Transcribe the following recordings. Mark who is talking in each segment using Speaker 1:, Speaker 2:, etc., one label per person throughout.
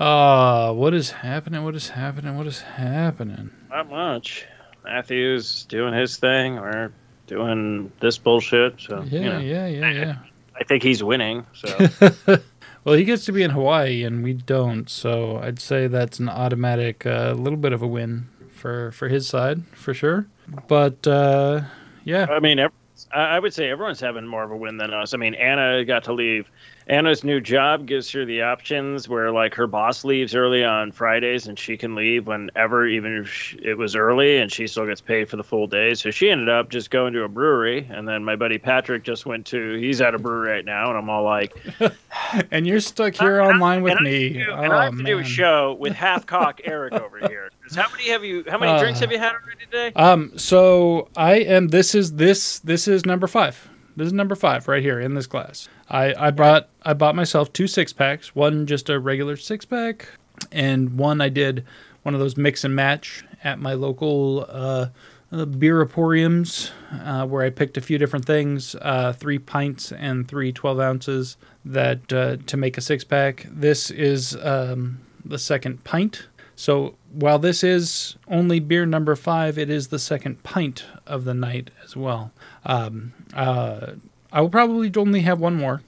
Speaker 1: Uh, what is happening? What is happening? What is happening?
Speaker 2: Not much. Matthew's doing his thing. We're doing this bullshit. So
Speaker 1: Yeah,
Speaker 2: you know,
Speaker 1: yeah, yeah, yeah.
Speaker 2: I think he's winning. So
Speaker 1: well, he gets to be in Hawaii and we don't, so I'd say that's an automatic uh, little bit of a win for for his side for sure. But uh, yeah,
Speaker 2: I mean, I I would say everyone's having more of a win than us. I mean, Anna got to leave. Anna's new job gives her the options where, like, her boss leaves early on Fridays and she can leave whenever, even if sh- it was early, and she still gets paid for the full day. So she ended up just going to a brewery. And then my buddy Patrick just went to, he's at a brewery right now. And I'm all like,
Speaker 1: and you're stuck here online with me.
Speaker 2: do-
Speaker 1: oh
Speaker 2: and I have to do a show with half cock Eric over here. How many have you? How many
Speaker 1: Uh,
Speaker 2: drinks have you had already today?
Speaker 1: Um, so I am. This is this this is number five. This is number five right here in this glass. I I brought I bought myself two six packs. One just a regular six pack, and one I did one of those mix and match at my local uh, uh, beer emporiums, uh, where I picked a few different things, uh, three pints and three 12 ounces that uh, to make a six pack. This is um, the second pint. So while this is only beer number five, it is the second pint of the night as well. Um, uh, I will probably only have one more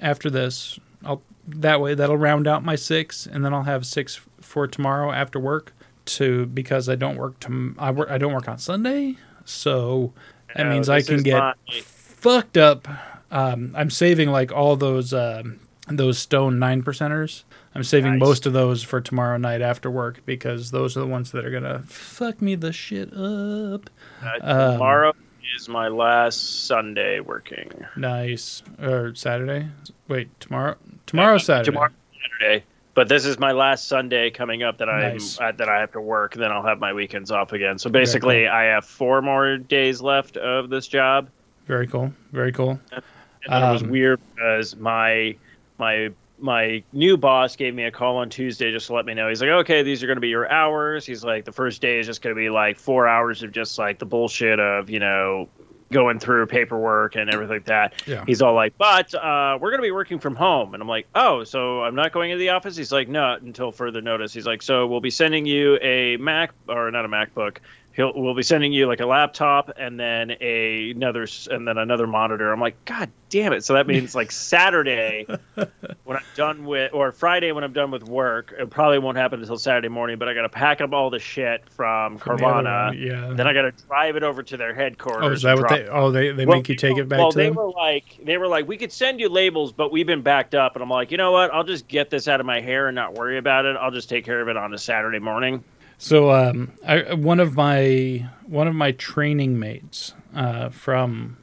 Speaker 1: after this. I'll that way that'll round out my six, and then I'll have six for tomorrow after work. To because I don't work to I work I don't work on Sunday, so that
Speaker 2: No,
Speaker 1: means I can get
Speaker 2: my-
Speaker 1: fucked up. Um, I'm saving like all those um, those stone nine percenters. I'm saving
Speaker 2: Nice.
Speaker 1: most of those for tomorrow night after work because those are the ones that are gonna fuck me the shit up.
Speaker 2: Uh,
Speaker 1: um,
Speaker 2: tomorrow is my last Sunday working.
Speaker 1: Nice or Saturday? Wait, tomorrow? Tomorrow Saturday.
Speaker 2: Tomorrow Saturday. But this is my last Sunday coming up that I'm
Speaker 1: Nice.
Speaker 2: uh, that I have to work. Then I'll have my weekends off again. So basically,
Speaker 1: cool.
Speaker 2: I have four more days left of this job.
Speaker 1: Very cool. Very cool.
Speaker 2: And then it was
Speaker 1: Um,
Speaker 2: weird because my my my new boss gave me a call on Tuesday just to let me know. He's like, "Okay, these are going to be your hours." He's like, "The first day is just going to be like four hours of just like the bullshit of you know going through paperwork and everything like that."
Speaker 1: Yeah.
Speaker 2: He's all like, "But uh, we're going to be working from home," and I'm like, "Oh, so I'm not going into the office?" He's like, "No, until further notice." He's like, "So we'll be sending you a Mac or not a MacBook." He'll, we'll be sending you like a laptop and then a, another and then another monitor. I'm like, God damn it! So that means like Saturday when I'm done with, or Friday when I'm done with work. It probably won't happen until Saturday morning. But I got to pack up all the shit from
Speaker 1: From
Speaker 2: Carvana.
Speaker 1: yeah.
Speaker 2: Then I got to drive it over to their headquarters.
Speaker 1: Oh, is that what they? Oh, they they
Speaker 2: well,
Speaker 1: make you take it back
Speaker 2: well,
Speaker 1: to
Speaker 2: they
Speaker 1: them.
Speaker 2: were like, they were like, we could send you labels, but we've been backed up. And I'm like, you know what? I'll just get this out of my hair and not worry about it. I'll just take care of it on a Saturday morning.
Speaker 1: So, um, I, one of my one of my training mates uh, from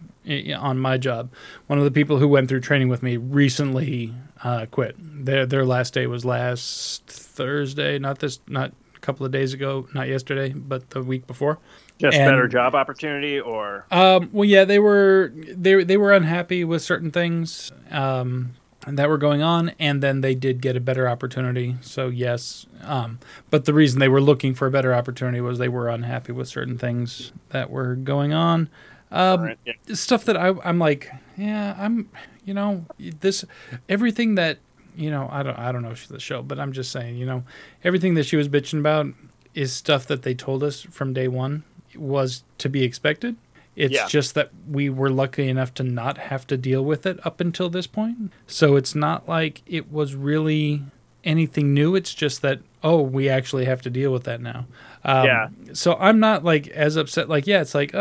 Speaker 1: on my job, one of the people who went through training with me recently uh, quit. Their their last day was last Thursday, not this, not a couple of days ago, not yesterday, but the week before.
Speaker 2: Just
Speaker 1: And-
Speaker 2: better job opportunity, or
Speaker 1: Um, well, yeah, they were they they were unhappy with certain things um, that were going on, and then they did get a better opportunity. So yes, um, but the reason they were looking for a better opportunity was they were unhappy with certain things that were going on. Um,
Speaker 2: yeah.
Speaker 1: stuff that I, I'm like, yeah, I'm, you know, this, everything that, you know, I don't, I don't know if she's the show, but I'm just saying, you know, everything that she was bitching about is stuff that they told us from day one was to be expected. It's
Speaker 2: Yeah.
Speaker 1: just that we were lucky enough to not have to deal with it up until this point. So it's not like it was really anything new. It's just that, oh, we actually have to deal with that now. Um,
Speaker 2: Yeah.
Speaker 1: So I'm not like as upset. Like, yeah, it's like, uh,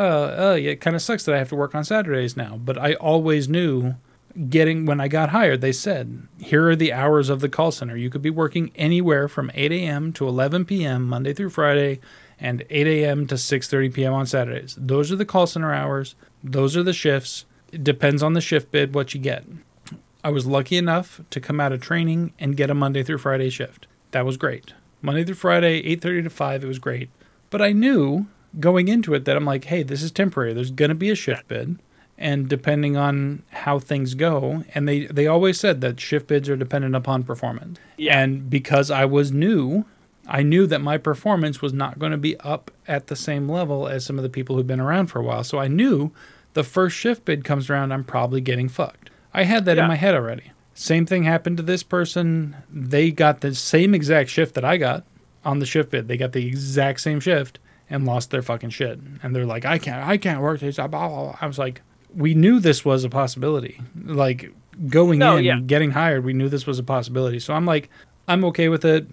Speaker 1: uh, yeah, it kind of sucks that I have to work on Saturdays now. But I always knew getting when I got hired, they said, here are the hours of the call center. You could be working anywhere from 8 a.m. to 11 p.m. Monday through Friday, and 8 a.m. to 6:30 p.m. on Saturdays. Those are the call center hours. Those are the shifts. It depends on the shift bid what you get. I was lucky enough to come out of training and get a Monday through Friday shift. That was great. Monday through Friday, 8:30 to 5, it was great. But I knew going into it that I'm like, hey, this is temporary. There's going to be a shift bid, and depending on how things go, and they they always said that shift bids are dependent upon performance.
Speaker 2: Yeah.
Speaker 1: And because I was new, I knew that my performance was not going to be up at the same level as some of the people who've been around for a while. So I knew the first shift bid comes around, I'm probably getting fucked. I had that in my head already. Same thing happened to this person. They got the same exact shift that I got on the shift bid. They got the exact same shift and lost their fucking shit. And they're like, I can't, I can't work this. I was like, we knew this was a possibility. Like going
Speaker 2: No,
Speaker 1: in,
Speaker 2: yeah.
Speaker 1: getting hired, we knew this was a possibility. So I'm like, I'm okay with it.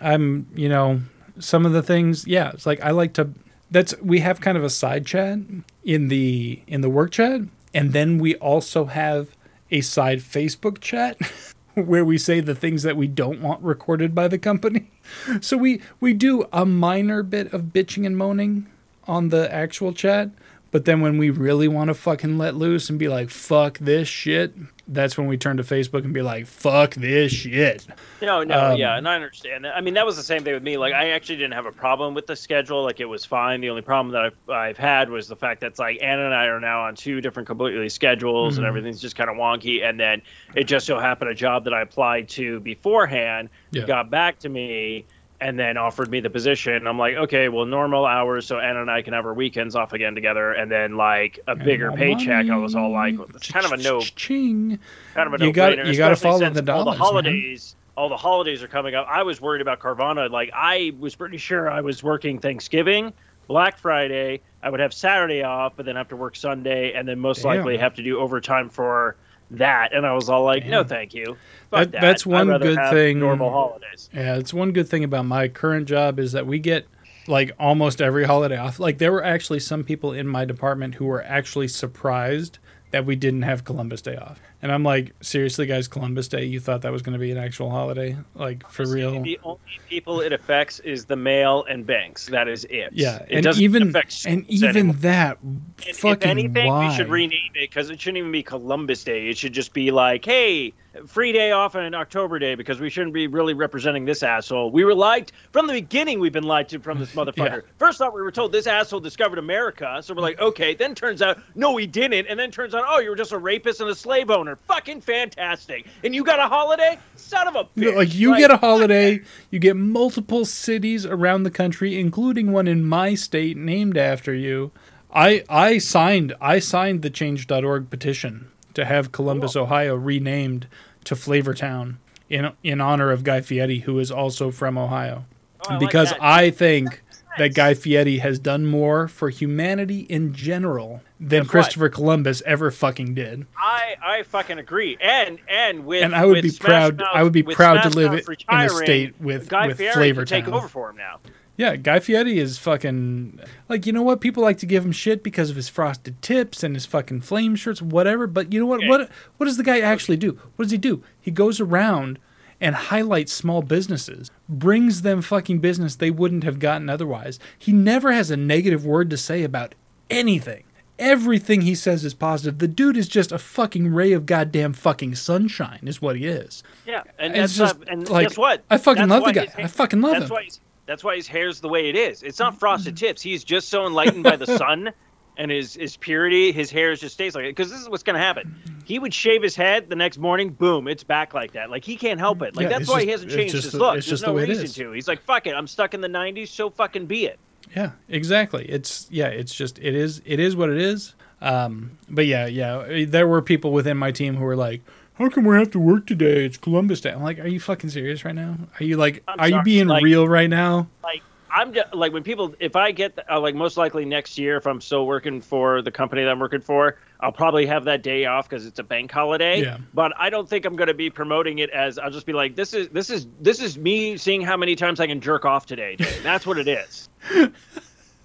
Speaker 1: I'm, you know, some of the things, yeah, it's like I like to. That's we have kind of a side chat in the in the work chat, and then we also have a side Facebook chat where we say the things that we don't want recorded by the company. So we we do a minor bit of bitching and moaning on the actual chat, but then when we really want to fucking let loose and be like fuck this shit, that's when we turn to Facebook and be like fuck this shit.
Speaker 2: No, no,
Speaker 1: Um,
Speaker 2: yeah, and I understand that. I mean, that was the same thing with me. Like, I actually didn't have a problem with the schedule. Like, it was fine. The only problem that I've, I've had was the fact that's like Anna and I are now on two different completely schedules,
Speaker 1: Mm-hmm.
Speaker 2: and everything's just kind of wonky. And then it just so happened a job that I applied to beforehand
Speaker 1: Yeah.
Speaker 2: got back to me and then offered me the position. I'm like, okay, well, normal hours, so Anna and I can have our weekends off again together, and then like a bigger paycheck. I was all like,
Speaker 1: money.
Speaker 2: it's kind of a no
Speaker 1: Ching.
Speaker 2: kind of a
Speaker 1: You gotta-
Speaker 2: no-brainer,
Speaker 1: you gotta follow
Speaker 2: since
Speaker 1: the
Speaker 2: all
Speaker 1: dollars,
Speaker 2: the
Speaker 1: man.
Speaker 2: holidays all the holidays are coming up i was worried about carvana like i was pretty sure i was working thanksgiving black friday i would have saturday off but then have to work sunday and then most
Speaker 1: Damn.
Speaker 2: likely have to do overtime for that and i was all like no thank you
Speaker 1: That-
Speaker 2: that.
Speaker 1: that's one good thing-
Speaker 2: normal holidays
Speaker 1: Yeah, it's one good thing about my current job is that we get like almost every holiday off. Like there were actually some people in my department who were actually surprised that we didn't have Columbus Day off. And I'm like, seriously guys, Columbus Day, you thought that was going to be an actual holiday? Like for real?
Speaker 2: the only people it affects is the mail and banks that is it
Speaker 1: Yeah,
Speaker 2: it
Speaker 1: and
Speaker 2: doesn't
Speaker 1: even
Speaker 2: affect
Speaker 1: and even
Speaker 2: anymore.
Speaker 1: that
Speaker 2: And
Speaker 1: fucking
Speaker 2: if anything,
Speaker 1: why?
Speaker 2: we should rename it because it shouldn't even be Columbus Day. It should just be like, hey, free day off and October Day because we shouldn't be really representing this asshole. We were lied from the beginning. We've been lied to from this motherfucker.
Speaker 1: Yeah.
Speaker 2: First off, we were told this asshole discovered America, so we're like, okay. Then turns out, no, he didn't. And then turns out, oh, you were just a rapist and a slave owner. Fucking fantastic. And you got a holiday, son of a
Speaker 1: You know, like you get a holiday, you get multiple cities around the country, including one in my state named after you. I I signed I signed the change.org petition to have Columbus, Ohio renamed to Flavortown in in honor of Guy Fieri, who is also from Ohio.
Speaker 2: Oh, I
Speaker 1: because
Speaker 2: that.
Speaker 1: I think that Guy Fieri has done more for humanity in general than
Speaker 2: Guess what?
Speaker 1: Christopher Columbus ever fucking did.
Speaker 2: I, I fucking agree, and and with
Speaker 1: And I would be
Speaker 2: Smash
Speaker 1: proud-
Speaker 2: Mouth-
Speaker 1: I would be proud to live in a state with-
Speaker 2: Guy
Speaker 1: with
Speaker 2: Fieri
Speaker 1: Flavortown.
Speaker 2: take over for him now.
Speaker 1: Yeah, Guy Fieri is fucking like you know what people like to give him shit because of his frosted tips and his fucking flame shirts, whatever. But you know what?
Speaker 2: Okay.
Speaker 1: What what does the guy actually do? What does he do? He goes around and highlights small businesses, brings them fucking business they wouldn't have gotten otherwise. He never has a negative word to say about anything. Everything he says is positive. The dude is just a fucking ray of goddamn fucking sunshine, is what he is.
Speaker 2: Yeah, and
Speaker 1: It's
Speaker 2: that's
Speaker 1: just,
Speaker 2: not, and
Speaker 1: like,
Speaker 2: guess what?
Speaker 1: I fucking
Speaker 2: That's
Speaker 1: love the guy. I fucking love
Speaker 2: that's
Speaker 1: him.
Speaker 2: Why that's why his hair's the way it is. It's not frosted tips. He's just so enlightened by the sun and his his purity. His hair just stays like it. Because this is what's gonna happen. He would shave his head the next morning. Boom, it's back like that. Like he can't help it. Like
Speaker 1: Yeah,
Speaker 2: that's
Speaker 1: it's
Speaker 2: why
Speaker 1: just-
Speaker 2: he hasn't
Speaker 1: it's
Speaker 2: changed
Speaker 1: just
Speaker 2: his
Speaker 1: the-
Speaker 2: look.
Speaker 1: it's
Speaker 2: There's
Speaker 1: just
Speaker 2: no
Speaker 1: the way it
Speaker 2: reason
Speaker 1: is.
Speaker 2: to. He's like, fuck it. I'm stuck in the '90s. So fucking be it.
Speaker 1: Yeah, exactly. It's yeah, it's just it is it is what it is. Um, but yeah, yeah, there were people within my team who were like, "How come we have to work today? It's Columbus Day." I'm like, "Are you fucking serious right now? Are you like,
Speaker 2: I'm
Speaker 1: are you being
Speaker 2: like-
Speaker 1: real right now?"
Speaker 2: like I'm just like when people if I get uh, like most likely next year if I'm still working for the company that I'm working for I'll probably have that day off because it's a bank holiday.
Speaker 1: Yeah.
Speaker 2: But I don't think I'm going to be promoting it as I'll just be like this is this is this is me seeing how many times I can jerk off today. Day. That's what it is.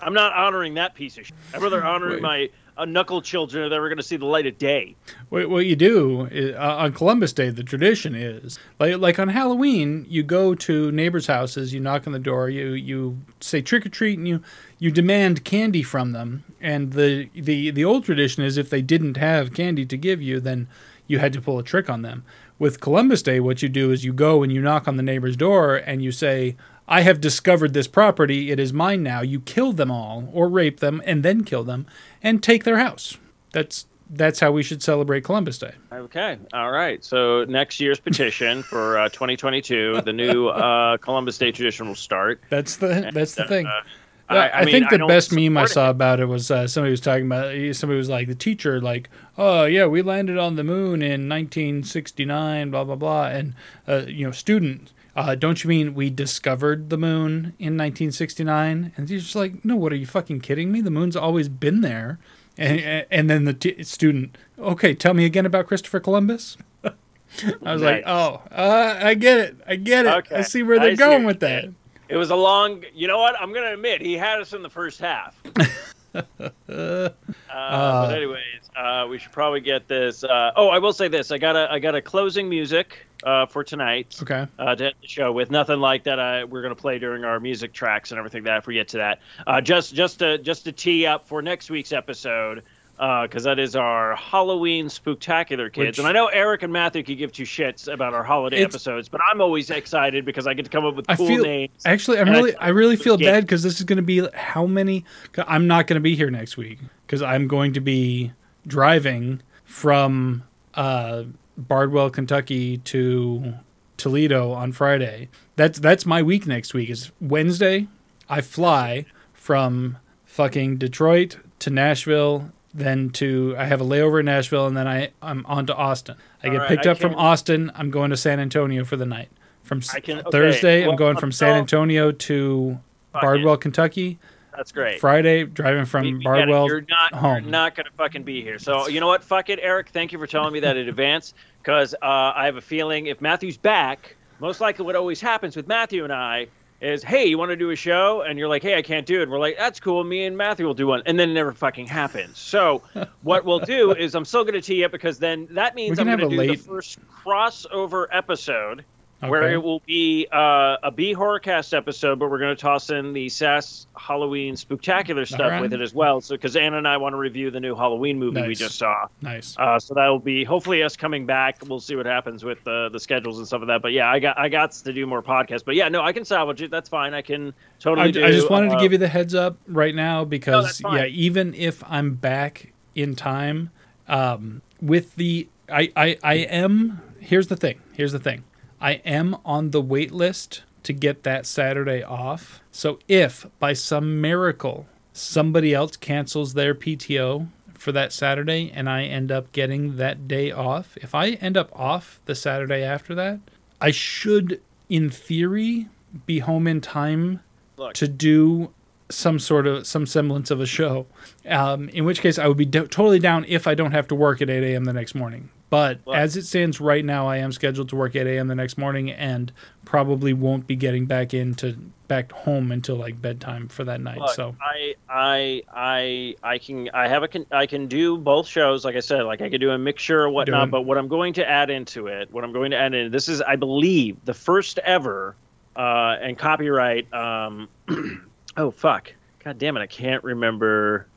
Speaker 2: I'm not honoring that piece of shit. I'd rather honoring
Speaker 1: Wait.
Speaker 2: my uh, knuckle children are were going to see the light of day.
Speaker 1: What, what you do is, uh, on Columbus Day, the tradition is like like on Halloween, you go to neighbors' houses, you knock on the door, you you say trick or treat, and you you demand candy from them. And the the the old tradition is if they didn't have candy to give you, then you had to pull a trick on them. With Columbus Day, what you do is you go and you knock on the neighbor's door and you say. I have discovered this property. It is mine now. You kill them all, or rape them, and then kill them, and take their house. That's that's how we should celebrate Columbus Day.
Speaker 2: Okay. All right. So next year's petition for uh, 2022, the new uh, Columbus Day tradition will start.
Speaker 1: That's the that's the thing.
Speaker 2: Uh, I, I,
Speaker 1: I,
Speaker 2: mean,
Speaker 1: think the
Speaker 2: don't
Speaker 1: best meme I saw
Speaker 2: it.
Speaker 1: about it was uh, somebody was talking about somebody was like the teacher like oh yeah we landed on the moon in 1969 blah blah blah and uh, you know student uh, don't you mean we discovered the moon in 1969 and he's just like no what are you fucking kidding me the moon's always been there and and then the t- student okay tell me again about Christopher Columbus I was like oh uh, I get it I get it I see where they're
Speaker 2: what
Speaker 1: going with that.
Speaker 2: It was a long. You know what? I'm gonna admit he had us in the first half. uh, but anyways, uh, we should probably get this. Uh, oh, I will say this: I got a I got a closing music uh, for tonight
Speaker 1: okay
Speaker 2: uh, to end the show with nothing like that. I, we're gonna play during our music tracks and everything. That if we get to that, uh, just just to just to tee up for next week's episode. Because that is our Halloween spooktacular, kids,
Speaker 1: Which-
Speaker 2: and I know Eric and Matthew could give two shits about our holiday episodes, but I'm always excited because I get to come up with
Speaker 1: I
Speaker 2: cool
Speaker 1: feel
Speaker 2: names.
Speaker 1: actually. I'm
Speaker 2: and I
Speaker 1: really, I really feel bad because this is going to be how many. I'm not going to be here next week because I'm going to be driving from uh, Bardwell, Kentucky to Toledo on Friday. That's that's my week next week. Is Wednesday. I fly from fucking Detroit to Nashville. Then to I have a layover in Nashville, and then I I'm on to Austin. I get
Speaker 2: All right,
Speaker 1: picked
Speaker 2: I
Speaker 1: up from Austin. I'm going to San Antonio for the night. From
Speaker 2: can- okay,
Speaker 1: Thursday,
Speaker 2: well,
Speaker 1: I'm going from San Antonio to Bardwell. Kentucky.
Speaker 2: That's great.
Speaker 1: Friday, driving from
Speaker 2: get it.
Speaker 1: Bardwell.
Speaker 2: You're not
Speaker 1: home.
Speaker 2: you're not gonna fucking be here. So you know what? Fuck it, Eric. Thank you for telling me that in advance. Because uh, I have a feeling if Matthew's back, most likely what always happens with Matthew and I is, hey, you want to do a show? And you're like, hey, I can't do it. And we're like, that's cool. Me and Matthew will do one, and then it never fucking happens. So what we'll do is I'm still gonna tee up because then that means I'm gonna do
Speaker 1: late-
Speaker 2: the first crossover episode where it will be uh, a B Horrorcast episode, but we're going to toss in the SAS Halloween Spooktacular stuff
Speaker 1: right.
Speaker 2: with it as well. So, because Anna and I want to review the new Halloween movie we just saw.
Speaker 1: Nice.
Speaker 2: Uh, so that'll be hopefully us coming back. We'll see what happens with the the schedules and stuff of that. But yeah, I got I got to do more podcasts. But yeah, no, I can salvage it. That's fine. I can totally.
Speaker 1: I,
Speaker 2: do,
Speaker 1: I just wanted
Speaker 2: uh,
Speaker 1: to give you the heads up right now because
Speaker 2: fine.
Speaker 1: yeah, even if I'm back in time, um, with the I, I I am here's the thing. Here's the thing. I am on the wait list to get that Saturday off. So if by some miracle somebody else cancels their PTO for that Saturday and I end up getting that day off, if I end up off the Saturday after that, I should in theory be home in time
Speaker 2: Look.
Speaker 1: to do some sort of some semblance of a show. Um, in which case, I would be do- totally down if I don't have to work at 8 a.m. the next morning. But as it stands right now, I am scheduled to work 8 a.m. the next morning, and probably won't be getting back into back home until like bedtime for that night.
Speaker 2: Look,
Speaker 1: so
Speaker 2: I I I I can I have a con- I can do both shows like I said like I could do a mixture or whatnot
Speaker 1: it.
Speaker 2: but what I'm going to add into it what I'm going to add in this is I believe the first ever uh, and copyright um oh fuck god damn it I can't remember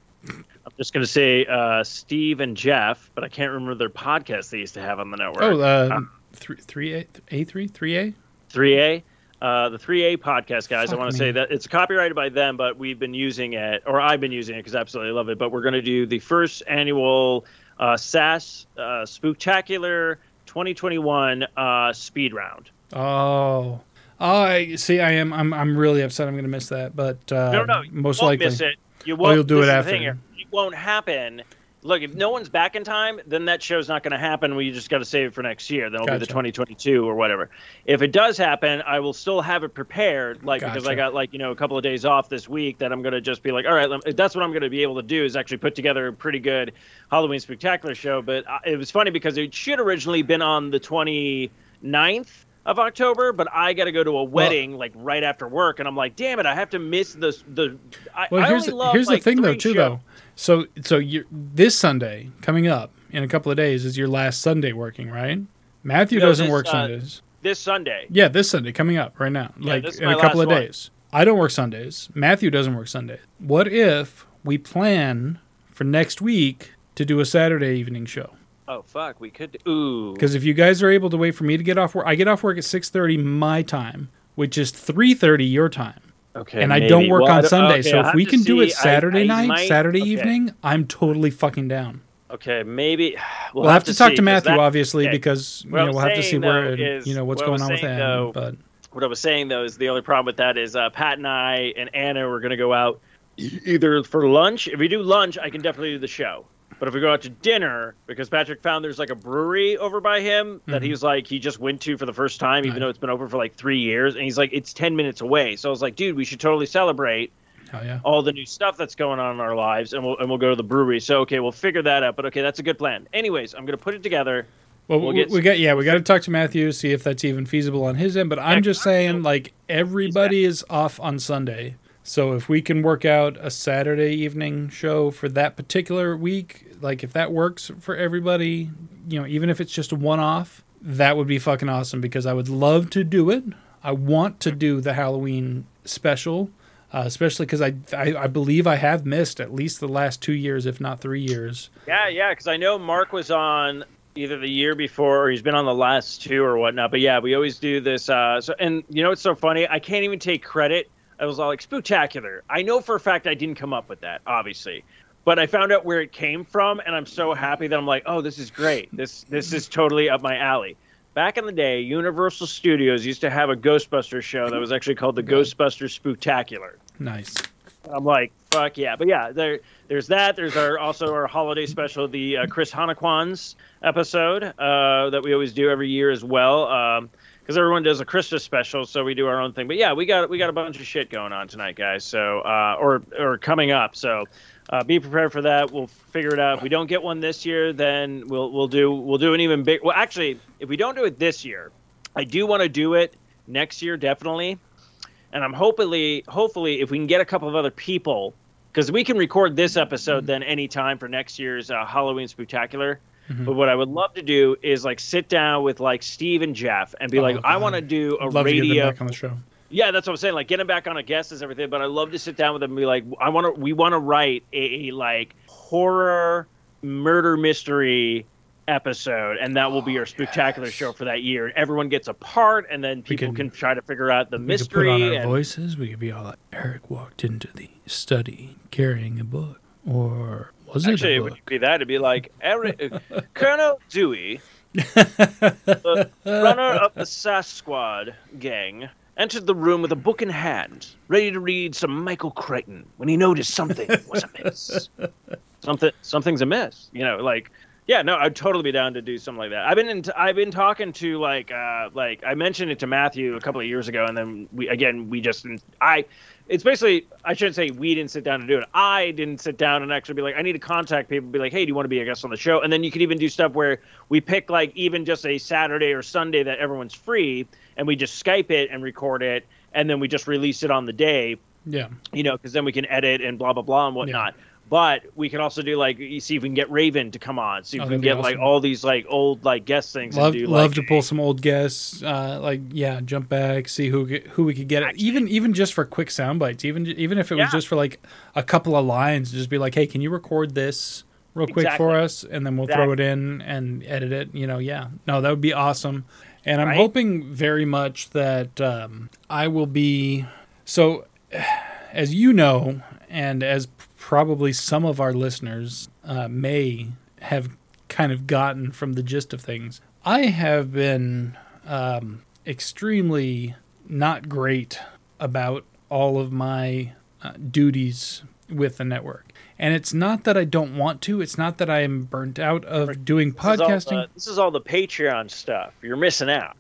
Speaker 2: Just gonna say uh, Steve and Jeff but I can't remember their podcast they used to have on the network
Speaker 1: oh, uh, three three a a three three a.
Speaker 2: 3A. Uh, the 3A podcast guys, I want to say that it's copyrighted by them, but we've been using it, or I've been using it because I absolutely love it. But we're going to do the first annual uh, SAS uh, Spooktacular 2021 uh, speed round.
Speaker 1: Oh. Oh, I see. I am. I'm. I'm really upset. I'm going to miss that. But uh,
Speaker 2: no, no, you
Speaker 1: most
Speaker 2: won't
Speaker 1: likely.
Speaker 2: miss it. You won't.
Speaker 1: you'll do
Speaker 2: it
Speaker 1: it
Speaker 2: is thing
Speaker 1: after.
Speaker 2: Won't happen. Look, if no one's back in time, then that show's not going to happen. We just got to save it for next year. Then it'll be the 2022 or whatever. If it does happen, I will still have it prepared, like because I got like you know a couple of days off this week. That I'm going to just be like, all right, that's what I'm going to be able to do is actually put together a pretty good Halloween spectacular show. But it was funny because it should originally been on the 29th of October, but I got to go to a wedding like right after work, and I'm like, damn it, I have to miss the the. I,
Speaker 1: Well,
Speaker 2: I
Speaker 1: here's
Speaker 2: only
Speaker 1: the,
Speaker 2: love,
Speaker 1: here's the
Speaker 2: like,
Speaker 1: thing though too though. So so you this Sunday coming up in a couple of days is your last Sunday working, right? Matthew
Speaker 2: No,
Speaker 1: doesn't
Speaker 2: this,
Speaker 1: work
Speaker 2: uh,
Speaker 1: Sundays.
Speaker 2: This Sunday.
Speaker 1: Yeah, this Sunday coming up right now,
Speaker 2: Yeah,
Speaker 1: like in a couple of
Speaker 2: one.
Speaker 1: days. I don't work Sundays. Matthew doesn't work Sundays. What if we plan for next week to do a Saturday evening show?
Speaker 2: Oh fuck, we could. Do, Ooh.
Speaker 1: Because if you guys are able to wait for me to get off work, I get off work at six thirty my time, which is three thirty your time.
Speaker 2: Okay.
Speaker 1: and I
Speaker 2: maybe.
Speaker 1: don't work
Speaker 2: Well,
Speaker 1: on
Speaker 2: don't-
Speaker 1: Sunday.
Speaker 2: okay,
Speaker 1: so if we can do it
Speaker 2: see. I-
Speaker 1: Saturday
Speaker 2: I
Speaker 1: night,
Speaker 2: might-
Speaker 1: Saturday
Speaker 2: okay.
Speaker 1: evening, I'm totally fucking down.
Speaker 2: Okay, maybe we'll,
Speaker 1: We'll, have, to, talk
Speaker 2: see,
Speaker 1: to Matthew,
Speaker 2: that-
Speaker 1: obviously,
Speaker 2: okay.
Speaker 1: because you know we'll have to see where you know what's
Speaker 2: what
Speaker 1: going on with him.
Speaker 2: though,
Speaker 1: but
Speaker 2: what I was saying though is the only problem with that is uh, Pat and I and Anna were going to go out either for lunch. If we do lunch, I can definitely do the show. But if we go out to dinner, because Patrick found there's like a brewery over by him that
Speaker 1: Mhm.
Speaker 2: he was like he just went to for the first time, even
Speaker 1: Right.
Speaker 2: though it's been open for like three years, and he's like it's ten minutes away. So I was like, dude, we should totally celebrate
Speaker 1: yeah.
Speaker 2: all the new stuff that's going on in our lives, and we'll and we'll go to the brewery. So okay, we'll figure that out. But okay, that's a good plan. Anyways, I'm gonna put it together.
Speaker 1: Well,
Speaker 2: We'll
Speaker 1: we got yeah, we got to talk to Matthew see if that's even feasible on his end. But I'm just saying, like everybody is off on Sunday, so if we can work out a Saturday evening show for that particular week, like if that works for everybody, you know, even if it's just a one-off, that would be fucking awesome because I would love to do it. I want to do the Halloween special. Uh, especially because I, I I believe I have missed at least the last two years, if not three years.
Speaker 2: Yeah, yeah, because I know Mark was on either the year before or he's been on the last two or whatnot. But yeah, we always do this. Uh, so and you know what's so funny? I can't even take credit. I was all like spectacular. I know for a fact I didn't come up with that, obviously. But I found out where it came from, and I'm so happy that I'm like, oh, this is great. This this is totally up my alley. Back in the day, Universal Studios used to have a Ghostbusters show that was actually called the Ghostbusters Spooktacular.
Speaker 1: Nice.
Speaker 2: I'm like, fuck yeah. But yeah, there, there's that. There's our also our holiday special, the uh, Chris Hanukkwan's episode uh, that we always do every year as well. Because everyone does a Christmas special, so we do our own thing. But yeah, we got we got a bunch of shit going on tonight, guys. So uh, or or coming up. So uh, be prepared for that. We'll figure it out. If we don't get one this year, then we'll we'll do we'll do an even big. Well, actually, if we don't do it this year, I do want to do it next year definitely. And I'm hopefully hopefully if we can get a couple of other people because we can record this episode then anytime for next year's uh, Halloween Spectacular.
Speaker 1: Mhm.
Speaker 2: But what I would love to do is like sit down with like Steve and Jeff and be
Speaker 1: Oh,
Speaker 2: like, I want to do a
Speaker 1: love to get
Speaker 2: radio.
Speaker 1: them back on the show.
Speaker 2: Yeah, that's what I'm saying. Like get him back on a guest is everything. But I love to sit down with them and be like, I want to. We want to write a, a like horror murder mystery episode, and that will be our spectacular show for that year. And everyone gets a part, and then people
Speaker 1: can-
Speaker 2: can, try to figure out the
Speaker 1: We could
Speaker 2: mystery.
Speaker 1: put on our
Speaker 2: and-
Speaker 1: voices. We could be all like, Eric walked into the study carrying a book. Or was
Speaker 2: Actually,
Speaker 1: it
Speaker 2: it would be that. It'd be like Eric, Colonel Dewey, the runner of the SAS Squad gang, entered the room with a book in hand, ready to read some Michael Crichton when he noticed something was amiss. something, something's amiss. You know, like. Yeah, no, I'd totally be down to do something like that. I've been in I've been talking to like uh like I mentioned it to Matthew a couple of years ago and then we again we just I it's basically I shouldn't say we didn't sit down to do it. I didn't sit down and actually be like, I need to contact people, be like, hey, do you want to be a guest on the show? And then you could even do stuff where we pick like even just a Saturday or Sunday that everyone's free, and we just Skype it and record it, and then we just release it on the day,
Speaker 1: Yeah.
Speaker 2: you know, because then we can edit and blah blah blah and whatnot. But we can also do like you see if we can get Raven to come on, see if
Speaker 1: Oh,
Speaker 2: we can get
Speaker 1: be
Speaker 2: like all these like old like guest things
Speaker 1: Love,
Speaker 2: and do
Speaker 1: love
Speaker 2: like
Speaker 1: to pull some old guests. Uh, like yeah, jump back, see who who we could get.
Speaker 2: Actually-
Speaker 1: even even just for quick sound bites. Even even if it was just for like a couple of lines, just be like, hey, can you record this real quick
Speaker 2: Exactly.
Speaker 1: for us, and then we'll throw it in and edit it. You know, yeah, no, that would be awesome. And I'm
Speaker 2: Right?
Speaker 1: hoping very much that um, I will be so. As you know, and as probably some of our listeners uh, may have kind of gotten from the gist of things, I have been um, extremely not great about all of my uh, duties with the network. And it's not that I don't want to. It's not that I am burnt out of doing
Speaker 2: This is
Speaker 1: podcasting.
Speaker 2: the- this is all the Patreon stuff. You're missing out.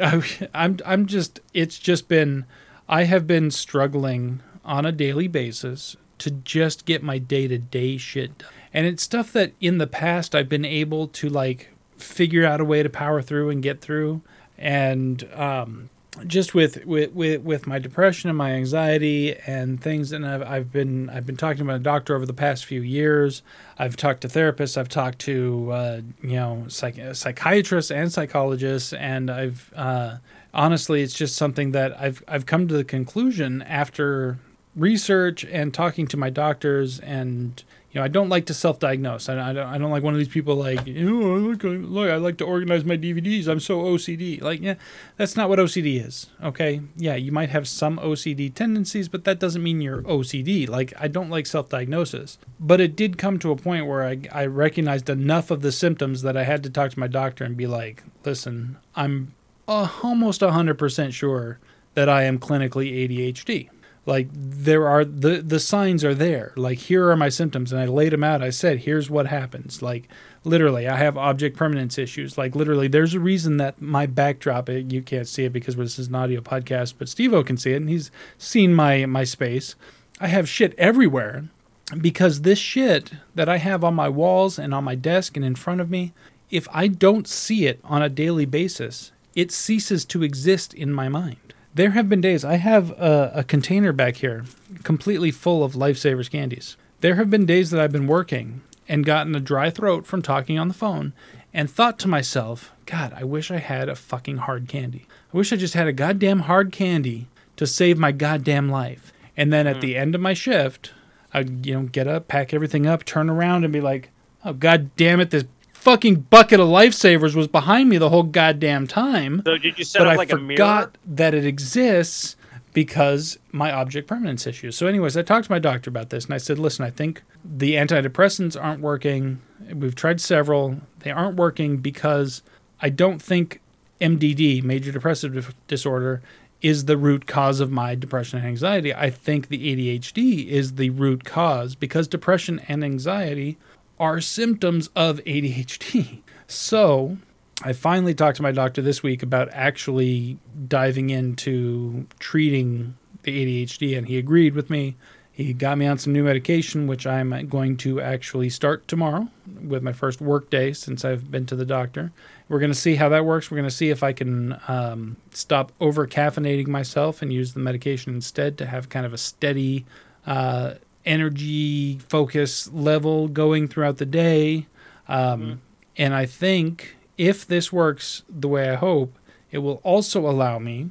Speaker 1: I'm I'm just it's just been I have been struggling on a daily basis to just get my day to day shit done. And it's stuff that in the past I've been able to like figure out a way to power through and get through. And um just with, with, with, with my depression and my anxiety and things and I've, I've been I've been talking to my doctor over the past few years. I've talked to therapists. I've talked to uh, you know psych- psychiatrists and psychologists, and I've uh, honestly, it's just something that I've I've come to the conclusion after research and talking to my doctors and you know I don't like to self-diagnose. I, don't I don't like one of these people like know like look I like to organize my DVDs. I'm so OCD. Like yeah, that's not what OCD is. Okay, yeah, you might have some OCD tendencies, but that doesn't mean you're OCD. Like I don't like self-diagnosis, but it did come to a point where I I recognized enough of the symptoms that I had to talk to my doctor and be like, listen, I'm almost 100% sure that I am clinically ADHD. Like there are the the signs are there. Like here are my symptoms, and I laid them out. I said, here's what happens. Like literally, I have object permanence issues. Like literally, there's a reason that my backdrop. You can't see it because this is an audio podcast, but Steve-O can see it, and he's seen my my space. I have shit everywhere because this shit that I have on my walls and on my desk and in front of me, if I don't see it on a daily basis, it ceases to exist in my mind. There have been days, I have a, a container back here completely full of Lifesavers candies. There have been days that I've been working and gotten a dry throat from talking on the phone and thought to myself, God, I wish I had a fucking hard candy. I wish I just had a goddamn hard candy to save my goddamn life. And then at mm. the end of my shift, I'd, you know, get up, pack everything up, turn around and be like, oh, god damn it, this fucking bucket of lifesavers was behind me the whole goddamn time.
Speaker 2: So did you set but up I like a mirror? forgot
Speaker 1: that it exists because my object permanence issues. So, anyways, I talked to my doctor about this, and I said, "Listen, I think the antidepressants aren't working. We've tried several; they aren't working because I don't think MDD, major depressive disorder, is the root cause of my depression and anxiety. I think the ADHD is the root cause because depression and anxiety are symptoms of ADHD. So I finally talked to my doctor this week about actually diving into treating the ADHD, and he agreed with me. He got me on some new medication, which I'm going to actually start tomorrow with my first work day since I've been to the doctor. We're going to see how that works. We're going to see if I can um, stop over caffeinating myself and use the medication instead to have kind of a steady uh, energy focus level going throughout the day. Um, mm-hmm. And I think if this works the way I hope, it will also allow me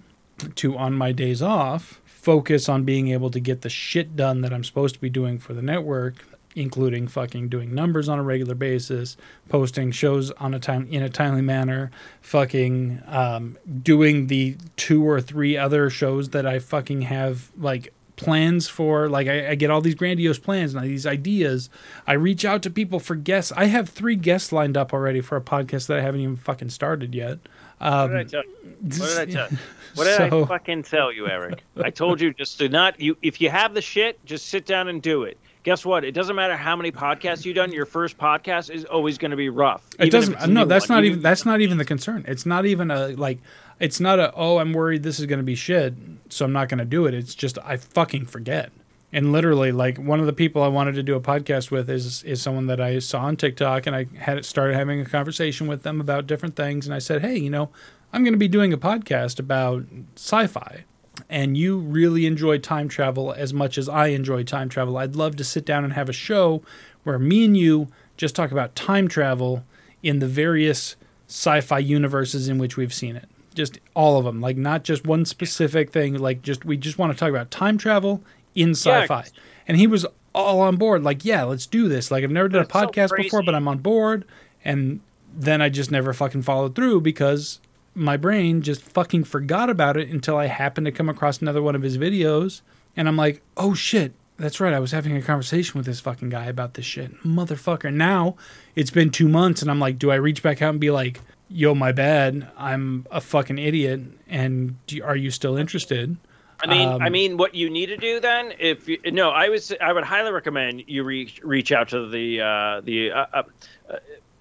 Speaker 1: to, on my days off, focus on being able to get the shit done that I'm supposed to be doing for the network, including fucking doing numbers on a regular basis, posting shows on a time in a timely manner, fucking um, doing the two or three other shows that I fucking have like plans for like I, I, get all these grandiose plans and these ideas. I reach out to people for guests. I have three guests lined up already for a podcast that i haven't even fucking started yet.
Speaker 2: Um, what did i tell you? What did i tell you? What did so, i fucking tell you eric? I told you just to not you if you have the shit just sit down and do it guess what? It doesn't matter how many podcasts you've done. Your first podcast is always going to be rough.
Speaker 1: It doesn't. No, that's one. not even. That's not even the concern. It's not even a like it's not a oh I'm worried this is going to be shit, so I'm not going to do it. It's just I fucking forget. And literally, like one of the people I wanted to do a podcast with is is someone that I saw on TikTok, and I had started having a conversation with them about different things. And I said, hey, you know, I'm going to be doing a podcast about sci-fi, and you really enjoy time travel as much as I enjoy time travel. I'd love to sit down and have a show where me and you just talk about time travel in the various sci-fi universes in which we've seen it just all of them like not just one specific thing like just we just want to talk about time travel in sci-fi yeah. and he was all on board like yeah let's do this like i've never done a podcast so before but i'm on board and then i just never fucking followed through because my brain just fucking forgot about it until i happened to come across another one of his videos. And i'm like oh shit. That's right. I was having a conversation with this fucking guy about this shit. Motherfucker. Now it's been two months and i'm like do i reach back out and be like yo, my bad, I'm a fucking idiot, and do, are you still interested?
Speaker 2: I mean, um, I mean, what you need to do then, if you, no, I was, I would highly recommend you reach reach out to the uh, the. Uh, uh,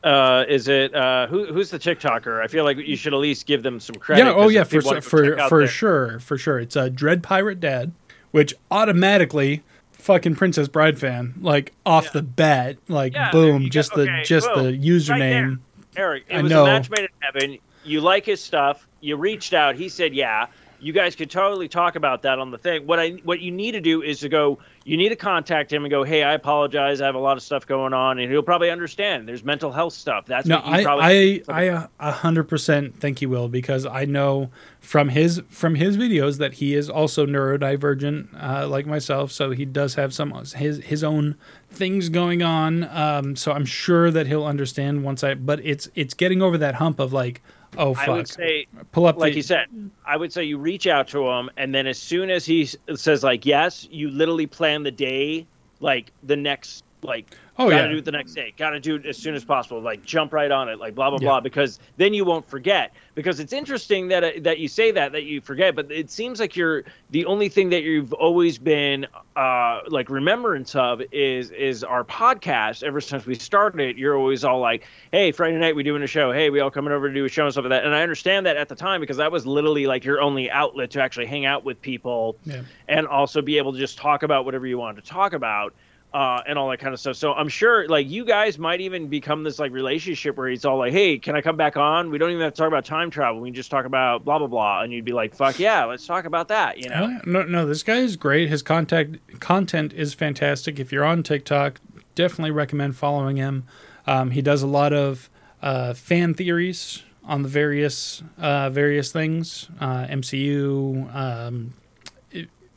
Speaker 2: uh, is it uh, who who's the TikToker? I feel like you should at least give them some credit.
Speaker 1: Yeah, oh yeah, for for for sure, for sure. It's a uh, Dread Pirate Dad, which automatically fucking Princess Bride fan, like off yeah. the bat, like yeah, boom, just the okay, just boom. the username. Right
Speaker 2: Eric, it I was know. a match made in heaven. You like his stuff. You reached out. He said, "Yeah." You guys could totally talk about that on the thing. What I what you need to do is to go. You need to contact him and go, "Hey, I apologize. I have a lot of stuff going on," and he'll probably understand. There's mental health stuff. That's
Speaker 1: no,
Speaker 2: I
Speaker 1: probably- I I a hundred percent think he will because I know from his from his videos that he is also neurodivergent uh, like myself. So he does have some his his own things going on. Um, so I'm sure that he'll understand once I. But it's it's getting over that hump of like Oh, fuck. I
Speaker 2: would say, pull up, like the... you said, I would say you reach out to him, and then as soon as he says like yes, you literally plan the day, like the next like
Speaker 1: Oh,
Speaker 2: gotta
Speaker 1: yeah.
Speaker 2: do it the next day. Gotta do it as soon as possible. Like jump right on it like blah blah
Speaker 1: Yeah.
Speaker 2: blah because then you won't forget. Because it's interesting that uh, that you say that that you forget but it seems like you're the only thing that you've always been uh like remembrance of is is our podcast. Ever since we started it you're always all like hey friday night we doing a show. Hey we all coming over to do a show and stuff like that. And i understand that at the time because that was literally like your only outlet to actually hang out with people
Speaker 1: Yeah.
Speaker 2: and also be able to just talk about whatever you wanted to talk about uh, and all that kind of stuff. So I'm sure like you guys might even become this like relationship where it's all like, hey, can I come back on? We don't even have to talk about time travel. We can just talk about blah blah blah, and you'd be like, fuck yeah, let's talk about that. You know?
Speaker 1: No, no, this guy is great. His contact content is fantastic. If you're on TikTok, definitely recommend following him. Um, he does a lot of uh, fan theories on the various uh, various things, uh, MCU, um,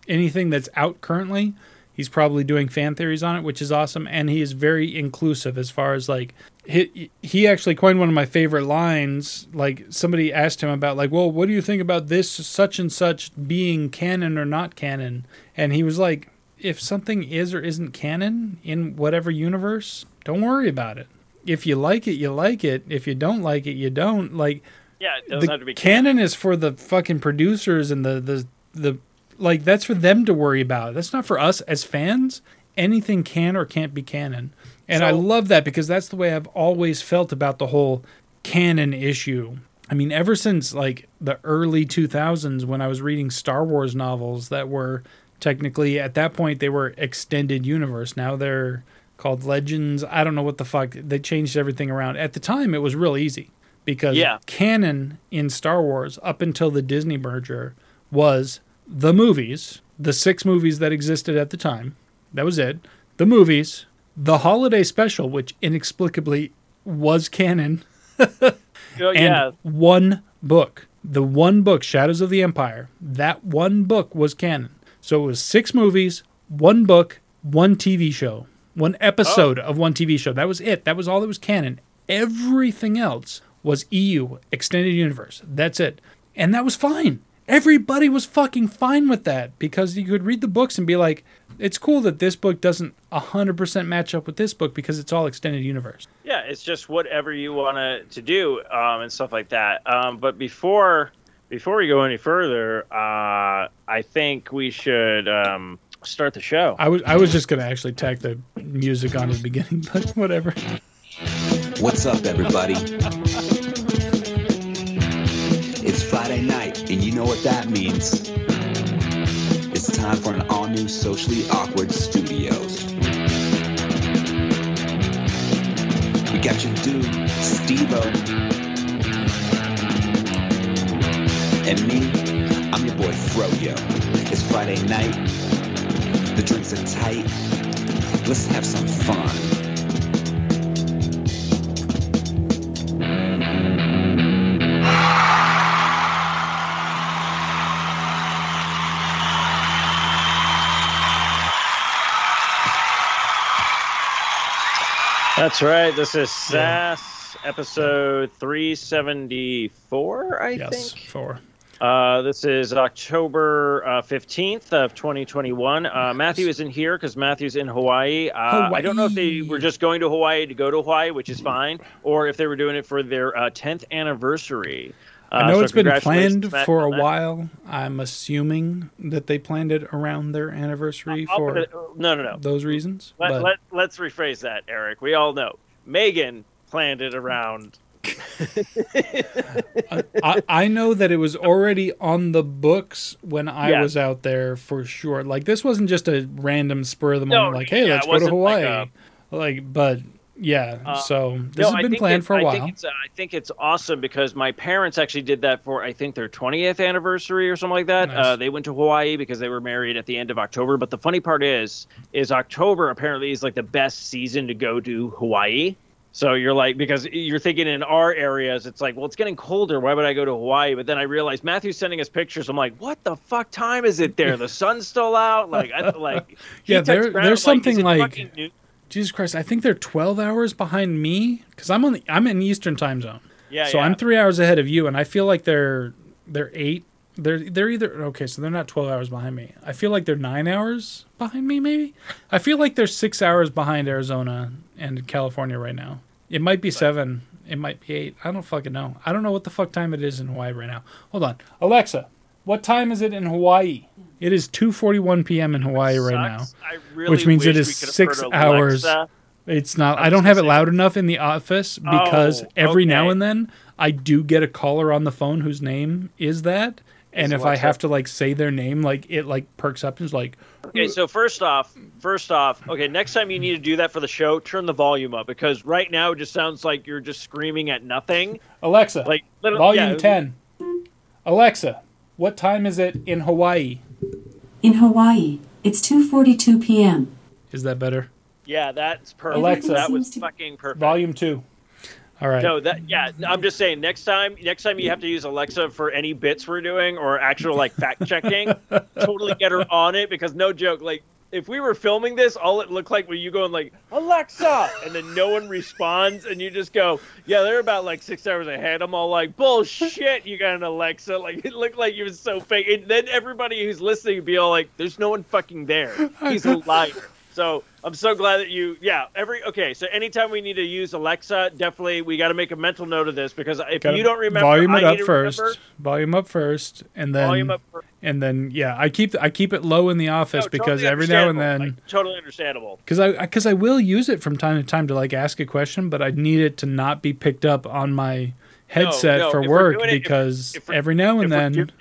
Speaker 1: anything that's out currently. He's probably doing fan theories on it, which is awesome, and he is very inclusive as far as like he he actually coined one of my favorite lines. Like somebody asked him about like, well, what do you think about this such and such being canon or not canon? And he was like, if something is or isn't canon in whatever universe, don't worry about it. If you like it, you like it. If you don't like it, you don't. Like
Speaker 2: Yeah, it doesn't
Speaker 1: the
Speaker 2: have to be
Speaker 1: canon is for the fucking producers and the the the like that's for them to worry about. That's not for us as fans. Anything can or can't be canon. And I love that because that's the way I've always felt about the whole canon issue. I mean, ever since like the early 2000s when I was reading Star Wars novels that were technically at that point they were extended universe. Now they're called Legends. I don't know what the fuck. They changed everything around. At the time it was real easy because
Speaker 2: Yeah.
Speaker 1: canon in Star Wars up until the Disney merger was the movies, the six movies that existed at the time. That was it. The movies, the holiday special, which inexplicably was canon,
Speaker 2: Oh,
Speaker 1: and
Speaker 2: yeah,
Speaker 1: one book. The one book, Shadows of the Empire, that one book was canon. So it was six movies, one book, one TV show, one episode oh. of one TV show. That was it. That was all that was canon. Everything else was EU, Extended Universe. That's it. And that was fine. Everybody was fucking fine with that because you could read the books and be like, it's cool that this book doesn't 100% match up with this book because it's all Extended Universe.
Speaker 2: yeah, it's just whatever you want to to do um, and stuff like that. Um, but before before we go any further, uh, I think we should um, start the show.
Speaker 1: I was I was just gonna actually tack the music on at the beginning, but whatever.
Speaker 3: What's up, everybody? Know what that means. It's time for an all new Socially Awkward Studios. We got your dude, Steve And me, I'm your boy Froyo. It's Friday night. The drinks are tight. Let's have some fun.
Speaker 2: That's right. This is SAS episode 374, I
Speaker 1: Yes,
Speaker 2: think.
Speaker 1: four.
Speaker 2: Uh, this is October uh, 15th of 2021. Uh, Matthew isn't here because Matthew's in Hawaii. Uh, I don't know if they were just going to Hawaii to go to Hawaii, which is fine, or if they were doing it for their uh, 10th anniversary. Uh,
Speaker 1: I know
Speaker 2: so
Speaker 1: it's been planned for a while. I'm assuming that they planned it around their anniversary
Speaker 2: I'll
Speaker 1: for
Speaker 2: it- no, no, no.
Speaker 1: those reasons.
Speaker 2: Let,
Speaker 1: but
Speaker 2: let, let's rephrase that, Eric. We all know. Megan planned it around.
Speaker 1: I, I know that it was already on the books when I
Speaker 2: Yeah.
Speaker 1: was out there for sure. Like this wasn't just a random spur of the
Speaker 2: No,
Speaker 1: moment. like, hey,
Speaker 2: yeah,
Speaker 1: let's go to
Speaker 2: wasn't like
Speaker 1: Hawaii. Like, but yeah.
Speaker 2: Uh,
Speaker 1: so this
Speaker 2: No,
Speaker 1: has been planned for a
Speaker 2: I
Speaker 1: while.
Speaker 2: Think it's, uh, I think it's awesome because my parents actually did that for I think their 20th anniversary or something like that.
Speaker 1: Nice.
Speaker 2: Uh, they went to Hawaii because they were married at the end of October. But the funny part is, is October apparently is like the best season to go to Hawaii. So you're like because you're thinking in our areas it's like well it's getting colder why would I go to Hawaii but then I realized Matthew's sending us pictures I'm like what the fuck time is it there the sun's still out like I like
Speaker 1: Yeah, there- there's something
Speaker 2: "Is it
Speaker 1: like-
Speaker 2: noon?"
Speaker 1: Jesus Christ, I think they're 12 hours behind me because I'm on the I'm in Eastern time zone.
Speaker 2: yeah
Speaker 1: so
Speaker 2: yeah.
Speaker 1: I'm three hours ahead of you, and I feel like they're they're eight they're they're either okay, so they're not twelve hours behind me. I feel like they're nine hours behind me. Maybe I feel like they're six hours behind Arizona and California right now. It might be seven. It might be eight. I don't fucking know. I don't know what the fuck time it is in Hawaii right now. Hold on, Alexa. What time is it in Hawaii? It is two forty one p.m. in Hawaii right now.
Speaker 2: I really
Speaker 1: which means it
Speaker 2: wish
Speaker 1: is
Speaker 2: we could've
Speaker 1: six hours
Speaker 2: Alexa.
Speaker 1: It's not.
Speaker 2: I
Speaker 1: I don't have it loud enough in the office because
Speaker 2: Oh,
Speaker 1: every now and then I do get a caller on the phone whose name is that, and
Speaker 2: Is
Speaker 1: if I
Speaker 2: Alexa.
Speaker 1: have to like say their name, like it like perks up and is like,
Speaker 2: Okay, so first off, first off, okay, next time you need to do that for the show, turn the volume up because right now it just sounds like you're just screaming at nothing.
Speaker 1: Alexa,
Speaker 2: Like
Speaker 1: volume
Speaker 2: yeah,
Speaker 1: ten. Alexa, what time is it in Hawaii?
Speaker 4: In Hawaii, it's 2:42 p.m.
Speaker 1: Is that better?
Speaker 2: Yeah, that's perfect.
Speaker 1: Alexa.
Speaker 2: that was
Speaker 4: Seems to-
Speaker 2: fucking perfect.
Speaker 1: Volume two. All right.
Speaker 2: No, that yeah. I'm just saying. Next time, next time you have to use Alexa for any bits we're doing or actual like fact checking, totally get her on it because no joke. Like if we were filming this, all it looked like was you going like Alexa, and then no one responds, and you just go, yeah, they're about like six hours ahead. I'm all like, bullshit, you got an Alexa. Like it looked like you was so fake. And then everybody who's listening would be all like, there's no one fucking there. He's a liar. So I'm so glad that you, yeah, every okay. So anytime we need to use Alexa, definitely we got to make a mental note of this because if
Speaker 1: Gotta
Speaker 2: you don't remember,
Speaker 1: volume it
Speaker 2: need
Speaker 1: up first.
Speaker 2: remember.
Speaker 1: Volume up first, and then
Speaker 2: Volume up. first.
Speaker 1: and then yeah, I keep I keep it low in the office
Speaker 2: No,
Speaker 1: because
Speaker 2: totally
Speaker 1: every now and then.
Speaker 2: Like, totally understandable.
Speaker 1: because I because I will use it from time to time to like ask a question, but I need it to not be picked up on my headset
Speaker 2: no,
Speaker 1: for work
Speaker 2: it- if-
Speaker 1: because
Speaker 2: if we're-
Speaker 1: every now
Speaker 2: If
Speaker 1: and then
Speaker 2: it-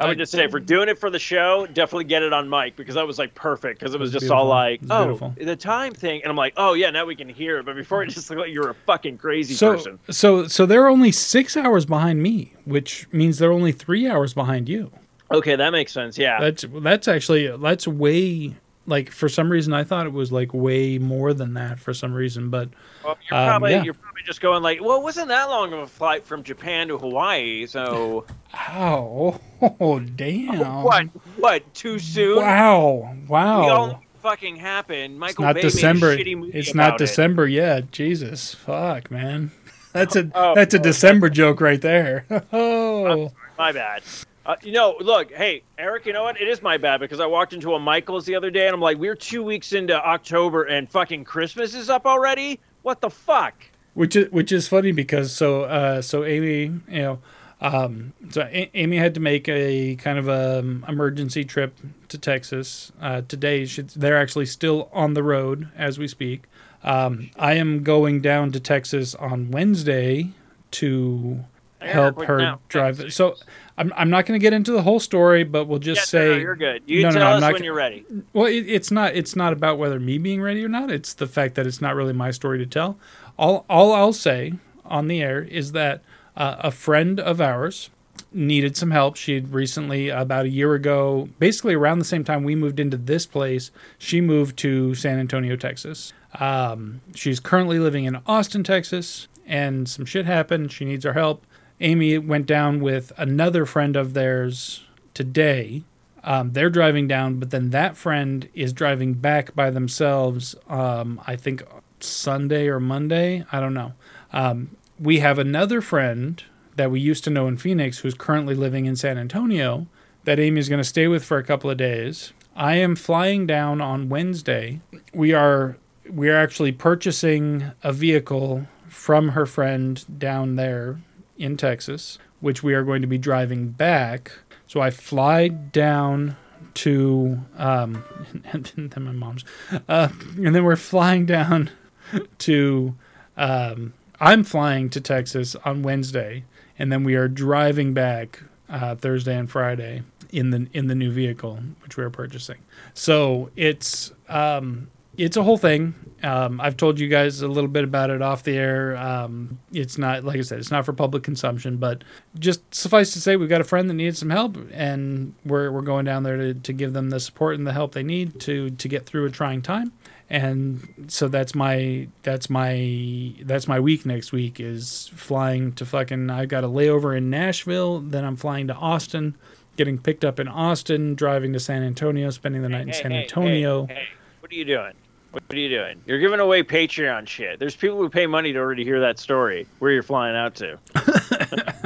Speaker 2: I would just say if we're doing it for the show, definitely get it on mic because that was like perfect because it was just all like, oh,
Speaker 1: beautiful.
Speaker 2: the time thing, and I'm like, oh yeah, now we can hear it. But before it just looked like you were a fucking crazy
Speaker 1: so
Speaker 2: person.
Speaker 1: so so they're only six hours behind me, which means they're only three hours behind you.
Speaker 2: Okay, that makes sense. Yeah.
Speaker 1: That's that's actually that's way like for some reason I thought it was like way more than that for some reason, but
Speaker 2: Well, you're
Speaker 1: Um,
Speaker 2: probably
Speaker 1: yeah.
Speaker 2: you're probably just going like, well, it wasn't that long of a flight from Japan to Hawaii, so
Speaker 1: ow, oh damn,
Speaker 2: what? What? Too soon?
Speaker 1: Wow,
Speaker 2: We all
Speaker 1: wow.
Speaker 2: know what fucking happened.
Speaker 1: It's
Speaker 2: Michael
Speaker 1: not
Speaker 2: Bay
Speaker 1: December.
Speaker 2: made a shitty movie
Speaker 1: It's not
Speaker 2: about it.
Speaker 1: December yet. Jesus, fuck, man. That's a
Speaker 2: Oh,
Speaker 1: that's a
Speaker 2: oh,
Speaker 1: December joke right there. Oh,
Speaker 2: My bad. Uh, you know, look, hey, Eric, you know what? It is my bad because I walked into a Michael's the other day and I'm like, we're two weeks into October and fucking Christmas is up already? What the fuck?
Speaker 1: which is which is funny because so uh so Amy, you know, um so a- Amy had to make a kind of a um, emergency trip to Texas uh today. She, they're actually still on the road as we speak. Um, I am going down to Texas on Wednesday to help her
Speaker 2: now?
Speaker 1: drive. So I'm I'm not going to get into the whole story, but we'll just
Speaker 2: yeah,
Speaker 1: say
Speaker 2: no, no, you're good. You
Speaker 1: No, no,
Speaker 2: tell
Speaker 1: no, I'm
Speaker 2: us
Speaker 1: not
Speaker 2: when you're ready.
Speaker 1: Well, it, it's not. It's not about whether me being ready or not. It's the fact that it's not really my story to tell. All all I'll say on the air is that uh, a friend of ours needed some help. She had recently, about a year ago, basically around the same time we moved into this place, she moved to San Antonio, Texas. Um, she's currently living in Austin, Texas, and some shit happened. She needs our help. Amy went down with another friend of theirs today. Um, they're driving down, but then that friend is driving back by themselves. Um, I think Sunday or Monday. I don't know. Um, we have another friend that we used to know in Phoenix who's currently living in San Antonio that Amy is going to stay with for a couple of days. I am flying down on Wednesday. We are we are actually purchasing a vehicle from her friend down there in Texas, which we are going to be driving back. So I fly down to um, and then my mom's, uh, and then we're flying down to. Um, I'm flying to Texas on Wednesday, and then we are driving back uh, Thursday and Friday in the in the new vehicle which we are purchasing. So it's um, it's a whole thing. Um, I've told you guys a little bit about it off the air. Um, it's not like I said, it's not for public consumption, but just suffice to say, we've got a friend that needs some help, and we're we're going down there to, to give them the support and the help they need to to get through a trying time. And so that's my that's my that's my week next week is flying to fucking I've got a layover in Nashville, then I'm flying to Austin, getting picked up in Austin, driving to San Antonio, spending the night in
Speaker 2: Hey,
Speaker 1: San
Speaker 2: hey,
Speaker 1: Antonio.
Speaker 2: Hey, hey, what are you doing? What are you doing? You're giving away Patreon shit. There's people who pay money to already hear that story. Where you're flying out to?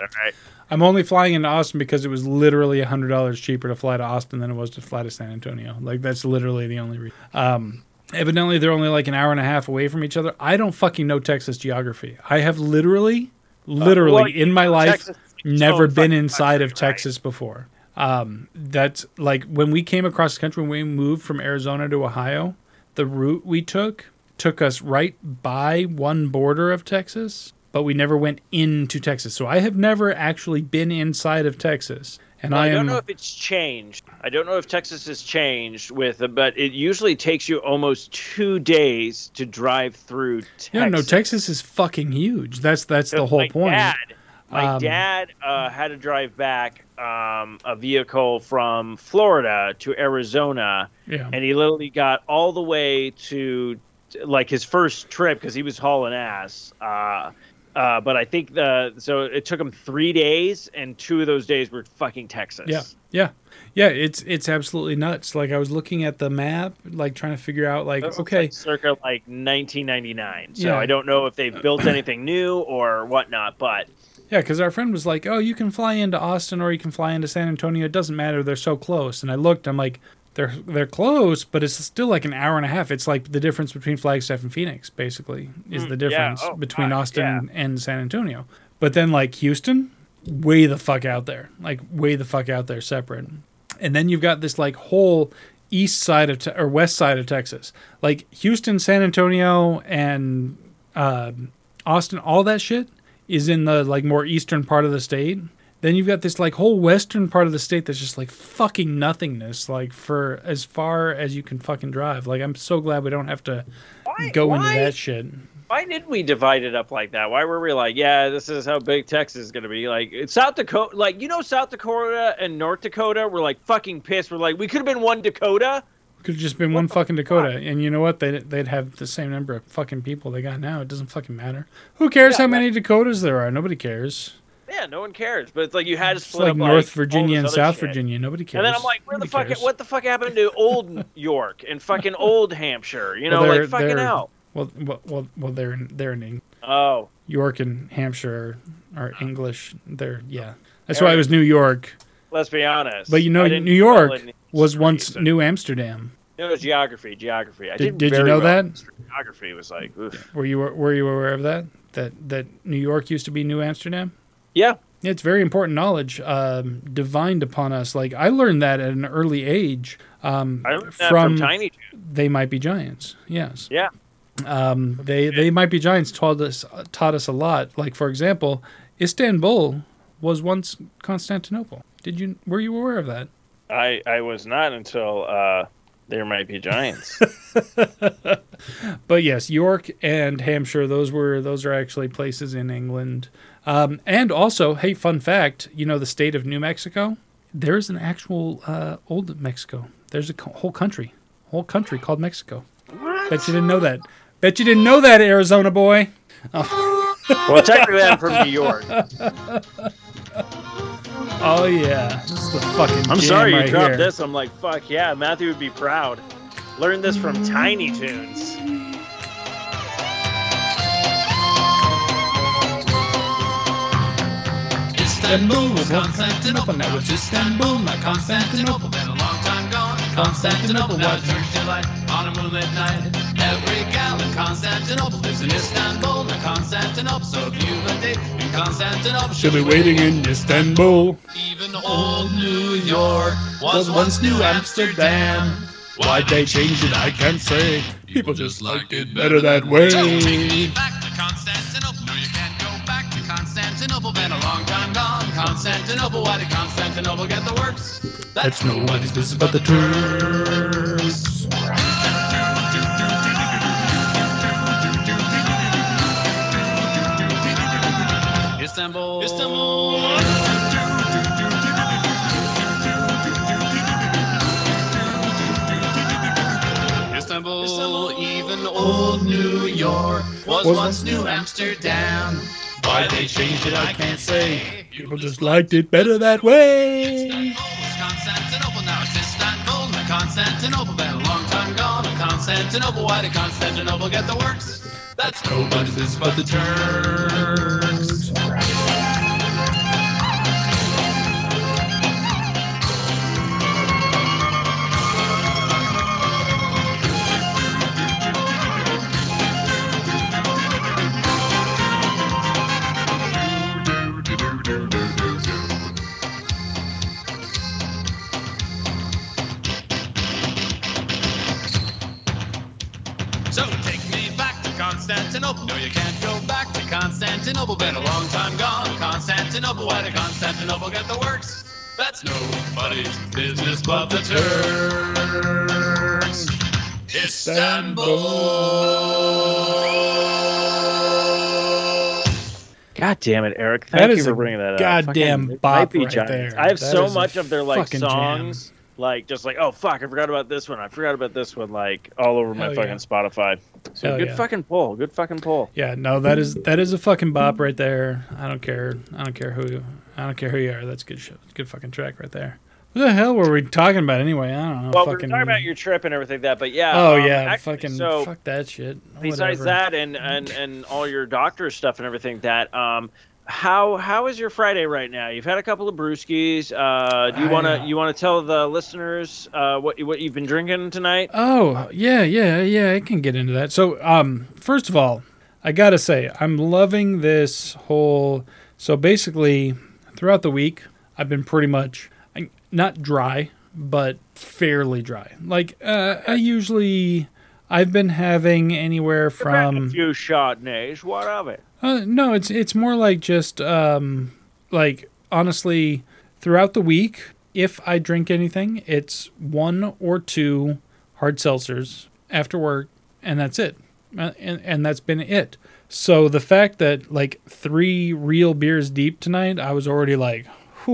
Speaker 2: All right.
Speaker 1: I'm only flying into Austin because it was literally hundred dollars cheaper to fly to Austin than it was to fly to San Antonio. Like that's literally the only reason. Um, evidently, they're only like an hour and a half away from each other. I don't fucking know Texas geography. I have literally, literally
Speaker 2: well,
Speaker 1: in my life
Speaker 2: Texas
Speaker 1: never
Speaker 2: own
Speaker 1: been
Speaker 2: fucking
Speaker 1: inside of
Speaker 2: country, right?
Speaker 1: Texas before. Um, that's like when we came across the country when we moved from Arizona to Ohio. The route we took took us right by one border of Texas, but we never went into Texas. So I have never actually been inside of Texas. And
Speaker 2: Well,
Speaker 1: I am
Speaker 2: don't know if it's changed. I don't know if Texas has changed with, but it usually takes you almost two days to drive through Texas.
Speaker 1: Yeah, no, Texas is fucking huge. That's that's the whole point.
Speaker 2: Dad, my
Speaker 1: Um,
Speaker 2: dad uh, had to drive back um, a vehicle from Florida to Arizona,
Speaker 1: Yeah.
Speaker 2: and he literally got all the way to like his first trip because he was hauling ass. Uh, uh, but I think the so it took him three days, and two of those days were fucking Texas.
Speaker 1: Yeah, yeah, yeah. It's it's absolutely nuts. Like I was looking at the map, like trying to figure out, like okay,
Speaker 2: like, circa like 1999. So
Speaker 1: Yeah.
Speaker 2: I don't know if they've built anything new or whatnot, but
Speaker 1: yeah, because our friend was like, oh, you can fly into Austin or you can fly into San Antonio. It doesn't matter. They're so close. And I looked. I'm like, they're they're close, but it's still like an hour and a half. It's like the difference between Flagstaff and Phoenix, basically, is
Speaker 2: Mm,
Speaker 1: the
Speaker 2: yeah.
Speaker 1: difference
Speaker 2: Oh,
Speaker 1: between
Speaker 2: God,
Speaker 1: Austin
Speaker 2: yeah.
Speaker 1: and, and San Antonio. But then like Houston, way the fuck out there, like way the fuck out there, separate. And then you've got this like whole east side of te- or west side of Texas, like Houston, San Antonio, and uh, Austin. All that shit is in the like more eastern part of the state. Then you've got this like whole western part of the state that's just like fucking nothingness, like for as far as you can fucking drive. Like I'm so glad we don't have to
Speaker 2: why,
Speaker 1: go
Speaker 2: why,
Speaker 1: into that shit.
Speaker 2: why did we divide it up like that? Why were we like, yeah, this is how big Texas is going to be? Like, it's South Dakota, like, you know, South Dakota and North Dakota were like fucking pissed. We're like, we could have been one Dakota.
Speaker 1: Could have just been one fucking Dakota, and you know what? They they'd have the same number of fucking people they got now. It doesn't fucking matter. Who cares
Speaker 2: Yeah,
Speaker 1: how many Dakotas there are? Nobody cares.
Speaker 2: Yeah, no one cares. But it's like you had to
Speaker 1: It's
Speaker 2: split
Speaker 1: like
Speaker 2: up
Speaker 1: North
Speaker 2: like,
Speaker 1: Virginia and South
Speaker 2: shit.
Speaker 1: Virginia. Nobody cares.
Speaker 2: And then I'm like, where the fuck?
Speaker 1: cares.
Speaker 2: What the fuck happened to old York and fucking old Hampshire? You know,
Speaker 1: Well,
Speaker 2: like fucking hell.
Speaker 1: Well, well, well, they're in, they're in Eng-
Speaker 2: Oh,
Speaker 1: York and Hampshire are, are English. They're yeah. That's why it was New York.
Speaker 2: Let's be honest.
Speaker 1: But you know, New York was once
Speaker 2: so-
Speaker 1: New Amsterdam.
Speaker 2: It was geography, geography. I
Speaker 1: Did-
Speaker 2: did.
Speaker 1: did you know
Speaker 2: well
Speaker 1: that?
Speaker 2: Geography was like, oof.
Speaker 1: Were you were you aware of that? That that New York used to be New Amsterdam.
Speaker 2: yeah.
Speaker 1: It's very important knowledge um, divined upon us. Like I learned that at an early age. Um,
Speaker 2: I learned that
Speaker 1: from,
Speaker 2: from
Speaker 1: they might be giants. Yes.
Speaker 2: Yeah.
Speaker 1: Um, they they might be giants taught us taught us a lot. Like for example, Istanbul was once Constantinople. Did you were you aware of that?
Speaker 2: I I was not until uh, there might be giants.
Speaker 1: But yes, York and Hampshire, those were those are actually places in England. Um, and also, hey, fun fact, you know the state of New Mexico? There's an actual uh, old Mexico. There's a co- whole country, whole country called Mexico. Bet you didn't know that. Bet you didn't know that, Arizona boy.
Speaker 2: well, technically, I'm from New York.
Speaker 1: Oh yeah, this is the fucking.
Speaker 2: I'm
Speaker 1: jam
Speaker 2: sorry you
Speaker 1: right
Speaker 2: dropped
Speaker 1: here.
Speaker 2: this. I'm like, fuck yeah, Matthew would be proud. Learned this from Tiny Toons.
Speaker 5: Istanbul, Constantinople, now it's Istanbul, not Constantinople. Constantinople, now it turns to light on a moonlit night. Every gal in Constantinople lives in Istanbul, not Constantinople. So if you've a date in Constantinople,
Speaker 1: She'll be waiting in Istanbul.
Speaker 5: Even old New York was once New Amsterdam.
Speaker 1: Why'd they change it? I can't say.
Speaker 5: People just liked it
Speaker 1: better that way.
Speaker 5: Don't take me back to Constantinople. No, you can't go back to Constantinople. Been a long time gone. Constantinople. Why did Constantinople get the works?
Speaker 1: That's nobody's business but the Turks.
Speaker 5: Istanbul. Istanbul. Istanbul, even old New York was,
Speaker 1: Was
Speaker 5: once New Amsterdam. Why they changed it, I can't say.
Speaker 1: People just liked it better that way.
Speaker 5: Constantinople. Been a long time gone, Constantinople. Why did Constantinople get the works? That's nobody's business but the Turks. Constantinople. Been a long time gone. Constantinople, why did Constantinople get the works? That's nobody's business but the Turks. Istanbul.
Speaker 2: God damn it, Eric!
Speaker 1: That
Speaker 2: Thank
Speaker 1: is
Speaker 2: you for
Speaker 1: a
Speaker 2: bringing that up.
Speaker 1: goddamn
Speaker 2: Fucking- it
Speaker 1: bop right
Speaker 2: giants.
Speaker 1: there.
Speaker 2: I have
Speaker 1: That
Speaker 2: so
Speaker 1: is a
Speaker 2: much of their like
Speaker 1: fucking jam.
Speaker 2: songs, like just like oh fuck, I forgot about this one. I forgot about this one, like all over my
Speaker 1: Hell
Speaker 2: fucking
Speaker 1: yeah.
Speaker 2: Spotify. So
Speaker 1: Hell
Speaker 2: good
Speaker 1: yeah.
Speaker 2: fucking pull. Good fucking pull.
Speaker 1: Yeah, no, that is that is a fucking bop right there. I don't care. I don't care who. I don't care who you are. That's good shit. Good fucking track right there. What the hell were we talking about anyway? I don't know.
Speaker 2: Well, we
Speaker 1: fucking,
Speaker 2: were talking about your trip and everything like that, but yeah.
Speaker 1: Oh
Speaker 2: um,
Speaker 1: yeah,
Speaker 2: actually,
Speaker 1: fucking
Speaker 2: So
Speaker 1: fuck that shit.
Speaker 2: besides
Speaker 1: Whatever.
Speaker 2: that, and and and all your doctor stuff and everything, that um, how how is your Friday right now? You've had a couple of brewskis. Uh, do you want to you want to tell the listeners uh what what you've been drinking tonight?
Speaker 1: Oh yeah, yeah, yeah. I can get into that. So, um, first of all, I gotta say I'm loving this whole. So basically, throughout the week, I've been pretty much not dry, but fairly dry. Like uh, I usually, I've been having anywhere
Speaker 2: from a few Chardonnays. What of it?
Speaker 1: Uh, no, it's it's more like just um, like honestly, throughout the week, if I drink anything, it's one or two hard seltzers after work, and that's it, uh, and and that's been it. So the fact that like three real beers deep tonight, I was already like,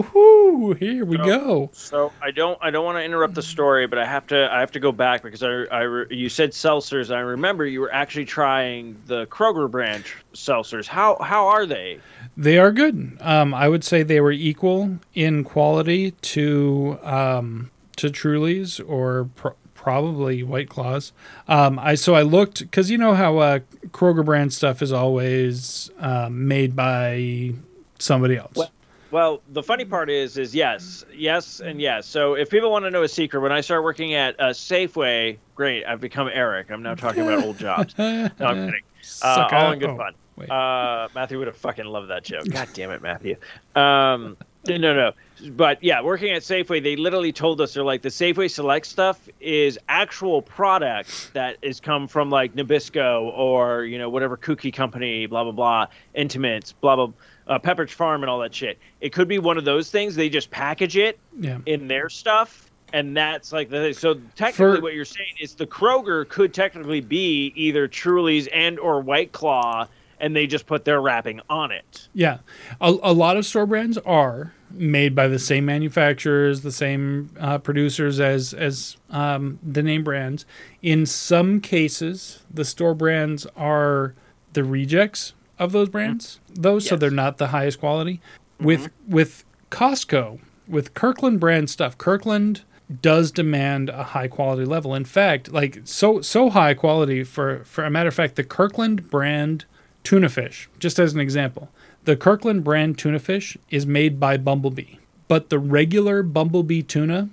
Speaker 1: whoo, here we
Speaker 2: So-
Speaker 1: go.
Speaker 2: So I don't I don't want to interrupt the story, but I have to I have to go back because I, I re- you said seltzers. I remember you were actually trying the Kroger brand seltzers. How how are they?
Speaker 1: They are good. Um, I would say they were equal in quality to um, to Truly's or pr- probably White Claws. Um, I so I looked because you know how uh, Kroger brand stuff is always um, made by somebody else.
Speaker 2: Well- Well, the funny part is, is yes, yes, and yes. So if people want to know a secret, when I started working at uh, Safeway, great, I've become Eric. I'm now talking about old jobs. No, I'm kidding. Uh, all in good
Speaker 1: Oh,
Speaker 2: fun. Uh, Matthew would have fucking loved that joke. God damn it, Matthew. Um, no, no. But yeah, working at Safeway, they literally told us they're like the Safeway Select stuff is actual product that is come from like Nabisco or you know whatever cookie company, blah blah blah, Entenmann's, blah blah, uh, Pepperidge Farm and all that shit. It could be one of those things. They just package it
Speaker 1: yeah.
Speaker 2: in their stuff and that's like the so technically
Speaker 1: For-
Speaker 2: what you're saying is the kroger could technically be either truly's and or white claw and they just put their wrapping on it
Speaker 1: Yeah, a, a lot of store brands are made by the same manufacturers, the same uh, producers as as um, the name brands. In some cases, the store brands are the rejects of those brands, mm-hmm. those so
Speaker 2: Yes.
Speaker 1: they're not the highest quality. Mm-hmm. With with Costco, with Kirkland brand stuff, Kirkland does demand a high quality level. In fact, like so so high quality for for a matter of fact, the Kirkland brand tuna fish, just as an example. The Kirkland brand tuna fish is made by Bumblebee, but the regular Bumblebee tuna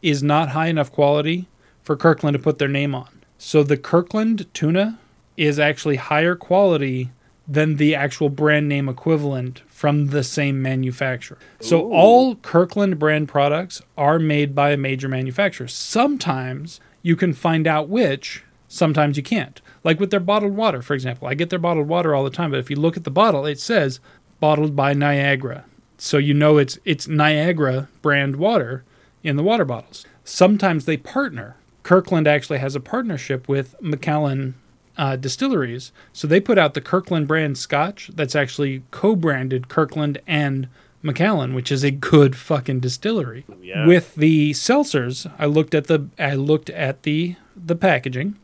Speaker 1: is not high enough quality for Kirkland to put their name on. So the Kirkland tuna is actually higher quality than the actual brand name equivalent from the same manufacturer. So all Kirkland brand products are made by a major manufacturer. Sometimes you can find out which, sometimes you can't. Like with their bottled water, for example. I get their bottled water all the time, but if you look at the bottle, it says bottled by Niagara. So you know it's it's Niagara brand water in the water bottles. Sometimes they partner. Kirkland actually has a partnership with Macallan uh, distilleries. So they put out the Kirkland brand scotch that's actually co-branded Kirkland and Macallan, which is a good fucking distillery.
Speaker 2: Yeah.
Speaker 1: With the seltzers, I looked at the I looked at the the packaging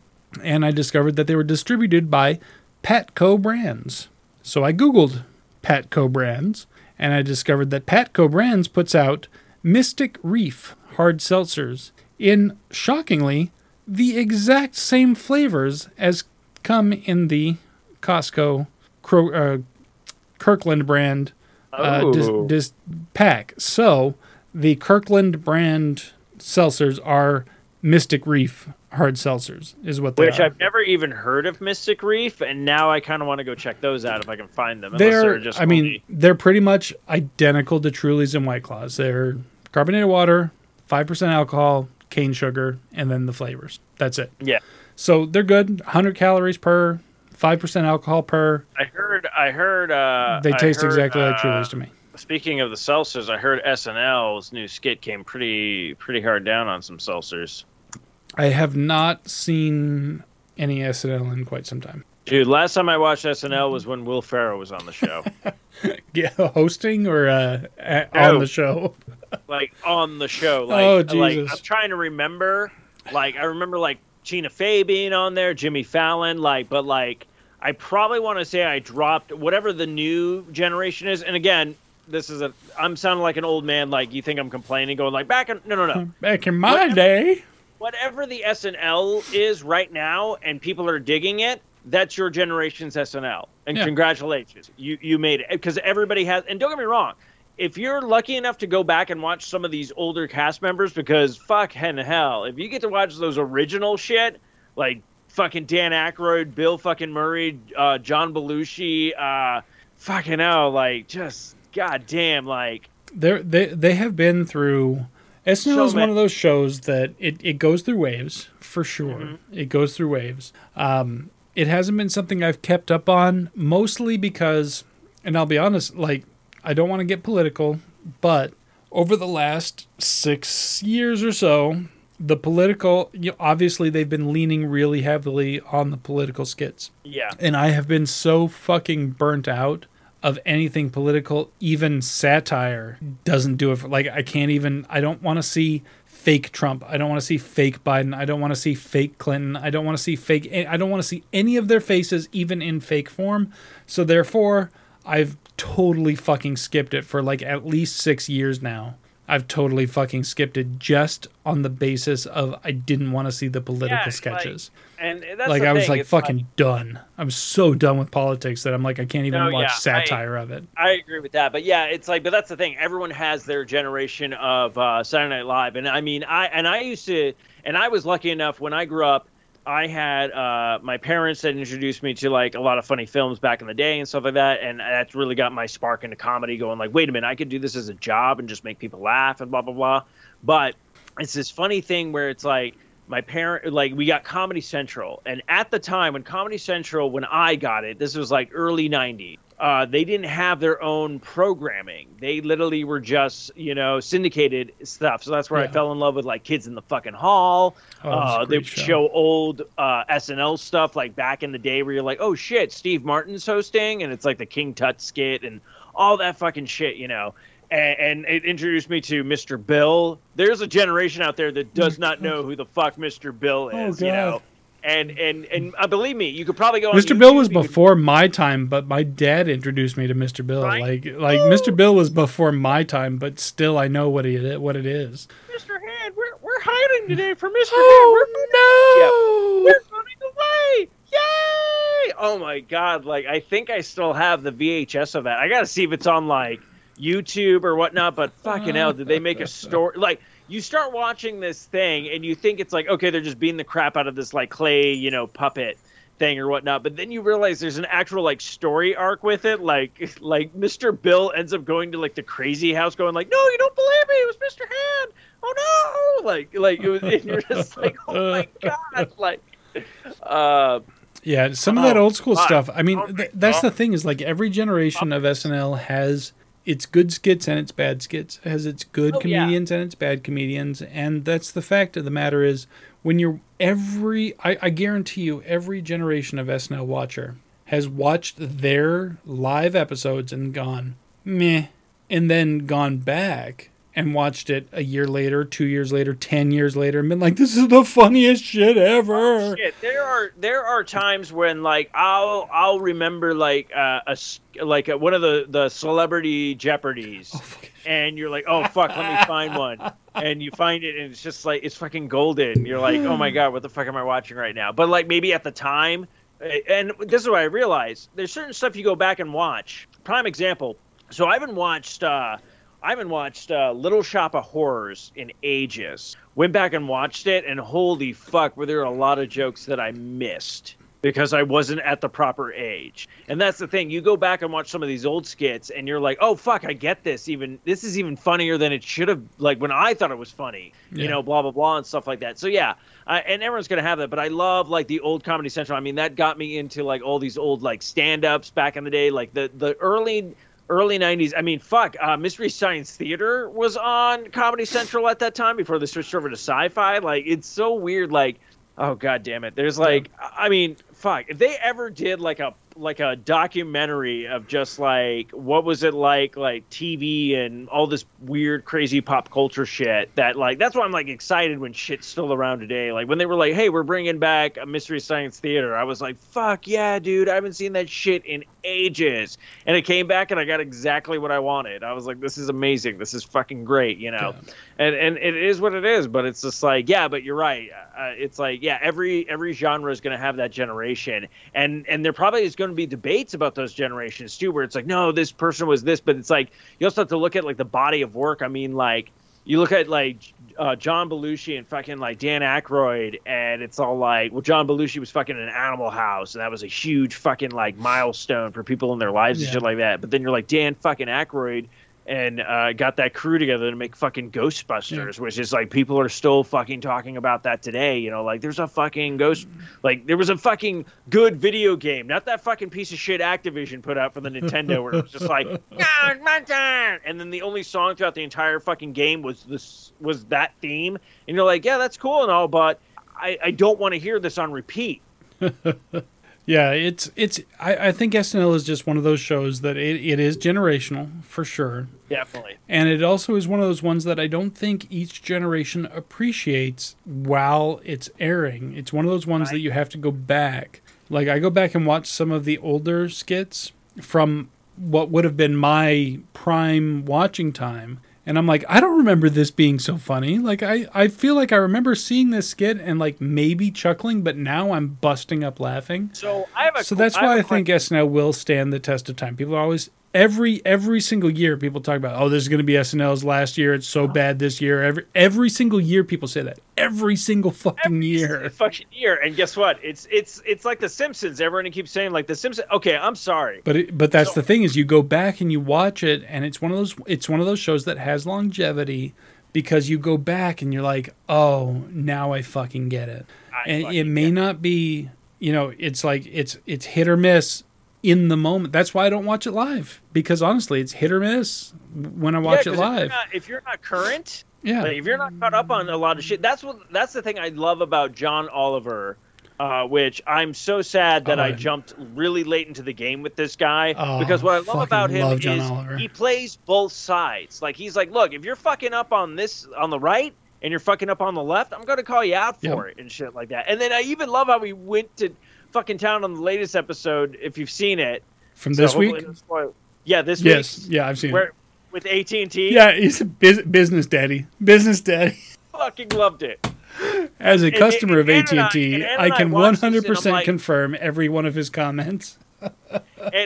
Speaker 1: and I discovered that they were distributed by Patco Brands. So I googled Patco Brands and I discovered that Patco Brands puts out Mystic Reef hard seltzers in shockingly the exact same flavors as come in the Costco Cro- uh, Kirkland brand uh,
Speaker 2: Oh.
Speaker 1: dis- pack. So the Kirkland brand seltzers are Mystic Reef hard seltzers, is what they
Speaker 2: which
Speaker 1: are.
Speaker 2: i've never even heard of mystic reef and now i kind of want to go check those out if i can find them
Speaker 1: they're,
Speaker 2: they're just
Speaker 1: I mean, they're pretty much identical to Truly's and White Claws. They're carbonated water, five percent alcohol, cane sugar, and then the flavors. That's it.
Speaker 2: yeah
Speaker 1: So they're good. 100 calories per five percent alcohol per.
Speaker 2: I heard. I heard. Uh,
Speaker 1: They taste
Speaker 2: heard,
Speaker 1: exactly like
Speaker 2: uh,
Speaker 1: Truly's to me.
Speaker 2: Speaking of the seltzers, I heard SNL's new skit came pretty pretty hard down on some seltzers.
Speaker 1: I have not seen any SNL in quite some time.
Speaker 2: Dude, last time I watched SNL was when Will Ferrell was on the show.
Speaker 1: Yeah, hosting or uh,
Speaker 2: No.
Speaker 1: on the show.
Speaker 2: like on the show. Like,
Speaker 1: Oh,
Speaker 2: like
Speaker 1: Jesus.
Speaker 2: I'm trying to remember. Like I remember like Tina Fey being on there, Jimmy Fallon. Like, but like I probably want to say I dropped whatever the new generation is. And again, this is a I'm sounding like an old man. Like you think I'm complaining, going like back in no no no. Hmm.
Speaker 1: Back in my
Speaker 2: Whatever.
Speaker 1: day.
Speaker 2: Whatever the SNL is right now, and people are digging it. That's your generation's SNL, and
Speaker 1: Yeah.
Speaker 2: congratulations, you you made it because everybody has. And don't get me wrong, if you're lucky enough to go back and watch some of these older cast members, because fuck hen hell, if you get to watch those original shit, like fucking Dan Aykroyd, Bill fucking Murray, uh, John Belushi, uh, fucking hell, like just goddamn, like
Speaker 1: They're, they they have been through. SNL
Speaker 2: So
Speaker 1: is one of those shows that it, it goes through waves for sure.
Speaker 2: Mm-hmm.
Speaker 1: It goes through waves. Um, it hasn't been something I've kept up on mostly because, and I'll be honest, like I don't want to get political, but over the last six years or so, the political you know, obviously they've been leaning really heavily on the political skits
Speaker 2: yeah,
Speaker 1: and I have been so fucking burnt out of anything political, even satire doesn't do it. For, like I can't even. I don't want to see fake Trump. I don't want to see fake Biden. I don't want to see fake Clinton. I don't want to see fake. Eh, I don't want to see any of their faces, even in fake form. So therefore, I've totally fucking skipped it for like at least six years now. I've totally fucking skipped it just on the basis of I didn't want to see the political
Speaker 2: Yeah, like,
Speaker 1: sketches
Speaker 2: and that's
Speaker 1: like I was
Speaker 2: thing,
Speaker 1: like
Speaker 2: it's
Speaker 1: fucking done. I'm so done with politics that I'm like I can't even
Speaker 2: No,
Speaker 1: watch
Speaker 2: yeah, I-
Speaker 1: satire of it.
Speaker 2: I agree with that, but yeah, it's like, but that's the thing. Everyone has their generation of uh, Saturday Night Live, and I mean, I and I used to, and I was lucky enough when I grew up. I had uh, my parents that introduced me to like a lot of funny films back in the day and stuff like that, and that's really got my spark into comedy. Going like, wait a minute, I could do this as a job and just make people laugh and blah blah blah. But it's this funny thing where it's like my parent like we got comedy central. And at the time when comedy central when i got it this was like early 90s uh, they didn't have their own programming. They literally were just you know syndicated stuff. So that's where i fell in love with like kids in the fucking hall.
Speaker 1: Oh, it was a
Speaker 2: uh, they would
Speaker 1: show.
Speaker 2: show old uh, snl stuff like back in the day where you're like oh shit steve martin's hosting and it's like the king tut skit and all that fucking shit you know and, and it introduced me to Mr. Bill. There's a generation out there that does not know who the fuck Mr. Bill
Speaker 1: Oh,
Speaker 2: is, you know. And and and uh, believe me, you could probably go. On
Speaker 1: Mr. Bill was
Speaker 2: you could-
Speaker 1: before my time, but my dad introduced me to Mr. Bill.
Speaker 2: Right?
Speaker 1: Like like Mr. Bill was before my time, but still I know what he what it is.
Speaker 2: Mr. Hand, we're we're hiding today from Mr.
Speaker 1: Oh
Speaker 2: Hand. We're, we're running away! Yay! Oh my god! Like I think I still have the VHS of that. I gotta see if it's on like YouTube or whatnot. But fucking hell, did they make a story? Like you start watching this thing and you think it's like okay, they're just beating the crap out of this like clay, you know, puppet thing or whatnot. But then you realize there's an actual like story arc with it. Like like Mr. Bill ends up going to like the crazy house, going like, no, you don't believe me, it was Mr. Hand. Oh no! Like like it was, and you're just like, oh my god! Like, uh,
Speaker 1: Yeah, some of that
Speaker 2: Oh,
Speaker 1: old school stuff. I mean,
Speaker 2: Oh
Speaker 1: th- that's the thing is like every generation of SNL has its good skits and its bad skits. It has its good
Speaker 2: Oh, yeah.
Speaker 1: comedians and its bad comedians, and that's the fact of the matter is when you're every I, I guarantee you every generation of SNL watcher has watched their live episodes and gone meh, and then gone back and watched it a year later, two years later, ten years later, and been like, "This is the funniest shit ever."
Speaker 2: Oh, shit. There are there are times when like I'll I'll remember like uh, a like a, one of the the celebrity Jeopardies, and you're like, oh fuck, let me find one, and you find it, and it's just like it's fucking golden. You're like, oh my god, what the fuck am I watching right now? But like maybe at the time, and this is what I realized: there's certain stuff you go back and watch. Prime example. So I haven't watched. uh I haven't watched uh, Little Shop of Horrors in ages. Went back and watched it, and holy fuck, were there a lot of jokes that I missed. because I wasn't at the proper age. And that's the thing. You go back and watch some of these old skits and you're like, "Oh fuck, I get this. Even this is even funnier than it should have like when I thought it was funny." You know, blah blah blah and stuff like that. So yeah, I, and everyone's going to have that, but I love like the old Comedy Central. I mean, that got me into like all these old like stand-ups back in the day, like the the early early 90s i mean fuck uh, mystery science theater was on comedy central at that time before they switched over to sci-fi. Like it's so weird like oh god damn it. There's like i mean fuck if they ever did like a like a documentary of just like what was it like like tv and all this weird crazy pop culture shit that like that's why i'm like excited when shit's still around today. Like when they were like hey we're bringing back a mystery science theater i was like fuck yeah dude. I haven't seen that shit in ages. And it came back and i got exactly what i wanted. I was like this is amazing. This is fucking great you know? And and it is what it is but it's just like yeah but you're right. Uh, it's like yeah every every genre is going to have that generation. And and there probably is going to be debates about those generations too where it's like no this person was this but it's like you also have to look at like the body of work i mean like you look at like uh, John Belushi and fucking like Dan Aykroyd, and it's all like, well, John Belushi was fucking in Animal House, and that was a huge fucking like milestone for people in their lives and shit like that. But then you're like Dan fucking Aykroyd, and uh, got that crew together to make fucking Ghostbusters, which is like people are still fucking talking about that today. You know, like there's a fucking ghost, like there was a fucking good video game, not that fucking piece of shit Activision put out for the Nintendo, where it was just like, "Yeah, it's my turn," and then the only song throughout the entire fucking game was this was that theme, and you're like, yeah, that's cool and all, but I, I don't want to hear this on repeat.
Speaker 1: Yeah, it's it's. I, I think SNL is just one of those shows that it, it is generational for sure,
Speaker 2: Definitely.
Speaker 1: and it also is one of those ones that I don't think each generation appreciates while it's airing. It's one of those ones that you have to go back. Like I go back and watch some of the older skits from what would have been my prime watching time. And I'm like, I don't remember this being so funny. Like I, I feel like I remember seeing this skit and like maybe chuckling, but now I'm busting up laughing.
Speaker 2: So I have a
Speaker 1: So that's
Speaker 2: I
Speaker 1: why I think SNL will stand the test of time. People are always every every single year people talk about, oh, this is going to be SNL's last year. It's so bad this year. Every every single year people say that. Every single fucking year.
Speaker 2: fucking year. And guess what? It's it's it's like the Simpsons. Everyone keeps saying like the Simpsons. Okay, I'm sorry.
Speaker 1: But it, but that's
Speaker 2: So-
Speaker 1: the thing is you go back and you watch it and it's one of those it's one of those shows that has longevity because you go back and you're like, "Oh, now I fucking get it."
Speaker 2: I
Speaker 1: and it may not be, you know, it's like it's it's hit or miss in the moment. That's why I don't watch it live because honestly, it's hit or miss when I watch
Speaker 2: Yeah,
Speaker 1: it
Speaker 2: 'cause If
Speaker 1: live.
Speaker 2: you're, not, if you're not current,
Speaker 1: yeah.
Speaker 2: like, if you're not caught up on a lot of shit, that's what that's the thing I love about John Oliver. Uh, which I'm so sad that
Speaker 1: Oh,
Speaker 2: I jumped really late into the game with this guy
Speaker 1: Oh,
Speaker 2: because what I love about him
Speaker 1: love
Speaker 2: is
Speaker 1: Oliver.
Speaker 2: he plays both sides. Like he's like, look, if you're fucking up on this on the right and you're fucking up on the left, I'm gonna call you out for
Speaker 1: Yep.
Speaker 2: it and shit like that. And then I even love how he went to fucking town on the latest episode. If you've seen it,
Speaker 1: From this
Speaker 2: hopefully
Speaker 1: week?
Speaker 2: Yeah, this
Speaker 1: Yes.
Speaker 2: week.
Speaker 1: Yeah, I've seen
Speaker 2: Where
Speaker 1: it.
Speaker 2: with AT and T.
Speaker 1: Yeah, he's a bus- business daddy. Business daddy.
Speaker 2: fucking loved it.
Speaker 1: As a
Speaker 2: And-
Speaker 1: customer of
Speaker 2: and and
Speaker 1: AT&T, I
Speaker 2: I
Speaker 1: can
Speaker 2: and I'm
Speaker 1: 100%
Speaker 2: like-
Speaker 1: confirm every one of his comments.
Speaker 2: And,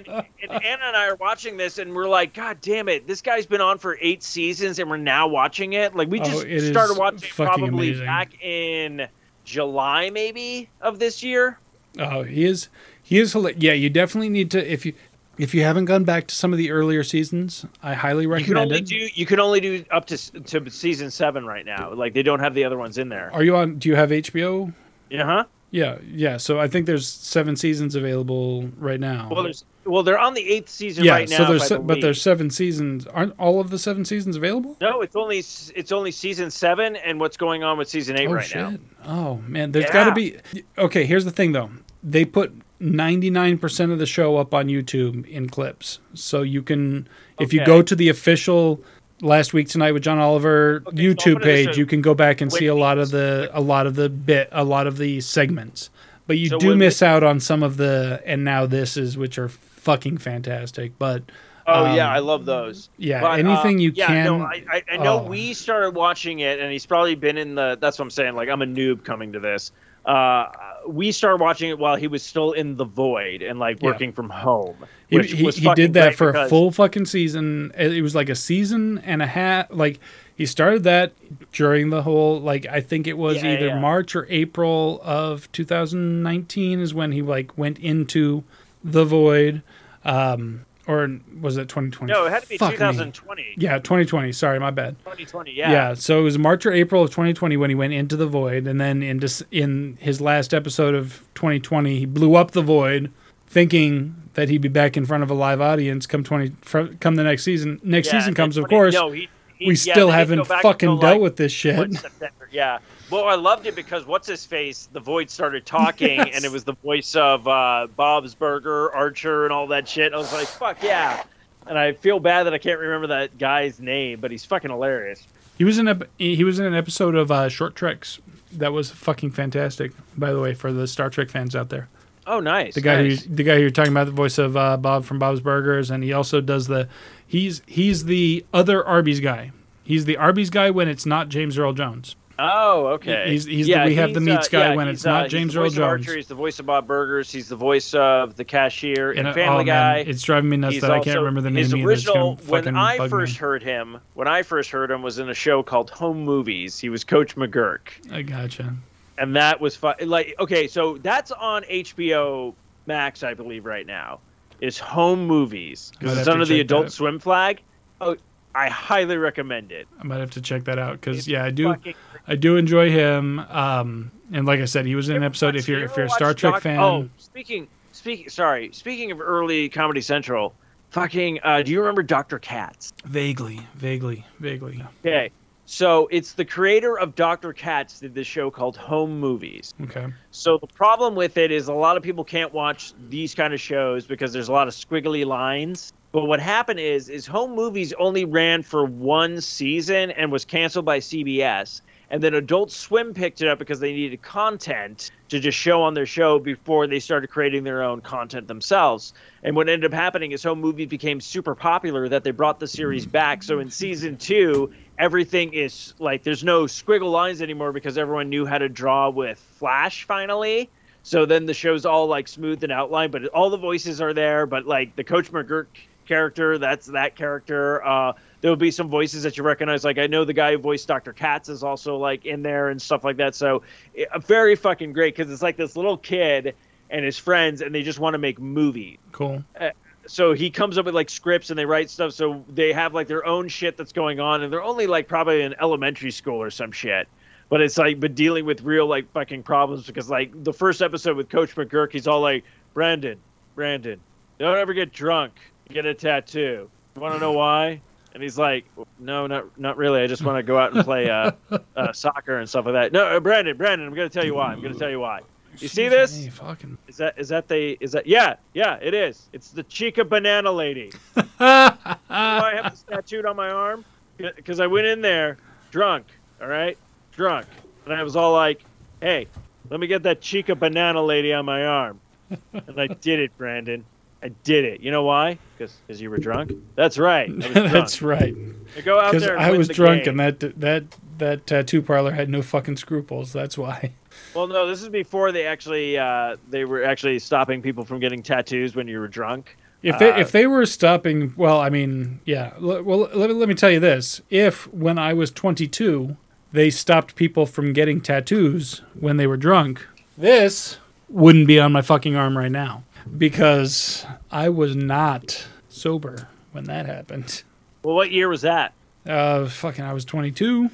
Speaker 2: and Anna and I are watching this, and we're like, God damn it! This guy's been on for eight seasons, and we're now watching it. Like we
Speaker 1: Oh,
Speaker 2: just
Speaker 1: is
Speaker 2: started watching probably
Speaker 1: amazing.
Speaker 2: back in July, maybe of this year.
Speaker 1: Oh, he is he is yeah, you definitely need to if you if you haven't gone back to some of the earlier seasons, I highly
Speaker 2: You can
Speaker 1: recommend
Speaker 2: only
Speaker 1: it.
Speaker 2: do you can only do up to to season seven right now. Like they don't have the other ones in there.
Speaker 1: Are you on do you have HBO?
Speaker 2: Yeah, huh?
Speaker 1: Yeah, yeah. So I think there's 7 seasons available right now.
Speaker 2: Well, there's well, they're on the eighth season
Speaker 1: yeah,
Speaker 2: right now.
Speaker 1: so there's se- but there's 7 seasons. Aren't all of the 7 seasons available?
Speaker 2: no. It's only it's only season seven, and what's going on with season eight
Speaker 1: oh
Speaker 2: right
Speaker 1: shit.
Speaker 2: now.
Speaker 1: Oh man, there's got to be Okay, here's the thing though. They put 99% of the show up on YouTube in clips. So you can if you go to the official last week tonight with John Oliver
Speaker 2: Okay,
Speaker 1: YouTube
Speaker 2: gonna
Speaker 1: page, you can go back and see a lot of the a lot of the bit a lot of the segments. But you
Speaker 2: So
Speaker 1: do miss out on some of the and now this is which are fucking fantastic. But
Speaker 2: Oh
Speaker 1: Um,
Speaker 2: yeah, I love those.
Speaker 1: yeah,
Speaker 2: But,
Speaker 1: anything
Speaker 2: uh,
Speaker 1: you
Speaker 2: yeah,
Speaker 1: can.
Speaker 2: No, I, I, I know
Speaker 1: oh.
Speaker 2: we started watching it, and he's probably been in the. That's what I'm saying. Like I'm a noob coming to this. Uh, we started watching it while he was still in the void and like
Speaker 1: Yeah.
Speaker 2: working from home.
Speaker 1: He,
Speaker 2: Which
Speaker 1: he,
Speaker 2: was
Speaker 1: he did that for a full fucking season. It was like a season and a half. Like he started that during the whole like I think it was
Speaker 2: Yeah,
Speaker 1: either
Speaker 2: yeah.
Speaker 1: March or April of 2019 is when he like went into the void, um, or was it 2020?
Speaker 2: No, it had to be
Speaker 1: Fuck me.
Speaker 2: 2020.
Speaker 1: Yeah, 2020. Sorry, my bad.
Speaker 2: 2020.
Speaker 1: Yeah.
Speaker 2: Yeah.
Speaker 1: so it was March or April of 2020 when he went into the void, and then in Dec- in his last episode of 2020, he blew up the void, thinking that he'd be back in front of a live audience come 20 fr- come the next season. Next
Speaker 2: Yeah,
Speaker 1: season comes, of course.
Speaker 2: No, he, he,
Speaker 1: we
Speaker 2: yeah,
Speaker 1: still haven't fucking dealt
Speaker 2: like,
Speaker 1: with this shit.
Speaker 2: September. Yeah. Well, I loved it because what's his face? The void started talking,
Speaker 1: Yes.
Speaker 2: and it was the voice of uh, Bob's Burger, Archer, and all that shit. I was like, fuck yeah. And I feel bad that I can't remember that guy's name, but he's fucking hilarious.
Speaker 1: He was in a he was in an episode of uh, Short Treks that was fucking fantastic. By the way, for the Star Trek fans out there.
Speaker 2: Oh, nice.
Speaker 1: the guy
Speaker 2: nice.
Speaker 1: who the guy who you're talking about, the voice of uh, Bob from Bob's Burgers, and he also does the he's he's the other Arby's guy. He's the Arby's guy when it's not James Earl Jones.
Speaker 2: Oh, okay.
Speaker 1: He's- he's the We Have the Meats guy
Speaker 2: yeah,
Speaker 1: when it's not
Speaker 2: uh,
Speaker 1: James Earl Jones.
Speaker 2: Archer, he's the voice of Bob Burgers. He's the voice of the cashier in
Speaker 1: And, uh,
Speaker 2: Family
Speaker 1: oh,
Speaker 2: Guy.
Speaker 1: it's driving me nuts
Speaker 2: He's
Speaker 1: that I can't remember the name
Speaker 2: his
Speaker 1: either. It's gonna
Speaker 2: original. When I first
Speaker 1: me.
Speaker 2: heard him, when I first heard him, was in a show called Home Movies. He was Coach McGuirk,
Speaker 1: I gotcha.
Speaker 2: and that was fun. Like, okay, so that's on HBO Max, I believe, right now. Is Home Movies because it's under the
Speaker 1: check that
Speaker 2: Adult. Swim flag. Oh, I highly recommend it.
Speaker 1: I might have to check that out because yeah, I do I do enjoy him. Um, and like I said, he was in an episode. If you're if you're a Star Trek
Speaker 2: Doc-
Speaker 1: fan,
Speaker 2: Oh, speaking speaking. Sorry, speaking of early Comedy Central. Fucking. Uh, do you remember Doctor Katz?
Speaker 1: vaguely, vaguely, vaguely.
Speaker 2: Okay. So it's the creator of Dr. Katz did this show called Home Movies.
Speaker 1: Okay.
Speaker 2: So the problem with it is a lot of people can't watch these kind of shows because there's a lot of squiggly lines. But what happened is is Home Movies only ran for one season and was canceled by CBS. And then Adult Swim picked it up because they needed content to just show on their show before they started creating their own content themselves. And what ended up happening is Home Movies became super popular that they brought the series mm-hmm. back. So in season two, everything is like there's no squiggle lines anymore because everyone knew how to draw with Flash finally. So then the show's all like smooth and outlined, but all the voices are there. But like the Coach McGuirk character, that's that character. Uh, there'll be some voices that you recognize. Like I know the guy who voiced Dr. Katz is also like in there and stuff like that. So it, very fucking great because it's like this little kid and his friends, and they just want to make movies
Speaker 1: Cool.
Speaker 2: so he comes up with like scripts and they write stuff so they have like their own shit that's going on and they're only like probably in elementary school or some shit but it's like but dealing with real like fucking problems because like the first episode with coach mcguirk he's all like brandon brandon don't ever get drunk get a tattoo you want to know why and he's like no not not really i just want to go out and play uh, uh, soccer and stuff like that no uh, brandon brandon i'm gonna tell you why i'm gonna tell you why you see this
Speaker 1: Hey, fucking.
Speaker 2: is that is that the is that yeah yeah it is. It's the Chiquita Banana Lady. Why I have this tattooed on my arm? Because I went in there drunk. All right, drunk, and I was all like, "Hey, let me get that Chiquita Banana Lady on my arm," and I did it, Brandon. I did it. You know why? Because you were drunk. That's right. Drunk.
Speaker 1: That's right.
Speaker 2: Go out there.
Speaker 1: I was
Speaker 2: the
Speaker 1: drunk
Speaker 2: game.
Speaker 1: and that that that tattoo parlor had no fucking scruples. That's why.
Speaker 2: Well, no, this is before they actually uh, they were actually stopping people from getting tattoos when you were drunk.
Speaker 1: If they
Speaker 2: Uh,
Speaker 1: if they were stopping, well, I mean, yeah. l- Well, let, me- let me tell you this: if when I was 22, they stopped people from getting tattoos when they were drunk, this wouldn't be on my fucking arm right now because I was not sober when that happened.
Speaker 2: Well, what year was that?
Speaker 1: Uh, fucking, I was 22.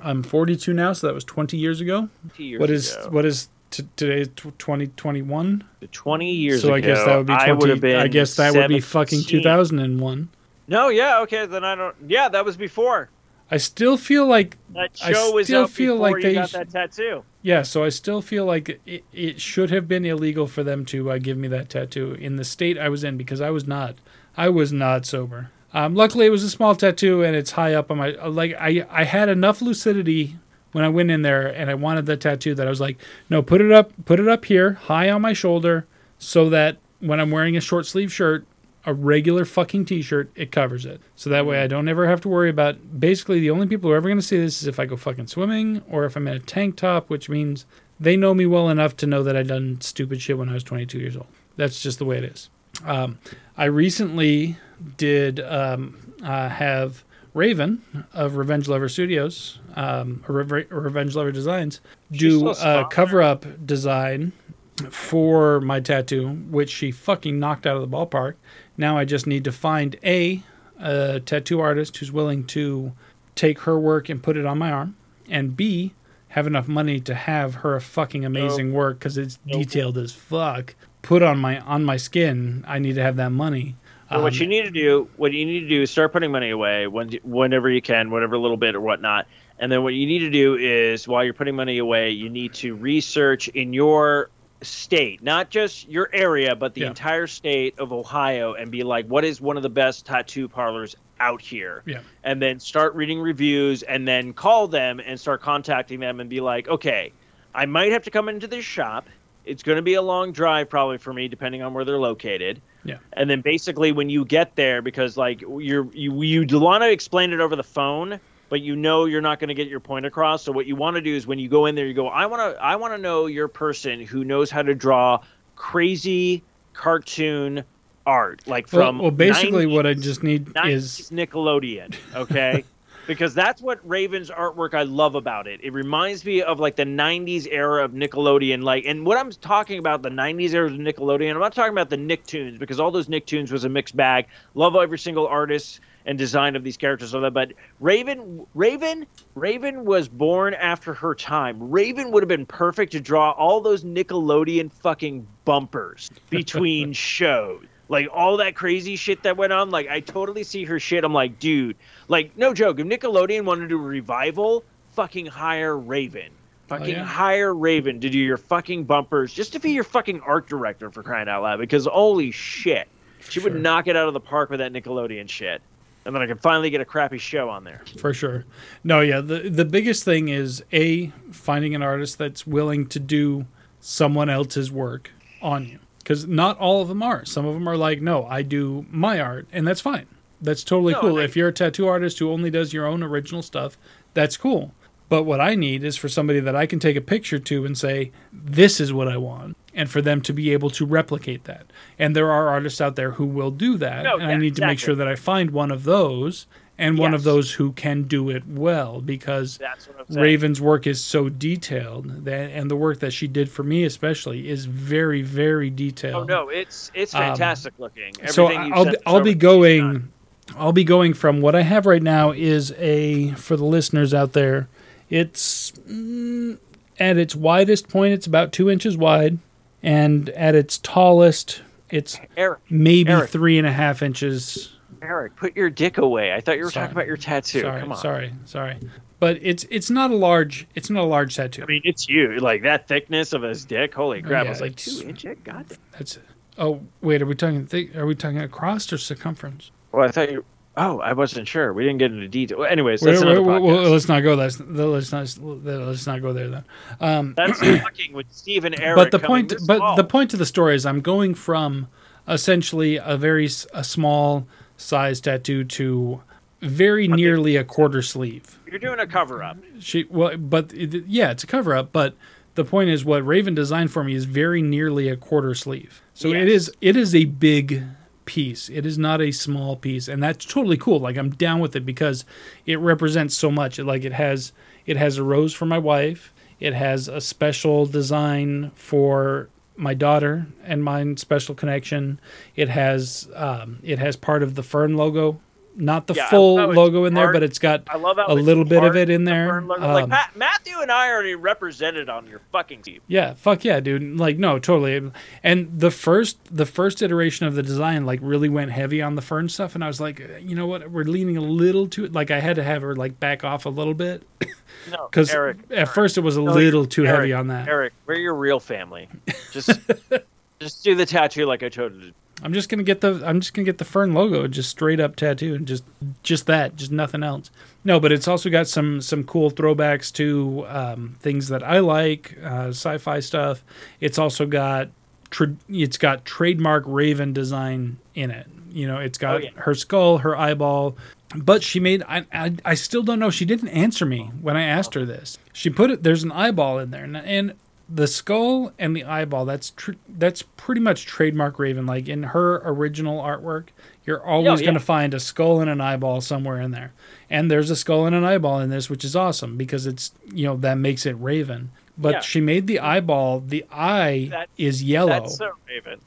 Speaker 1: I'm 42 now, so that was 20 years ago.
Speaker 2: Two years
Speaker 1: What is
Speaker 2: ago.
Speaker 1: what is t- today? Tw 2021.
Speaker 2: 20 years
Speaker 1: So
Speaker 2: ago.
Speaker 1: I guess that would be 20.
Speaker 2: I would have been.
Speaker 1: I guess that would be fucking 2001.
Speaker 2: No, yeah, okay, then I don't. Yeah, that was before.
Speaker 1: I still feel like
Speaker 2: That
Speaker 1: I
Speaker 2: show was
Speaker 1: still feel
Speaker 2: before
Speaker 1: like
Speaker 2: you
Speaker 1: they
Speaker 2: got
Speaker 1: sh-
Speaker 2: that tattoo.
Speaker 1: Yeah. So I still feel like it, it should have been illegal for them to uh, give me that tattoo in the state I was in because I was not. I was not sober. Um, luckily, it was a small tattoo and it's high up on my like. I I had enough lucidity when I went in there and I wanted the tattoo that I was like, no, put it up, put it up here, high on my shoulder, so that when I'm wearing a short sleeve shirt, a regular fucking t-shirt, it covers it. So that way I don't ever have to worry about basically the only people who are ever going to see this is if I go fucking swimming or if I'm in a tank top, which means they know me well enough to know that I done stupid shit when I was 22 years old. That's just the way it is. Um, I recently did um, uh, have Raven of Revenge Lover Studios, um, or Reve- Revenge Lover Designs, do a cover up design for my tattoo, which she fucking knocked out of the ballpark. Now I just need to find a, a tattoo artist who's willing to take her work and put it on my arm, and B, have enough money to have her fucking amazing work because it's detailed as fuck put on my on my skin. I need to have that money.
Speaker 2: What
Speaker 1: Um,
Speaker 2: you need to do, what you need to do, is start putting money away when, whenever you can, whatever little bit or whatnot. And then what you need to do is, while you're putting money away, you need to research in your state, not just your area, but the
Speaker 1: Yeah.
Speaker 2: entire state of Ohio, and be like, what is one of the best tattoo parlors out here?
Speaker 1: Yeah.
Speaker 2: And then start reading reviews, and then call them and start contacting them, and be like, okay, I might have to come into this shop. It's going to be a long drive, probably for me, depending on where they're located
Speaker 1: Yeah.
Speaker 2: and then basically when you get there because like you're you you want to explain it over the phone but you know you're not going to get your point across so what you want to do is when you go in there you go i want to i want to know your person who knows how to draw crazy cartoon art like
Speaker 1: Well,
Speaker 2: from
Speaker 1: well, basically,
Speaker 2: 90s
Speaker 1: what I just need
Speaker 2: 90s
Speaker 1: is
Speaker 2: Nickelodeon, okay? because that's what Raven's artwork I love about it. It reminds me of like the 90s era of Nickelodeon like and what I'm talking about the 90s era of Nickelodeon, I'm not talking about the Nicktoons because all those Nicktoons was a mixed bag. Love every single artist and design of these characters of that but Raven Raven Raven was born after her time. Raven would have been perfect to draw all those Nickelodeon fucking bumpers between shows. Like all that crazy shit that went on like i totally see her shit. I'm like dude like no joke. If nickelodeon wanted to do a revival fucking hire raven. Oh, fucking
Speaker 1: yeah?
Speaker 2: hire raven to do your fucking bumpers just to be your fucking art director for crying out loud because holy shit she would knock it out of the park with that nickelodeon shit and then i can finally get a crappy show on there
Speaker 1: for sure. No, yeah, the the biggest thing is a finding an artist that's willing to do someone else's work on you, because not all of them are. Some of them are like, no, I do my art, and that's fine. That's totally
Speaker 2: No,
Speaker 1: cool.
Speaker 2: I-
Speaker 1: if you're a tattoo artist who only does your own original stuff, that's cool. But what I need is for somebody that I can take a picture to and say, this is what I want, and for them to be able to replicate that. And there are artists out there who will do that.
Speaker 2: No,
Speaker 1: and I need to make sure that I find one of those and one of those who can do it well because
Speaker 2: that's what i'm saying
Speaker 1: Raven's work is so detailed that and the work that she did for me especially is very very detailed.
Speaker 2: oh no it's it's fantastic looking
Speaker 1: Um, So
Speaker 2: Everything you've
Speaker 1: I'll be, I'll be going I'll be going from what I have right now is a for the listeners out there it's mm, at its widest point it's about 2 inches wide and at its tallest it's
Speaker 2: eric
Speaker 1: maybe
Speaker 2: Eric.
Speaker 1: three and a half inches
Speaker 2: eric put your dick away i thought you were
Speaker 1: Sorry.
Speaker 2: talking about your tattoo
Speaker 1: sorry
Speaker 2: come on
Speaker 1: sorry sorry but it's it's not a large it's not a large tattoo
Speaker 2: I mean, it's you. Like that thickness of his dick. Holy crap!
Speaker 1: yeah,
Speaker 2: I was like two inches. God.
Speaker 1: That's. Oh wait, are we talking? Th- are we talking across or circumference?
Speaker 2: Well, I thought you. Oh, I wasn't sure. We didn't get into detail. Anyways, that's
Speaker 1: wait,
Speaker 2: another podcast.
Speaker 1: wait, let's not go. Let's let's not let's not go there then. Um,
Speaker 2: That's fucking with Steve and Eric.
Speaker 1: but the point, but
Speaker 2: fall.
Speaker 1: the point of the story is, I'm going from essentially a very a small size tattoo to very nearly a quarter sleeve.
Speaker 2: you're doing a cover up.
Speaker 1: She well, but it, yeah, it's a cover up. But the point is, what Raven designed for me is very nearly a quarter sleeve. So it
Speaker 2: Yes.
Speaker 1: is it is a big piece. It is not a small piece, and that's totally cool. Like I'm down with it because it represents so much. Like it has it has a rose for my wife. It has a special design for my daughter and mine special connection. It has um, it has part of the Fern logo. Not the
Speaker 2: Yeah,
Speaker 1: full
Speaker 2: love how it's
Speaker 1: logo in there, but it's got
Speaker 2: I love
Speaker 1: a little bit of it in there.
Speaker 2: Fern logo. like
Speaker 1: Um,
Speaker 2: Pat, Matthew and I already represented on your fucking team.
Speaker 1: Yeah, fuck yeah, dude. Like no, totally. And the first the first iteration of the design like really went heavy on the fern stuff and I was like, you know what? We're leaning a little too like I had to have her like back off a little bit
Speaker 2: No,
Speaker 1: cuz
Speaker 2: Eric.
Speaker 1: at first it was a
Speaker 2: No,
Speaker 1: little too
Speaker 2: Eric,
Speaker 1: heavy on that.
Speaker 2: Eric, we're your real family. Just, just do the tattoo like I told you.
Speaker 1: I'm just going to get the I'm just going to get the fern logo just straight up tattoo and just just that, just nothing else. No, but it's also got some some cool throwbacks to um, things that I like, uh, sci-fi stuff. It's also got tra- it's got trademark Raven design in it. You know, it's got
Speaker 2: Oh, yeah.
Speaker 1: her skull, her eyeball. But she made I, I I still don't know. She didn't answer me when I asked her this. She put it there's an eyeball in there and, and the skull and the eyeball. That's tr- that's pretty much trademark Raven. Like in her original artwork, you're oh, always
Speaker 2: yeah.
Speaker 1: going to find a skull and an eyeball somewhere in there. And there's a skull and an eyeball in this, which is awesome because it's you know that makes it Raven. But
Speaker 2: Yeah.
Speaker 1: she made the eyeball. The eye
Speaker 2: That-
Speaker 1: is yellow
Speaker 2: That's so Raven.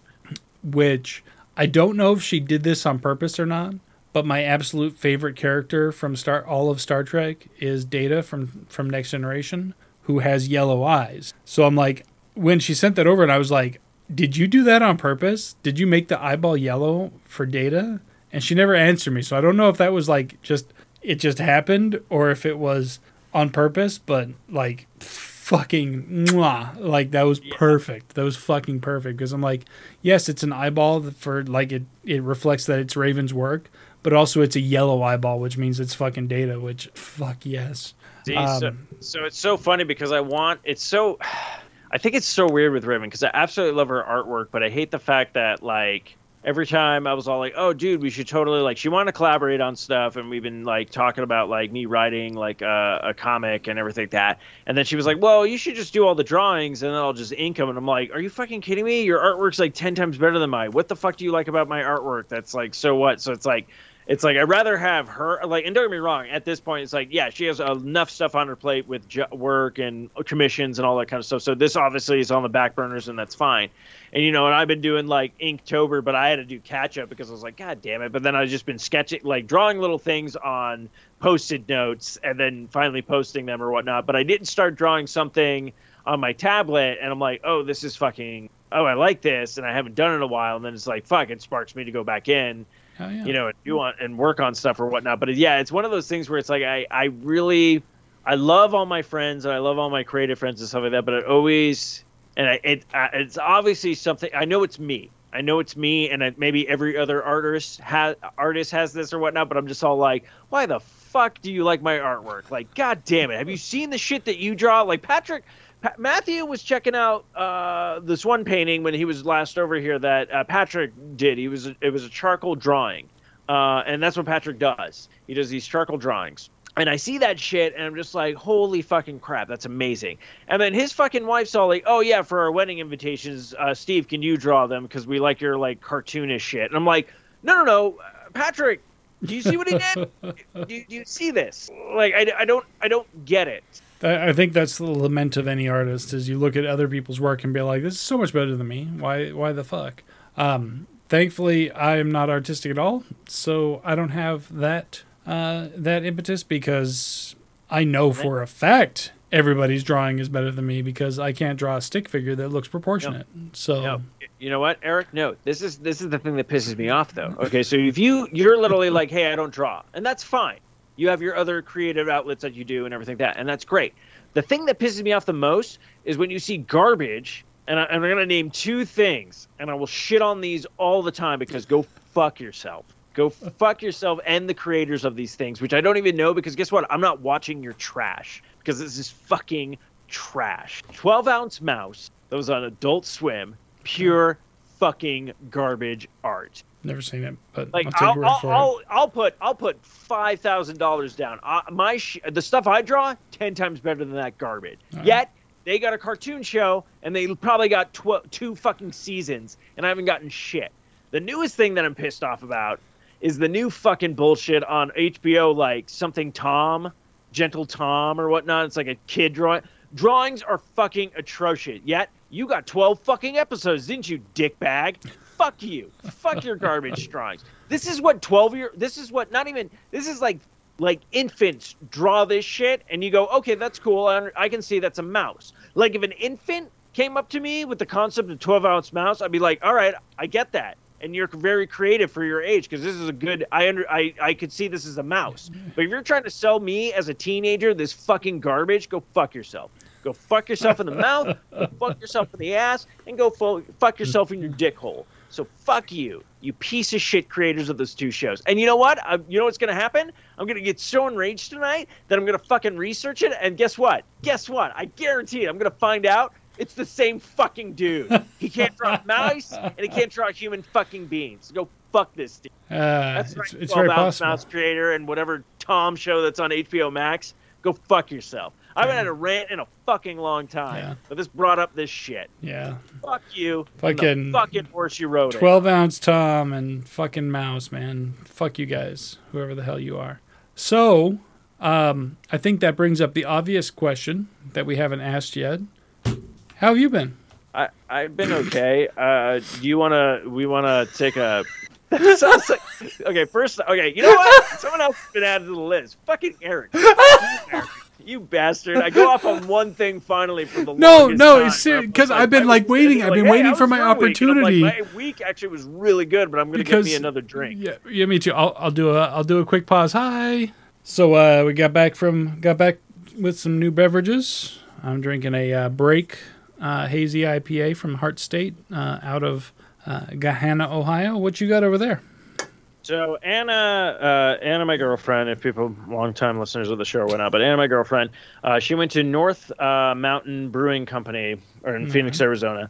Speaker 1: which I don't know if she did this on purpose or not. But my absolute favorite character from Star all of Star Trek is Data from from Next Generation, who has yellow eyes. So I'm like, when she sent that over, and I was like, "Did you do that on purpose? Did you make the eyeball yellow for Data?" And she never answered me, so I don't know if that was like just it just happened or if it was on purpose. But like, fucking mwah, like that was perfect. That was fucking perfect because I'm like, yes, it's an eyeball for like it. It reflects that it's Raven's work, but also it's a yellow eyeball, which means it's fucking data. Which fuck yes.
Speaker 2: See, so,
Speaker 1: Um,
Speaker 2: so it's so funny because I want it's so I think it's so weird with Raven because I absolutely love her artwork, but I hate the fact that like every time I was all like, "Oh, dude, we should totally like." She wanted to collaborate on stuff, and we've been like talking about like me writing like a, a comic and everything like that. And then she was like, "Well, you should just do all the drawings, and then I'll just ink them." And I'm like, "Are you fucking kidding me? Your artwork's like ten times better than mine. What the fuck do you like about my artwork? That's like so what?" So it's like it's like I'd rather have her like, and don't get me wrong. At this point, it's like, yeah, she has enough stuff on her plate with work and commissions and all that kind of stuff. So this obviously is on the back burners, and that's fine. And you know, and I've been doing like Inktober, but I had to do catch up because I was like, God damn it! But then I've just been sketching, like drawing little things on post-it notes, and then finally posting them or whatnot. But I didn't start drawing something on my tablet, and I'm like, oh, this is fucking. Oh, I like this, and I haven't done it in a while. And then it's like, fuck, it sparks me to go back in
Speaker 1: hell yeah.
Speaker 2: you know, and do on and work on stuff or whatnot. But yeah, it's one of those things where it's like I I really I love all my friends and I love all my creative friends and stuff like that. But it always and I, it uh, it's obviously something I know it's me. I know it's me, and I, maybe every other artist has artist has this or whatnot. But I'm just all like, why the fuck do you like my artwork? Like, god damn it, have you seen the shit that you draw? Like Patrick. Pa- Matthew was checking out uh, this one painting when he was last over here that uh, Patrick did. He was it was a charcoal drawing, uh, and that's what Patrick does. He does these charcoal drawings, and I see that shit, and I'm just like, holy fucking crap, that's amazing. And then his fucking wife's all like, oh yeah, for our wedding invitations, uh, Steve, can you draw them because we like your like cartoonish shit? And I'm like, no, no, no, uh, Patrick. Do you see what he did? do, you- do you see this? Like, I, I don't, I don't get it.
Speaker 1: I think that's the lament of any artist is you look at other people's work and be like, this is so much better than me. Why why the fuck? Um, thankfully, I am not artistic at all, so I don't have that uh, that impetus because I know for a fact everybody's drawing is better than me because I can't draw a stick figure that looks proportionate. So
Speaker 2: No, you know what, Eric? No, this is this is the thing that pisses me off, though. Okay, so if you you're literally like, hey, I don't draw, and that's fine. You have your other creative outlets that you do and everything like that, and that's great. The thing that pisses me off the most is when you see garbage, and, I, and I'm gonna name two things, and I will shit on these all the time because go fuck yourself. Go fuck yourself and the creators of these things, which I don't even know because guess what? I'm not watching your trash because this is fucking trash. 12 ounce mouse that was on Adult Swim, pure fucking garbage art.
Speaker 1: Never seen it, but
Speaker 2: Like
Speaker 1: I'll
Speaker 2: I'll, I'll, I'll, I'll put I'll put five thousand dollars down. Uh, my sh- the stuff I draw ten times better than that garbage. Yet they got a cartoon show and they probably got tw- two fucking seasons and I haven't gotten shit. The newest thing that I'm pissed off about is the new fucking bullshit on HBO, like something Tom, Gentle Tom or whatnot. It's like a kid drawing. Drawings are fucking atrocious. Yet you got 12 fucking episodes, didn't you, dickbag? Fuck you. Fuck your garbage drawings. This is what 12 year. This is what not even. This is like like infants draw this shit, and you go, okay, that's cool. I, I can see that's a mouse. Like if an infant came up to me with the concept of 12 ounce mouse, I'd be like, all right, I get that. And you're very creative for your age because this is a good. I under. I I could see this is a mouse. But if you're trying to sell me as a teenager this fucking garbage, go fuck yourself. Go fuck yourself in the mouth. Go fuck yourself in the ass, and go fuck yourself in your dick hole. So fuck you, you piece of shit creators of those two shows. And you know what? I, you know what's gonna happen? I'm gonna get so enraged tonight that I'm gonna fucking research it. And guess what? Guess what? I guarantee it. I'm gonna find out it's the same fucking dude. He can't draw mice and he can't draw human fucking beings. Go fuck this dude.
Speaker 1: Uh,
Speaker 2: That's
Speaker 1: it's,
Speaker 2: right.
Speaker 1: it's
Speaker 2: 12
Speaker 1: very possible.
Speaker 2: mouse creator and whatever Tom show that's on HBO Max. Go fuck yourself. I haven't had a rant in a fucking long time.
Speaker 1: Yeah.
Speaker 2: But this brought up this shit.
Speaker 1: Yeah.
Speaker 2: Fuck you.
Speaker 1: Fucking-
Speaker 2: fucking horse you rode. it.
Speaker 1: 12 ounce Tom and fucking Mouse, man. Fuck you guys, whoever the hell you are. So, um, I think that brings up the obvious question that we haven't asked yet. How have you been?
Speaker 2: I I've been okay. Uh, do you wanna? We wanna take a. Sounds like okay. First, okay. You know what? Someone else has been added to the list. Fucking Eric. You bastard! I go off on one thing finally for the
Speaker 1: No,
Speaker 2: longest
Speaker 1: no,
Speaker 2: time,
Speaker 1: it's
Speaker 2: I'm
Speaker 1: 'cause
Speaker 2: like,
Speaker 1: I've been, like, waiting- I've been
Speaker 2: hey,
Speaker 1: waiting for my
Speaker 2: your week? Like,
Speaker 1: opportunity.
Speaker 2: my week actually was really good, but I'm gonna
Speaker 1: Because-
Speaker 2: give me another drink.
Speaker 1: Yeah, yeah, me too. I'll, I'll do a I'll do a quick pause. Hi. So uh, we got back from got back with some new beverages. I'm drinking a uh, Break uh, hazy IPA from Heart State uh, out of uh, Gahanna, Ohio. What you got over there?
Speaker 2: So Anna, uh, Anna, my girlfriend, if people, long-time listeners of the show, went out, but Anna, my girlfriend, uh, she went to North uh, Mountain Brewing Company, or in Phoenix, Arizona,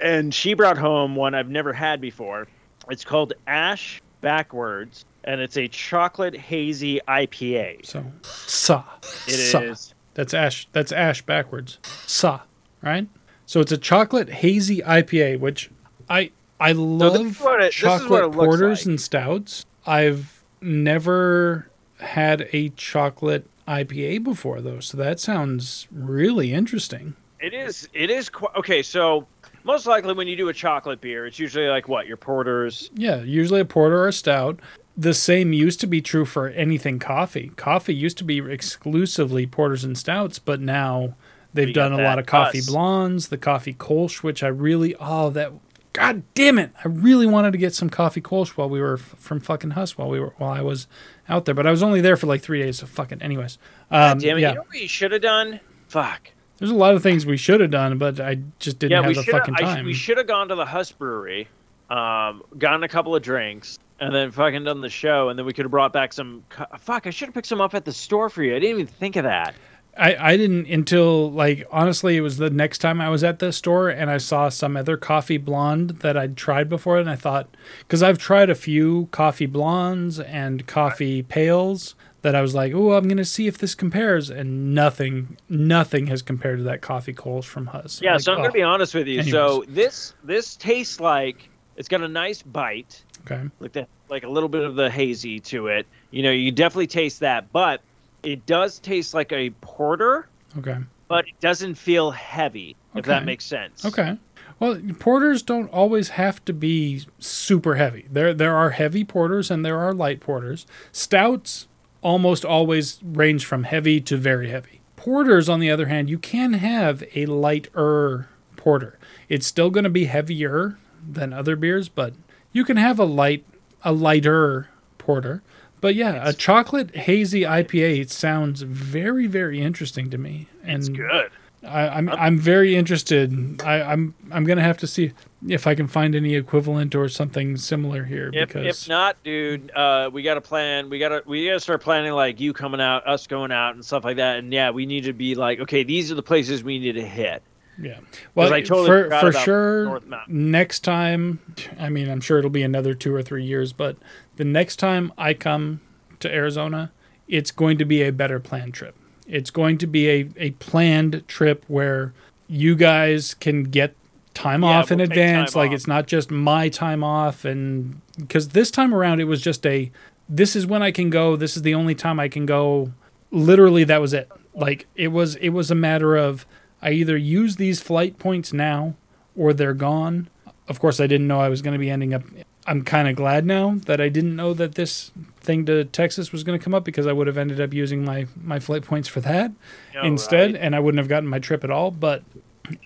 Speaker 2: and she brought home one I've never had before. It's called Ash Backwards, and it's a chocolate hazy IPA.
Speaker 1: So sa.
Speaker 2: It
Speaker 1: sa.
Speaker 2: is.
Speaker 1: That's ash. That's ash backwards. Sa. Right. So it's a chocolate hazy IPA, which I I love
Speaker 2: what it- this is what
Speaker 1: chocolate porters
Speaker 2: like.
Speaker 1: and stouts. I've never had a chocolate IPA before though, so that sounds really interesting.
Speaker 2: It is. It is. Qu- okay, so most likely when you do a chocolate beer, it's usually like what your porters,
Speaker 1: Yeah, usually a porter or a stout. The same used to be true for anything coffee. Coffee used to be exclusively porters and stouts, but now they've done a lot of coffee
Speaker 2: Huss.
Speaker 1: blondes, the coffee kolsch, which I really oh that god damn it, I really wanted to get some coffee kolsch while we were f- from fucking Huss while we were while I was out there, but I was only there for like three days. So fucking anyways, um,
Speaker 2: damn it!
Speaker 1: yeah,
Speaker 2: You know what you should have done? Fuck.
Speaker 1: there's a lot of things we should have done, but I just didn't
Speaker 2: yeah,
Speaker 1: have
Speaker 2: we
Speaker 1: the fucking time.
Speaker 2: We should have gone to the Huss Brewery, um, gotten a couple of drinks, and then fucking done the show, and then we could have brought back some. co- Fuck! I should have picked some up at the store for you. I didn't even think of that.
Speaker 1: I, I didn't until like honestly it was the next time I was at the store and I saw some other coffee blonde that I'd tried before and I thought because I've tried a few coffee blondes and coffee pales that I was like oh I'm gonna see if this compares and nothing nothing has compared to that coffee kolsch from Huss.
Speaker 2: Yeah,
Speaker 1: Like,
Speaker 2: so I'm gonna
Speaker 1: oh,
Speaker 2: be honest with you. So this this tastes like it's got a nice bite,
Speaker 1: okay
Speaker 2: like that, like a little bit of the hazy to it. You know, you definitely taste that, but it does taste like a porter,
Speaker 1: okay
Speaker 2: but it doesn't feel heavy. If that makes sense.
Speaker 1: Okay. Well, porters don't always have to be super heavy. There there are heavy porters and there are light porters. Stouts almost always range from heavy to very heavy. Porters on the other hand, you can have a lighter porter. It's still going to be heavier than other beers, but you can have a light a lighter porter. But yeah, a chocolate hazy IPA sounds very very interesting to me. And
Speaker 2: It's good.
Speaker 1: I, I'm I'm very interested. I, I'm I'm gonna have to see if I can find any equivalent or something similar here
Speaker 2: If,
Speaker 1: because
Speaker 2: if not, dude, uh, we got to plan. We got to we got to start planning like you coming out, us going out, and stuff like that. And yeah, we need to be like, okay, these are the places we need to hit.
Speaker 1: Yeah. Well,
Speaker 2: I totally
Speaker 1: for for sure, next time. I mean, I'm sure it'll be another two or three years, but the next time I come to Arizona, it's going to be a better planned trip. It's going to be a, a planned trip where you guys can get time
Speaker 2: Yeah,
Speaker 1: off in
Speaker 2: we'll take
Speaker 1: advance. Like
Speaker 2: off.
Speaker 1: it's not just my time off, and because this time around it was just a this is when I can go. This is the only time I can go. Literally, that was it. Like it was it was a matter of I either use these flight points now or they're gone. Of course, I didn't know I was going to be ending up. I'm kind of glad now that I didn't know that this thing to Texas was going to come up because I would have ended up using my my flight points for that oh,
Speaker 2: Yeah,
Speaker 1: instead,
Speaker 2: right.
Speaker 1: and I wouldn't have gotten my trip at all. But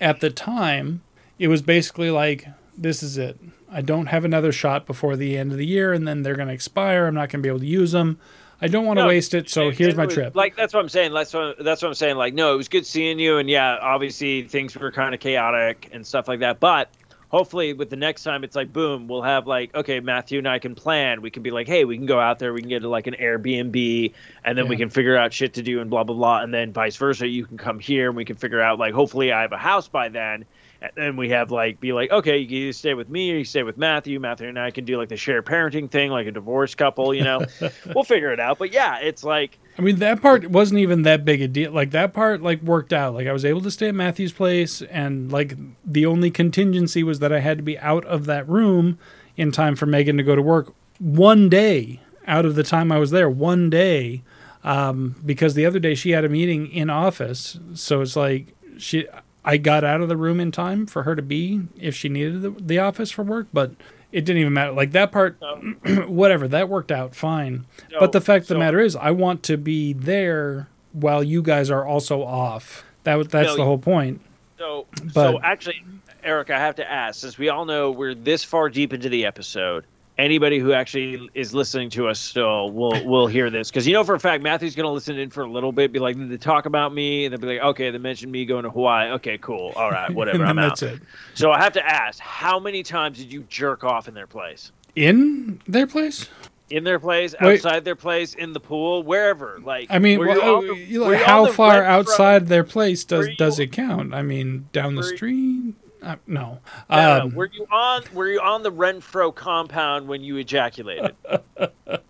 Speaker 1: at the time, it was basically like, this is it. I don't have another shot before the end of the year, and then they're going to expire. I'm not going to be able to use them. I don't want to
Speaker 2: No,
Speaker 1: waste it, so here's
Speaker 2: it
Speaker 1: my
Speaker 2: was-
Speaker 1: trip.
Speaker 2: Like that's what I'm saying. That's what that's what I'm saying. Like, no, it was good seeing you, and yeah, obviously things were kind of chaotic and stuff like that. But hopefully, with the next time, it's like boom, we'll have like okay, Matthew and I can plan. We can be like, hey, we can go out there, we can get to like an Airbnb, and then we can figure out shit to do and blah blah blah, and then vice versa. You can come here, and we can figure out like hopefully I have a house by then. And then we have like be like, okay, you either stay with me or you stay with Matthew. Matthew and I can do like the shared parenting thing, like a divorced couple, you know. we'll figure it out. But yeah, it's like
Speaker 1: I mean, that part wasn't even that big a deal. Like that part, like worked out. Like I was able to stay at Matthew's place, and like the only contingency was that I had to be out of that room in time for Megan to go to work one day out of the time I was there. One day, um, because the other day she had a meeting in office, so it's like she. I got out of the room in time for her to be if she needed the, the office for work, but it didn't even matter. Like that part, whatever, that worked out fine. but the fact of the matter is, I want to be there while you guys are also off. That that's
Speaker 2: No,
Speaker 1: the whole point.
Speaker 2: So, so
Speaker 1: But-
Speaker 2: actually, Eric, I have to ask, since we all know we're this far deep into the episode, anybody who actually is listening to us still will will hear this because you know for a fact Matthew's going to listen in for a little bit, be like, they talk about me, and they'll be like, okay, they mentioned me going to Hawaii. Okay, cool, all right, whatever, I'm out.
Speaker 1: it.
Speaker 2: So I have to ask, how many times did you jerk off in their place?
Speaker 1: In their place?
Speaker 2: In their place,
Speaker 1: Wait.
Speaker 2: outside their place, in the pool, wherever. Like,
Speaker 1: I mean, well,
Speaker 2: on the-
Speaker 1: you- oh,
Speaker 2: were you on
Speaker 1: how far outside their place does
Speaker 2: you-
Speaker 1: does it count? I mean, down the street? Uh, no. Um,
Speaker 2: were you on? Were you on the Renfro compound when you ejaculated?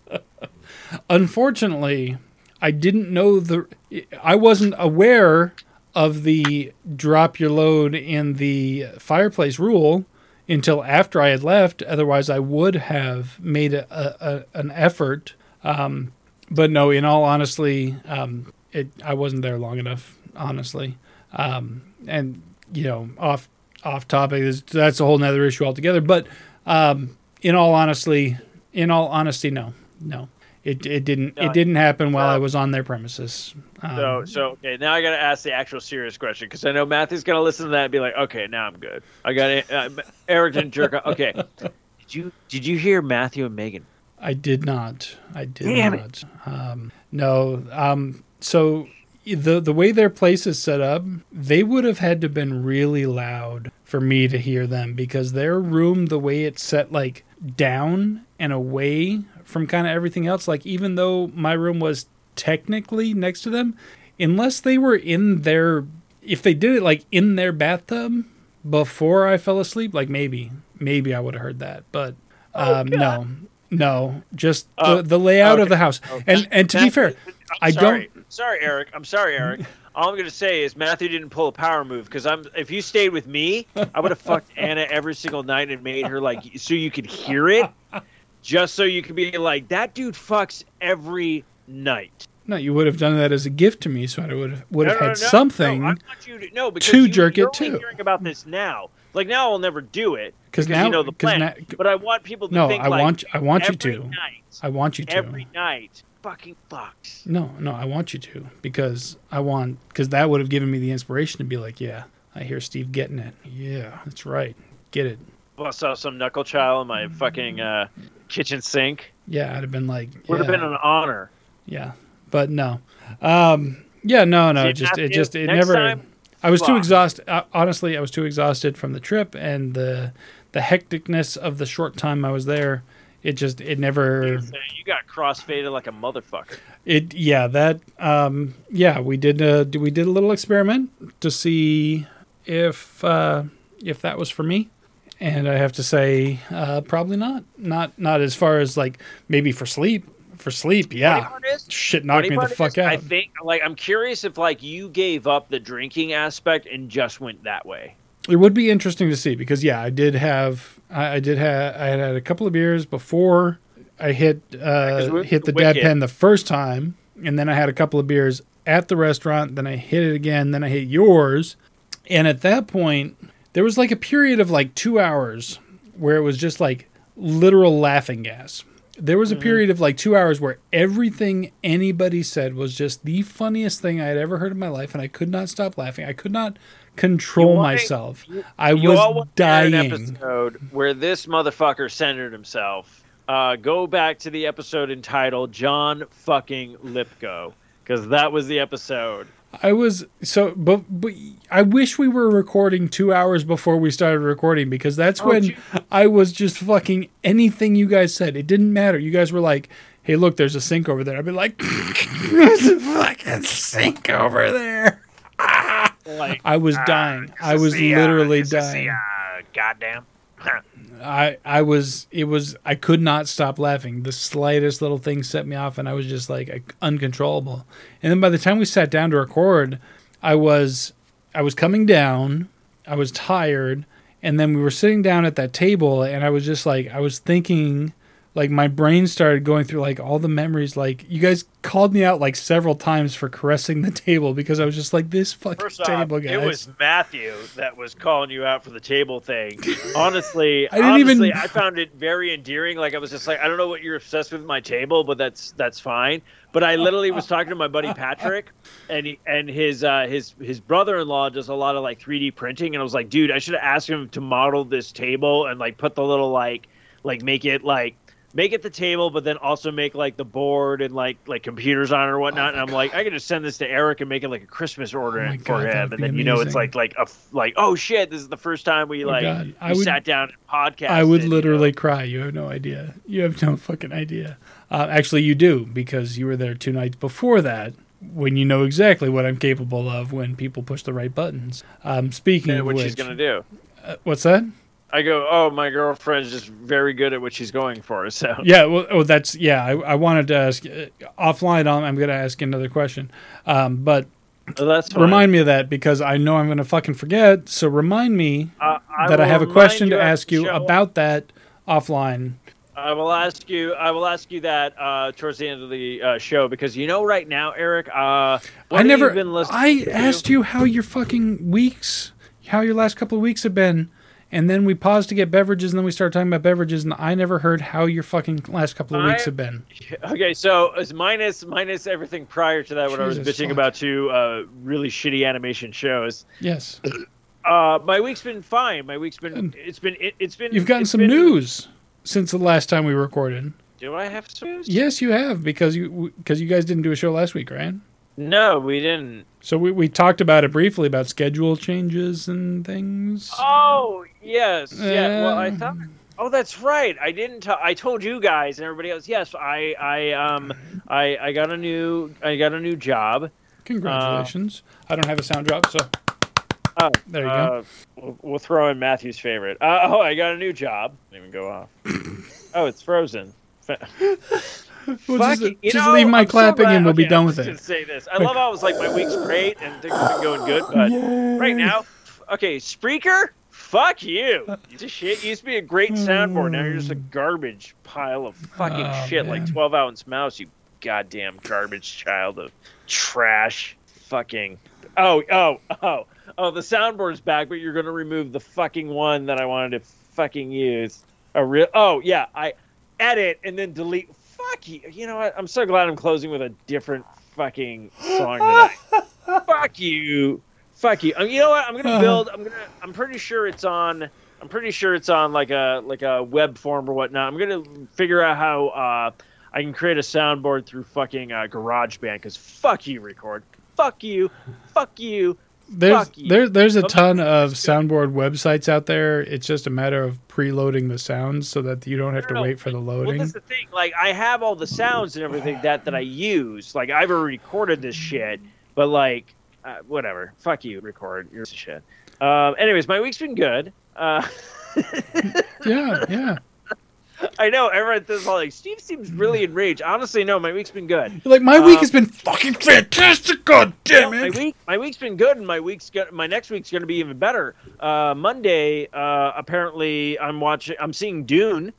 Speaker 1: unfortunately, I didn't know the. I wasn't aware of the drop your load in the fireplace rule until after I had left. Otherwise, I would have made a, a, a an effort. Um, but no, in all honesty, um, it I wasn't there long enough. Honestly, um, and you know, off off topic that's a whole nother issue altogether. But um, in all honesty, in all honesty, no, no, it it didn't
Speaker 2: No,
Speaker 1: it didn't happen while
Speaker 2: no.
Speaker 1: I was on their premises. Um,
Speaker 2: So, so okay. Now I got to ask the actual serious question because I know Matthew's gonna listen to that and be like, "Okay, now I'm good. I got it." Uh, Eric didn't jerk off. Okay. Did you did you hear Matthew and Megan?
Speaker 1: I did not. I did
Speaker 2: Damn
Speaker 1: not. Um, no. Um, so the the way their place is set up, they would have had to have been really loud for me to hear them because their room, the way it's set, like down and away from kind of everything else. Like even though my room was technically next to them, unless they were in their, if they did it like in their bathtub before I fell asleep, like maybe, maybe I would have heard that, but um, no, no, just
Speaker 2: Oh,
Speaker 1: the, the layout of the house. And and to be fair,
Speaker 2: I'm
Speaker 1: I don't.
Speaker 2: Sorry, Eric. I'm sorry, Eric. All I'm gonna say is Matthew didn't pull a power move because I'm. If you stayed with me, I would have fucked Anna every single night and made her like so you could hear it, just so you could be like that dude fucks every night.
Speaker 1: No, you would have done that as a gift to me, so I would have would have
Speaker 2: No,
Speaker 1: had
Speaker 2: no,
Speaker 1: something.
Speaker 2: No, I want you to no because
Speaker 1: to
Speaker 2: you,
Speaker 1: jerk
Speaker 2: you're
Speaker 1: it
Speaker 2: only
Speaker 1: too.
Speaker 2: Hearing about this now, like now I'll never do it
Speaker 1: 'Cause
Speaker 2: because
Speaker 1: now-
Speaker 2: you know the plan.
Speaker 1: now-
Speaker 2: but I want people to
Speaker 1: No,
Speaker 2: think
Speaker 1: I
Speaker 2: like
Speaker 1: want I want you to.
Speaker 2: night,
Speaker 1: I want you to.
Speaker 2: every night, fucking fucks.
Speaker 1: No, no, I want you to because I want because that would have given me the inspiration to be like, yeah, I hear Steve getting it. Yeah, that's right. Get it.
Speaker 2: Bust out some knuckle child in my fucking uh, kitchen sink.
Speaker 1: Yeah, I'd have been like,
Speaker 2: Would have been an honor.
Speaker 1: yeah, but no. Um, yeah, no, no,
Speaker 2: See,
Speaker 1: it just it just it never.
Speaker 2: time,
Speaker 1: I was too exhausted. Uh, honestly, I was too exhausted from the trip and the the hecticness of the short time I was there. It just it never.
Speaker 2: You got crossfaded like a motherfucker.
Speaker 1: It yeah that um yeah we did uh we did a little experiment to see if uh if that was for me and I have to say uh probably not not not as far as like maybe for sleep for sleep yeah
Speaker 2: is-
Speaker 1: shit knocked me the
Speaker 2: part is,
Speaker 1: fuck out
Speaker 2: I think like I'm curious if like you gave up the drinking aspect and just went that way.
Speaker 1: It would be interesting to see because yeah I did have I, I did have I had had a couple of beers before I hit uh hit the
Speaker 2: Wicked.
Speaker 1: dab pen the first time and then I had a couple of beers at the restaurant then I hit it again then I hit yours and at that point there was like a period of like 2 hours where it was just like literal laughing gas there was a
Speaker 2: Mm-hmm.
Speaker 1: period of like two hours where everything anybody said was just the funniest thing I had ever heard in my life, and I could not stop laughing. I could not control
Speaker 2: wanna-
Speaker 1: myself. I
Speaker 2: you
Speaker 1: was
Speaker 2: hear An
Speaker 1: dying.
Speaker 2: episode where this motherfucker centered himself. Uh, go back to the episode entitled "John Fucking Lipko" because that was the episode.
Speaker 1: I was so, but, but I wish we were recording two hours before we started recording because that's when
Speaker 2: gee.
Speaker 1: I was just fucking anything you guys said. It didn't matter. You guys were like, "Hey, look, there's a sink over there." I'd be like, "There's a fucking sink over there."
Speaker 2: Like
Speaker 1: I was dying. I was literally dying.
Speaker 2: uh, goddamn.
Speaker 1: I I was it was I could not stop laughing. The slightest little thing set me off, and I was just like uncontrollable. And then by the time we sat down to record, I was I was coming down. I was tired, and then we were sitting down at that table, and I was just like I was thinking. Like my brain started going through like all the memories. Like you guys called me out like several times for caressing the table because I was just like this fucking
Speaker 2: First off,
Speaker 1: table, guys.
Speaker 2: it was Matthew that was calling you out for the table thing. Honestly,
Speaker 1: I didn't
Speaker 2: honestly,
Speaker 1: even-
Speaker 2: I found it very endearing. Like I was just like, I don't know what you're obsessed with my table, but that's that's fine. But I literally was talking to my buddy Patrick, and he, and his uh, his his brother-in-law does a lot of like 3D printing, and I was like, dude, I should have asked him to model this table and like put the little like like make it like make it the table, but then also make like the board and like like computers on it or whatnot. and I'm like, I could just send this to Eric and make it like a Christmas order
Speaker 1: Oh
Speaker 2: for
Speaker 1: God,
Speaker 2: him, and then you know it's like like a like oh shit, this is the first time we
Speaker 1: Oh,
Speaker 2: like
Speaker 1: God. I would-
Speaker 2: sat down and podcast.
Speaker 1: I would literally cry. You have no idea. You have no fucking idea. Uh, actually, you do because you were there two nights before that when you know exactly what I'm capable of when people push the right buttons. Um, speaking of
Speaker 2: what
Speaker 1: which,
Speaker 2: she's gonna do.
Speaker 1: uh, what's that?
Speaker 2: I go, oh, my girlfriend's just very good at what she's going for. So
Speaker 1: Yeah, well, oh, that's yeah. I, I wanted to ask uh, offline. I'm, I'm going to ask another question, um, but
Speaker 2: So that's fine.
Speaker 1: remind me of that because I know I'm going to fucking forget. So remind me
Speaker 2: Uh,
Speaker 1: that I have a question to ask you about that offline.
Speaker 2: I will ask you. I will ask you that uh, towards the end of the uh, show because you know right now, Eric. Uh,
Speaker 1: I never.
Speaker 2: you been listening
Speaker 1: I
Speaker 2: to?
Speaker 1: asked you how your fucking weeks, how your last couple of weeks have been, and then we paused to get beverages, and then we started talking about beverages, and I never heard how your fucking last couple of weeks have been.
Speaker 2: Okay, so it's minus minus everything prior to that when I was bitching
Speaker 1: fuck.
Speaker 2: about two uh, really shitty animation shows.
Speaker 1: Yes,
Speaker 2: Uh, my week's been fine. My week's been
Speaker 1: Good.
Speaker 2: it's been it, it's been
Speaker 1: you've gotten some
Speaker 2: been-
Speaker 1: news since the last time we recorded.
Speaker 2: Do I have some news?
Speaker 1: Yes, you have because you because you guys didn't do a show last week, right?
Speaker 2: No, we didn't.
Speaker 1: So we, we talked about it briefly about schedule changes and things.
Speaker 2: Oh yes, yeah. Well, I
Speaker 1: Uh,
Speaker 2: thought. Oh, that's right. I didn't. T- I told you guys and everybody else. Yes, I, I, um, I, I got a new, I got a new job.
Speaker 1: Congratulations! I don't have a sound drop, so
Speaker 2: Oh,
Speaker 1: There you go.
Speaker 2: uh, We'll, we'll throw in Matthew's favorite. Uh, oh, I got a new job. Didn't even go off. oh, it's frozen.
Speaker 1: We'll
Speaker 2: Fuck
Speaker 1: just. Just
Speaker 2: know,
Speaker 1: leave my
Speaker 2: I'm
Speaker 1: clapping
Speaker 2: glad-
Speaker 1: and we'll be
Speaker 2: okay,
Speaker 1: done
Speaker 2: I'm
Speaker 1: with it.
Speaker 2: say this. I love how it was like my week's great and things have been going good, but right now, okay, Spreaker, fuck you. Just shit. Used to be a great soundboard. Now you're just a mm. garbage pile of fucking
Speaker 1: Oh,
Speaker 2: shit, like 12 ounce mouse. You goddamn garbage child of trash. Fucking. Oh, oh, oh, oh. The soundboard's back, but you're gonna remove the fucking one that I wanted to fucking use. A real. Oh yeah, I edit and then delete. Fuck you. You know what? I'm so glad I'm closing with a different fucking song tonight. Fuck you. Fuck you. Um, you know what? I'm gonna build. I'm gonna. I'm pretty sure it's on. I'm pretty sure it's on like a like a web form or whatnot. I'm gonna figure out how uh, I can create a soundboard through fucking uh, GarageBand. Because fuck you, record. Fuck you. Fuck you.
Speaker 1: There's
Speaker 2: Fuck you.
Speaker 1: there, there's a ton of soundboard websites out there. It's just a matter of preloading the sounds so that you don't have to wait for the
Speaker 2: Well,
Speaker 1: loading.
Speaker 2: that's the thing. Like, I have all the sounds and everything that that I use. Like, I've already recorded this shit. But like, uh, whatever. Fuck you, record. You're shit. Um, anyways, my week's been good. Uh,
Speaker 1: yeah, yeah.
Speaker 2: I know everyone says all like Steve seems really enraged. Honestly, no, my week's been good.
Speaker 1: Like my week
Speaker 2: Um,
Speaker 1: has been fucking fantastic. God damn it!
Speaker 2: my week, my week's been good, and my week's go- my next week's going to be even better. Uh, Monday, uh, apparently, I'm watching. I'm seeing Dune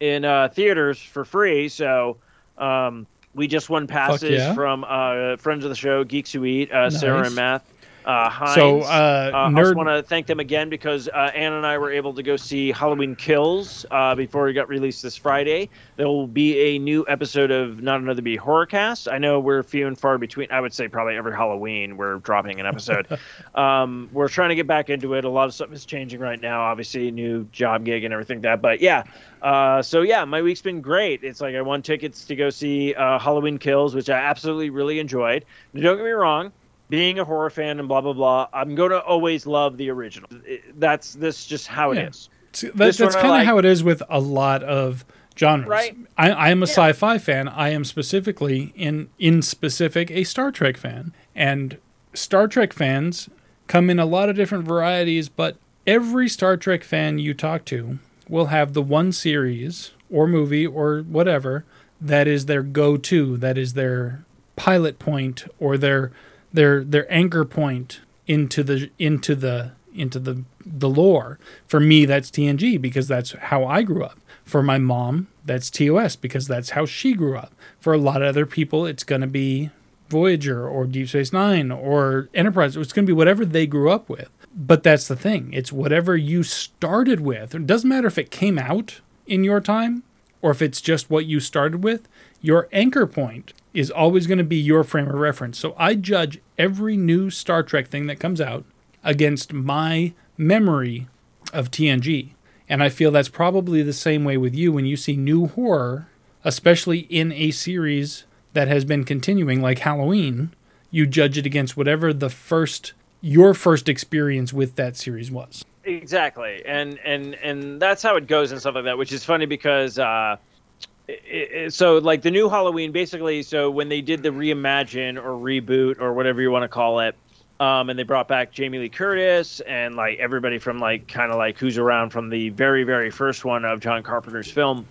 Speaker 2: in uh, theaters for free. So um, we just won passes
Speaker 1: yeah.
Speaker 2: from uh, friends of the show, Geeks Who Eat, uh, Sarah and Matt. Uh, Hines.
Speaker 1: So, uh,
Speaker 2: Uh, I just want to thank them again because uh, Ann and I were able to go see Halloween Kills uh, before it got released this Friday. There will be a new episode of Not Another Be Horrorcast. I know we're few and far between. I would say probably every Halloween we're dropping an episode. um, we're trying to get back into it. A lot of stuff is changing right now. Obviously, new job gig and everything like that. But yeah, uh, so yeah, my week's been great. It's like I won tickets to go see uh, Halloween Kills, which I absolutely really enjoyed. Now, don't get me wrong being a horror fan and blah blah blah, I'm gonna always love the original. That's this just how it
Speaker 1: Yeah.
Speaker 2: is.
Speaker 1: That- that's kind of
Speaker 2: like.
Speaker 1: how it is with a lot of genres.
Speaker 2: Right.
Speaker 1: I, I am a
Speaker 2: Yeah.
Speaker 1: sci-fi fan. I am specifically in in specific a Star Trek fan, and Star Trek fans come in a lot of different varieties. But every Star Trek fan you talk to will have the one series or movie or whatever that is their go-to, that is their pilot point or their their their anchor point into the into the into the the lore. For me, that's TNG because that's how I grew up. For my mom, that's TOS because that's how she grew up. For a lot of other people, it's going to be Voyager or Deep Space Nine or Enterprise. It's going to be whatever they grew up with. But that's the thing. It's whatever you started with. It doesn't matter if it came out in your time or if it's just what you started with. Your anchor point is always going to be your frame of reference. So I judge every new Star Trek thing that comes out against my memory of TNG. And I feel that's probably the same way with you when you see new horror, especially in a series that has been continuing, like Halloween, you judge it against whatever the first, your first experience with that series was.
Speaker 2: Exactly, and and and that's how it goes and stuff like that, which is funny because. Uh, so like the new Halloween, basically, so when they did the reimagine or reboot or whatever you want to call it, um, and they brought back Jamie Lee Curtis and like everybody from like kind of like who's around from the very very first one of John Carpenter's film.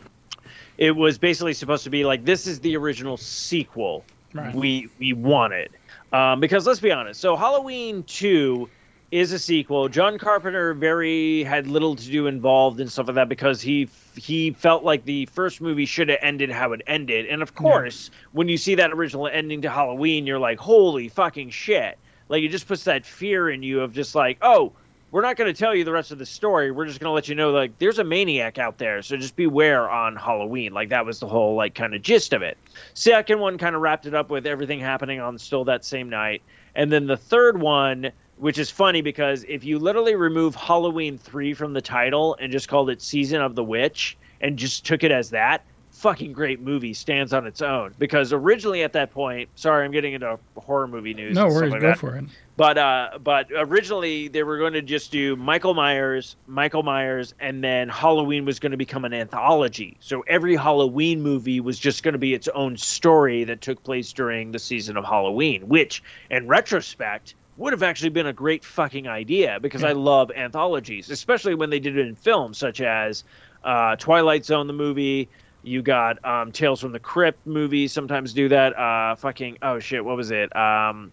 Speaker 2: It was basically supposed to be like this is the original sequel
Speaker 1: Right.
Speaker 2: we we wanted um, because let's be honest. So Halloween two is a sequel. John Carpenter very had little to do involved in stuff like that because he he felt like the first movie should have ended how it ended. And of course, when you see that original ending to Halloween, you're like, holy fucking shit! Like it just puts that fear in you of just like, oh, we're not going to tell you the rest of the story. We're just going to let you know like there's a maniac out there, so just beware on Halloween. Like that was the whole like kind of gist of it. Second one kind of wrapped it up with everything happening on still that same night, and then the third one, which is funny because if you literally remove Halloween three from the title and just called it Season of the Witch and just took it as that. Fucking great movie stands on its own because originally at that point, sorry, I'm getting into horror movie news.
Speaker 1: No worries,
Speaker 2: like
Speaker 1: go
Speaker 2: that.
Speaker 1: for it.
Speaker 2: But uh, but originally they were going to just do Michael Myers, Michael Myers, and then Halloween was going to become an anthology. So every Halloween movie was just going to be its own story that took place during the season of Halloween, which, in retrospect, would have actually been a great fucking idea because I love anthologies, especially when they did it in films, such as uh, Twilight Zone, the movie. You got um, Tales from the Crypt movies sometimes do that. Uh, fucking oh shit, what was it? Um,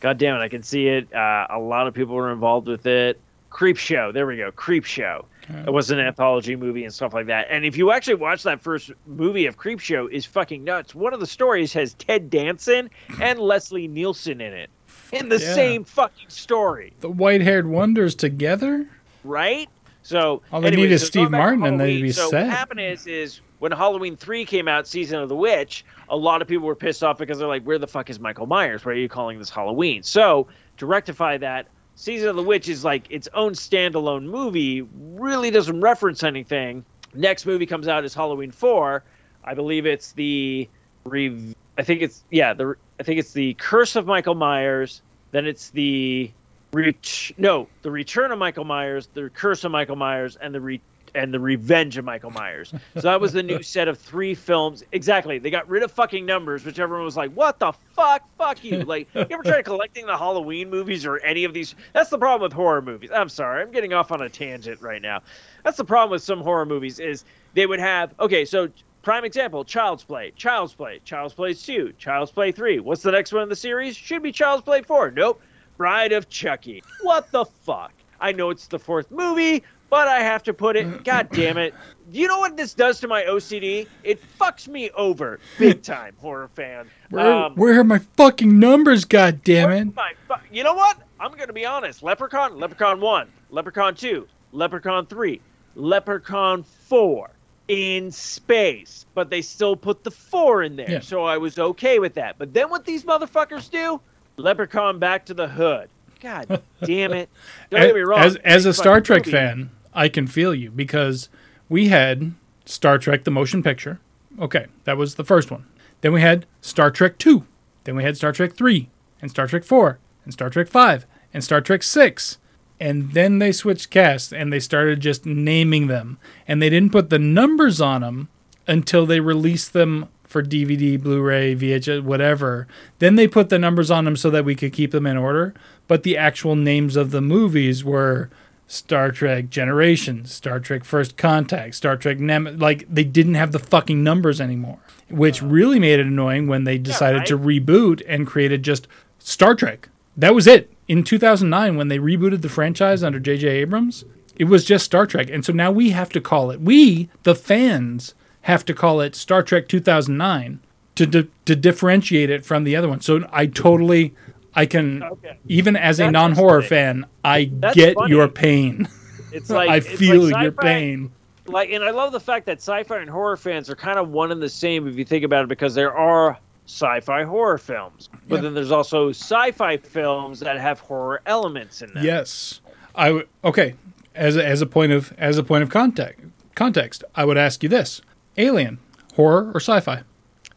Speaker 2: God damn it, I can see it. Uh, a lot of people were involved with it. Creepshow, there we go. Creepshow. It was an anthology movie and stuff like that. And if you actually watch that first movie of Creepshow, is fucking nuts. One of the stories has Ted Danson and Leslie Nielsen in it, in the
Speaker 1: yeah.
Speaker 2: same fucking story,
Speaker 1: The white haired wonders together?
Speaker 2: right? So
Speaker 1: All they
Speaker 2: anyway,
Speaker 1: need is
Speaker 2: so
Speaker 1: Steve
Speaker 2: going back to
Speaker 1: Martin and they'd be
Speaker 2: so
Speaker 1: set.
Speaker 2: What happened is, is when Halloween three came out, Season of the Witch, a lot of people were pissed off because they're like, "Where the fuck is Michael Myers? Why are you calling this Halloween?" So to rectify that, Season of the Witch is like its own standalone movie, really doesn't reference anything. Next movie comes out is Halloween four. I believe it's the re- I think it's yeah, the I think it's the Curse of Michael Myers. Then it's the ret- no, the Return of Michael Myers, the Curse of Michael Myers, and the re- and the Revenge of Michael Myers. So that was the new set of three films. Exactly. They got rid of fucking numbers, which everyone was like, "What the fuck? Fuck you!" Like, you ever try collecting the Halloween movies or any of these? That's the problem with horror movies. I'm sorry, I'm getting off on a tangent right now. That's the problem with some horror movies is they would have okay, so prime example, Child's Play, Child's Play, Child's Play 2, Child's Play 3. What's the next one in the series? Should be Child's Play 4. Nope. Bride of Chucky. What the fuck? I know it's the fourth movie, but I have to put it. God damn it. You know what this does to my OCD? It fucks me over big time, horror fan.
Speaker 1: Where,
Speaker 2: Um,
Speaker 1: where are my fucking numbers, God damn it?
Speaker 2: my fu- you know what? I'm going to be honest. Leprechaun, Leprechaun 1, Leprechaun 2, Leprechaun 3, Leprechaun 4 in space, but they still put the 4 in there.
Speaker 1: Yeah.
Speaker 2: So I was okay with that. But then what these motherfuckers do? Leprechaun back to the hood. God damn it. Don't get me wrong.
Speaker 1: As, as a Star Trek
Speaker 2: movie.
Speaker 1: fan, I can feel you because we had Star Trek the motion picture. Okay, that was the first one. Then we had Star Trek 2. Then we had Star Trek 3 and Star Trek 4 and Star Trek 5 and Star Trek 6. And then they switched casts and they started just naming them. And they didn't put the numbers on them until they released them for DVD, Blu-ray, VHS, whatever. Then they put the numbers on them so that we could keep them in order. But the actual names of the movies were Star Trek Generations, Star Trek First Contact, Star Trek Nem. Like they didn't have the fucking numbers anymore, which really made it annoying when they decided to reboot and created just Star Trek. That was it. In 2009, when they rebooted the franchise under J.J. Abrams, it was just Star Trek. And so now we have to call it, we, the fans, have to call it Star Trek 2009 to, di- to differentiate it from the other one. So I totally, I can,
Speaker 2: Okay.
Speaker 1: even as a non horror fan, I
Speaker 2: That's
Speaker 1: get
Speaker 2: funny.
Speaker 1: your pain.
Speaker 2: It's like
Speaker 1: I feel
Speaker 2: like
Speaker 1: your pain.
Speaker 2: Like, and I love the fact that sci-fi and horror fans are kind of one and the same if you think about it, because there are sci-fi horror films, but
Speaker 1: Yeah.
Speaker 2: then there's also sci-fi films that have horror elements in them.
Speaker 1: Yes, I w- okay. As a, as a point of as a point of context, context, I would ask you this: Alien, horror or sci-fi?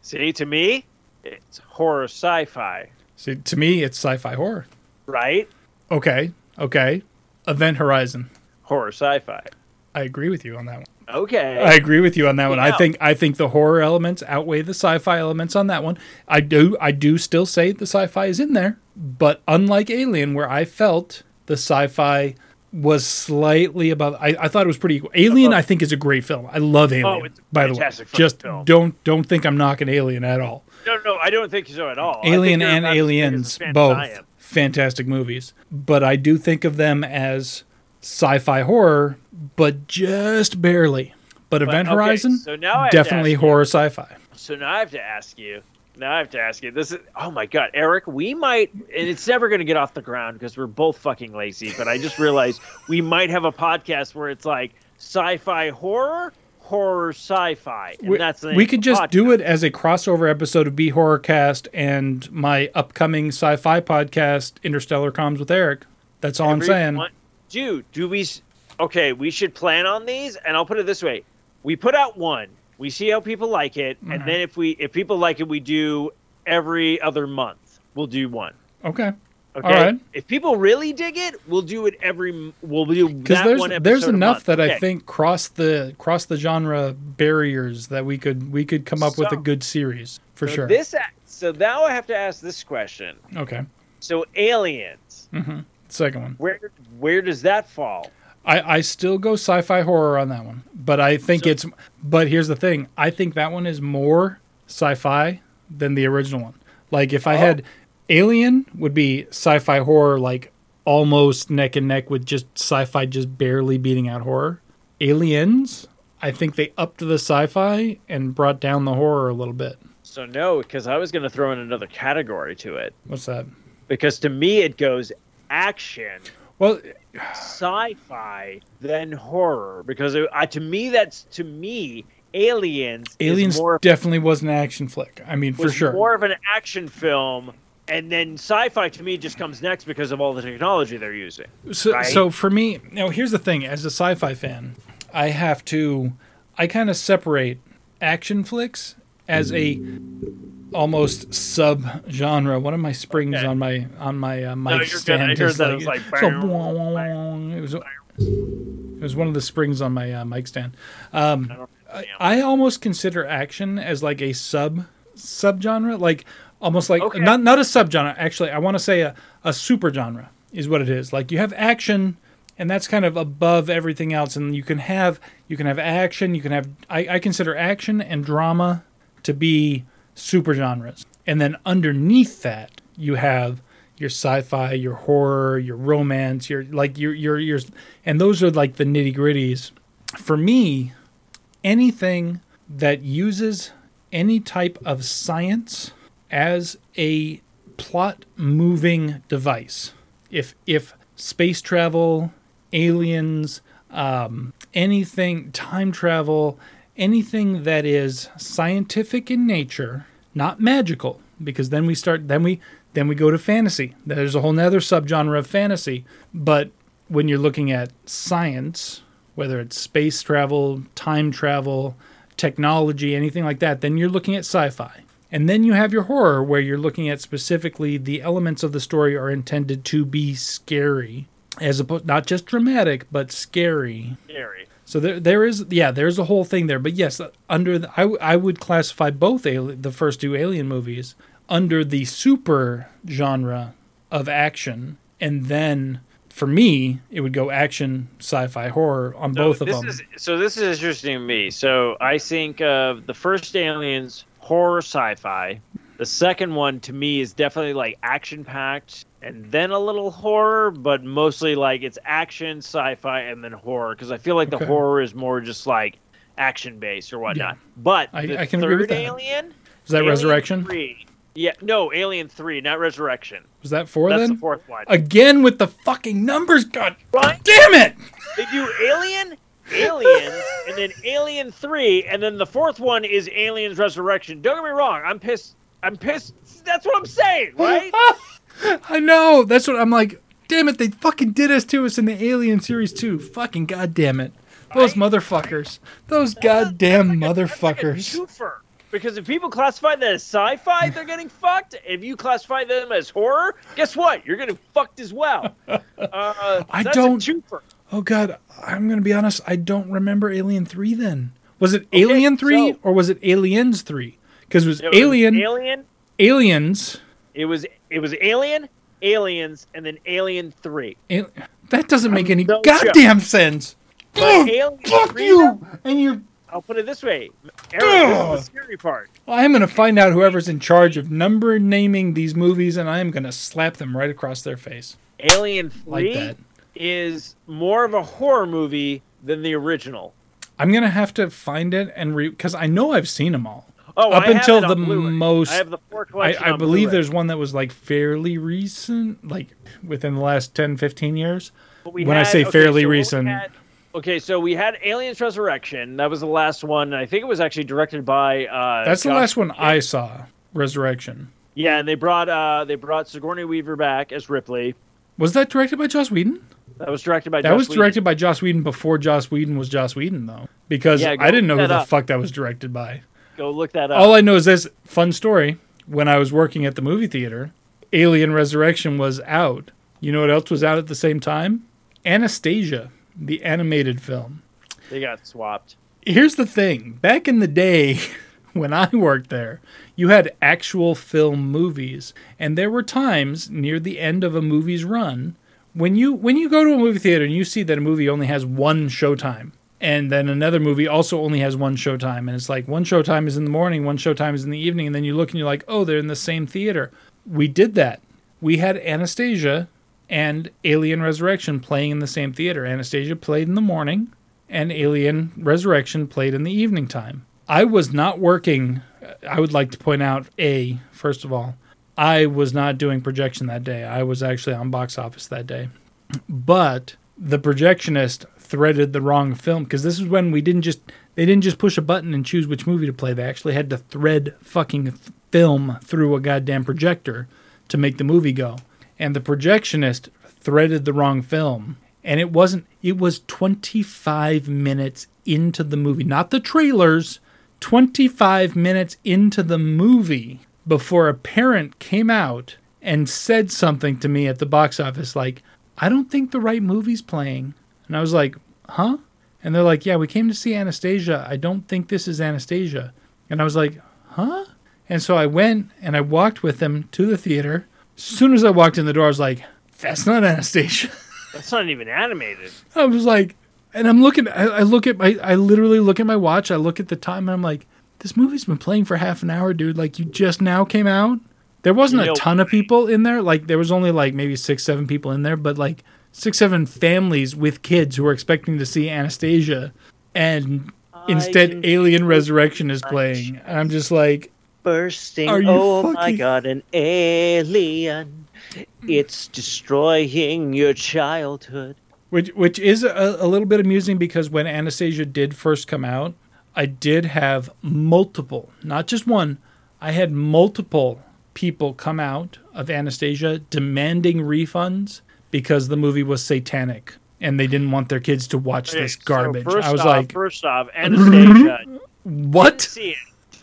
Speaker 2: See, to me, it's horror sci-fi,
Speaker 1: See, to me, it's sci-fi horror.
Speaker 2: right?
Speaker 1: Okay, okay. Event Horizon.
Speaker 2: Horror sci-fi.
Speaker 1: I agree with you on that one.
Speaker 2: Okay.
Speaker 1: I agree with you on that one. I think I think the horror elements outweigh the sci-fi elements on that one. I do I do still say the sci-fi is in there, but unlike Alien, where I felt the sci-fi was slightly above, I, I thought it was pretty equal. Alien, I think, is a great film. I love oh, Alien.
Speaker 2: Oh, it's
Speaker 1: by the way, just
Speaker 2: film.
Speaker 1: don't don't think I'm knocking Alien at all.
Speaker 2: no, no, I don't think so at all.
Speaker 1: Alien and
Speaker 2: about as big as
Speaker 1: Aliens, both fantastic movies. But I do think of them as sci-fi horror, but just barely. But Event
Speaker 2: okay,
Speaker 1: Horizon,
Speaker 2: so now I have to
Speaker 1: definitely
Speaker 2: ask you-
Speaker 1: horror sci-fi.
Speaker 2: So now I have to ask you. Now I have to ask you. This is oh my god, Eric. We might, and it's never going to get off the ground because we're both fucking lazy. But I just realized we might have a podcast where it's like sci-fi horror, horror sci-fi, and
Speaker 1: we,
Speaker 2: that's the
Speaker 1: we could just do it as a crossover episode of Be Horror Cast and my upcoming sci-fi podcast, Interstellar Comms with Eric. That's all I'm saying.
Speaker 2: Dude, do Do we? Okay, we should plan on these, and I'll put it this way: we put out one, we see how people like it, and mm-hmm. then if we if people like it, we do every other month. We'll do one.
Speaker 1: Okay.
Speaker 2: Okay.
Speaker 1: All right.
Speaker 2: If people really dig it, we'll do it every. We'll do
Speaker 1: Because
Speaker 2: that
Speaker 1: there's
Speaker 2: one episode
Speaker 1: there's enough that I think cross the cross the genre barriers that we could we could come up with a good series for
Speaker 2: So
Speaker 1: sure.
Speaker 2: This. So now I have to ask this question.
Speaker 1: okay.
Speaker 2: So aliens, mm-hmm.
Speaker 1: Second one.
Speaker 2: where where does that fall?
Speaker 1: I, I still go sci-fi horror on that one, but I think
Speaker 2: So-
Speaker 1: it's. But here's the thing: I think that one is more sci-fi than the original one. Like if I
Speaker 2: Oh.
Speaker 1: had Alien, would be sci-fi horror, like almost neck and neck with just sci-fi, just barely beating out horror. Aliens, I think they upped the sci-fi and brought down the horror a little bit.
Speaker 2: So no, because I was going to throw in another category to it.
Speaker 1: What's that?
Speaker 2: Because to me, it goes action,
Speaker 1: Well,
Speaker 2: sci-fi, then horror. Because it, I, to me, that's to me, aliens. is
Speaker 1: Aliens
Speaker 2: more
Speaker 1: definitely was an action flick. I mean, for sure.
Speaker 2: more of an action film, and then sci-fi to me just comes next because of all the technology they're using.
Speaker 1: So,
Speaker 2: right?
Speaker 1: so for me, now here's the thing: as a sci-fi fan, I have to, I kind of separate action flicks as a almost sub genre. One of my springs
Speaker 2: Okay.
Speaker 1: on my on my uh, mic
Speaker 2: good.
Speaker 1: stand
Speaker 2: I heard
Speaker 1: is
Speaker 2: that.
Speaker 1: like,
Speaker 2: It was like,
Speaker 1: so it was it was one of the springs on my uh, mic stand. Um, I, I almost consider action as like a sub sub genre, like almost like
Speaker 2: Okay.
Speaker 1: not not a sub genre. Actually, I want to say a, a super genre is what it is. Like you have action, and that's kind of above everything else. And you can have you can have action. You can have I, I consider action and drama to be super genres, and then underneath that you have your sci-fi, your horror, your romance, your like your your your, and those are like the nitty gritties. For me, anything that uses any type of science as a plot moving device. If if space travel, aliens, um, anything, time travel, anything that is scientific in nature, not magical, because then we start then we then we go to fantasy. There's a whole nother subgenre of fantasy. But when you're looking at science, whether it's space travel, time travel, technology, anything like that, then you're looking at sci fi. And then you have your horror, where you're looking at specifically the elements of the story are intended to be scary, as opposed not just dramatic, but scary.
Speaker 2: Scary.
Speaker 1: So there, there is, yeah, there's a whole thing there. But yes, under the, I, w- I would classify both ali- the first two Alien movies under the super genre of action, and then for me, it would go action, sci-fi, horror on
Speaker 2: So
Speaker 1: both of
Speaker 2: this
Speaker 1: them.
Speaker 2: Is, so this is interesting to me. So I think of the first Aliens horror sci-fi. The second one to me is definitely like action packed and then a little horror, but mostly like it's action, sci-fi, and then horror because I feel like the
Speaker 1: Okay.
Speaker 2: horror is more just like action based or whatnot. But
Speaker 1: I-
Speaker 2: the
Speaker 1: I can
Speaker 2: third
Speaker 1: agree with that.
Speaker 2: Alien,
Speaker 1: Is that
Speaker 2: Alien
Speaker 1: Resurrection?
Speaker 2: 3, yeah, no, Alien Three, not Resurrection.
Speaker 1: Was that four
Speaker 2: That's
Speaker 1: then?
Speaker 2: the fourth one.
Speaker 1: Again with the fucking numbers. God
Speaker 2: Right?
Speaker 1: damn it!
Speaker 2: They do Alien, Aliens, and then Alien Three, and then the fourth one is Aliens Resurrection. Don't get me wrong, I'm pissed. I'm pissed. That's what I'm saying, right?
Speaker 1: I know. That's what I'm like. Damn it! They fucking did us to us in the Alien series too. Fucking goddamn it! Those motherfuckers. Those goddamn
Speaker 2: like a
Speaker 1: motherfuckers.
Speaker 2: twofer. Because if people classify that as sci-fi, they're getting fucked. If you classify them as horror, guess what? You're getting fucked as well. Uh,
Speaker 1: I don't-. Oh god, I'm gonna be honest. I don't remember Alien three. Then was it Alien three
Speaker 2: so-
Speaker 1: or was it Aliens three? Because it was
Speaker 2: It was
Speaker 1: Alien,
Speaker 2: Alien.
Speaker 1: Aliens.
Speaker 2: It was it was Alien, Aliens, and then Alien Three.
Speaker 1: Al- that doesn't make any
Speaker 2: no
Speaker 1: goddamn sense.
Speaker 2: But Alien
Speaker 1: fuck
Speaker 2: 3,
Speaker 1: you and you.
Speaker 2: I'll put it this way, Eric. This is the scary part.
Speaker 1: I'm gonna find out whoever's in charge of number naming these movies, and I am gonna slap them right across their face
Speaker 2: Alien
Speaker 1: like
Speaker 2: Three
Speaker 1: that.
Speaker 2: is more of a horror movie than the original.
Speaker 1: I'm gonna have to find it and re because I know I've seen them all.
Speaker 2: Oh,
Speaker 1: Up
Speaker 2: I
Speaker 1: until the most-
Speaker 2: I have the four
Speaker 1: I,
Speaker 2: collection
Speaker 1: I believe there's one that was like fairly recent, like within the last 10, 15 years.
Speaker 2: But we
Speaker 1: when I say
Speaker 2: okay,
Speaker 1: fairly
Speaker 2: so
Speaker 1: recent-
Speaker 2: had- okay, so we had Aliens Resurrection. That was the last one. I think it was actually directed by. Uh,
Speaker 1: That's the
Speaker 2: Josh-
Speaker 1: last one I saw. Resurrection.
Speaker 2: Yeah, and they brought uh, they brought Sigourney Weaver back as Ripley.
Speaker 1: Was that directed by Joss Whedon?
Speaker 2: That was directed by.
Speaker 1: That
Speaker 2: Joss
Speaker 1: was
Speaker 2: Whedon.
Speaker 1: directed by Joss Whedon before Joss Whedon was Joss Whedon, though, because
Speaker 2: Yeah,
Speaker 1: I didn't know who the
Speaker 2: up.
Speaker 1: fuck that was directed by.
Speaker 2: Go look that up.
Speaker 1: All I know is this fun story. When I was working at the movie theater, Alien Resurrection was out. You know what else was out at the same time? Anastasia, the animated film.
Speaker 2: they got swapped.
Speaker 1: Here's the thing back in the day, when I worked there, you had actual film movies, and there were times near the end of a movie's run when you when you go to a movie theater and you see that a movie only has one showtime and then another movie also only has one showtime and it's like one showtime is in the morning one showtime is in the evening and then you look and you're like oh they're in the same theater we did that we had anastasia and alien resurrection playing in the same theater anastasia played in the morning and alien resurrection played in the evening time i was not working uh, i would like to point out a first of all I was not doing projection that day. I was actually on box office that day. But the projectionist threaded the wrong film because this is when we didn't just they didn't just push a button and choose which movie to play. They actually had to thread fucking film through a goddamn projector to make the movie go. And the projectionist threaded the wrong film. And it wasn't it was 25 minutes into the movie, not the trailers, 25 minutes into the movie before a parent came out and said something to me at the box office like, I don't think the right movie's playing. And I was like, huh? And they're like, yeah, we came to see Anastasia. I don't think this is Anastasia. And I was like, huh? And so I went and I walked with them to the theater. As soon as I walked in the door, I was like, that's not Anastasia.
Speaker 2: That's not even animated.
Speaker 1: I was like, and I'm looking, I, I look at my, I literally look at my watch. I look at the time and I'm like, this movie's been playing for half an hour, dude. Like, you just now came out. There wasn't
Speaker 2: You
Speaker 1: a ton of people in there. Like, there was only like maybe six, seven people in there, but like six, seven families with kids who are expecting to see Anastasia. And instead, Alien Resurrection is playing. And I'm just like,
Speaker 2: bursting.
Speaker 1: Are you
Speaker 2: oh my god, an alien. It's destroying your childhood.
Speaker 1: Which which is a, a little bit amusing because when Anastasia did first come out, I did have multiple, not just one, I had multiple people come out of Anastasia demanding refunds because the movie was satanic and they didn't want their kids to watch
Speaker 2: Okay,
Speaker 1: this garbage.
Speaker 2: first
Speaker 1: I was
Speaker 2: off,
Speaker 1: like,
Speaker 2: first off, Anastasia. didn't
Speaker 1: "What?
Speaker 2: see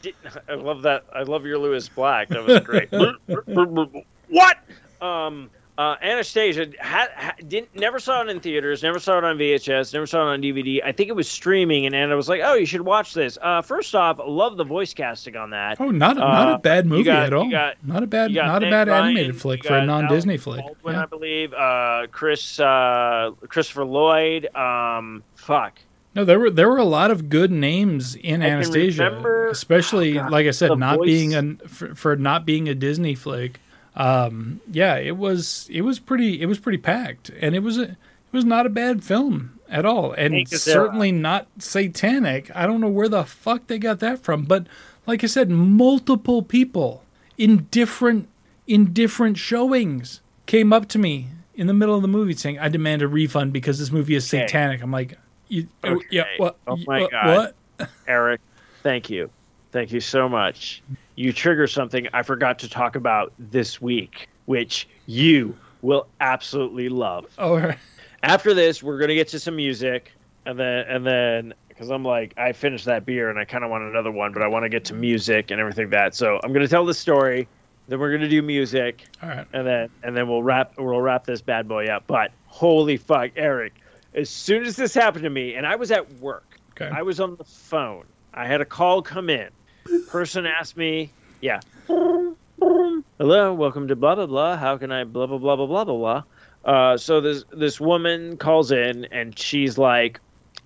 Speaker 2: it. I love that. I love your Lewis Black. That was great. what? Um, uh, Anastasia had, didn't never saw it in theaters, never saw it on VHS, never saw it on DVD. I think it was streaming, and Anna was like, "Oh, you should watch this." Uh, first off, love the voice casting on that.
Speaker 1: Oh, not not
Speaker 2: Uh,
Speaker 1: a bad movie
Speaker 2: got-
Speaker 1: at all.
Speaker 2: got-
Speaker 1: not a bad not a bad
Speaker 2: Ryan,
Speaker 1: animated flick for a non-Disney flick.
Speaker 2: Baldwin,
Speaker 1: Yeah.
Speaker 2: I believe. Uh, Chris, uh, Christopher Lloyd. Um, fuck.
Speaker 1: No, there were there were a lot of good names in
Speaker 2: I
Speaker 1: Anastasia,
Speaker 2: remember-
Speaker 1: especially
Speaker 2: oh, God,
Speaker 1: like I said, not
Speaker 2: voice-
Speaker 1: being an for, for not being a Disney flick. Um, yeah, it was it was pretty it was pretty packed, and it was a, it was not a bad film at all, and certainly not satanic. I don't know where the fuck they got that from, but like I said, multiple people in different in different showings came up to me in the middle of the movie saying, "I demand a refund because this movie is
Speaker 2: Okay.
Speaker 1: satanic." I'm like, you, oh, yeah, what?
Speaker 2: Oh my
Speaker 1: what-
Speaker 2: God.
Speaker 1: What?
Speaker 2: Eric, thank you. Thank you so much. You trigger something I forgot to talk about this week, which you will absolutely love.
Speaker 1: Oh, right.
Speaker 2: After this, we're gonna get to some music, and then and then because I'm like I finished that beer and I kind of want another one, but I want to get to music and everything that. So I'm gonna tell the story. Then we're gonna do music,
Speaker 1: all right.
Speaker 2: and then and then we'll wrap we'll wrap this bad boy up. But holy fuck, Eric! As soon as this happened to me, and I was at work,
Speaker 1: Okay.
Speaker 2: I was on the phone. I had a call come in. Person asked me, yeah. Hello, welcome to blah blah blah. How can I blah blah blah blah blah blah blah. Uh, so this this woman calls in and she's like,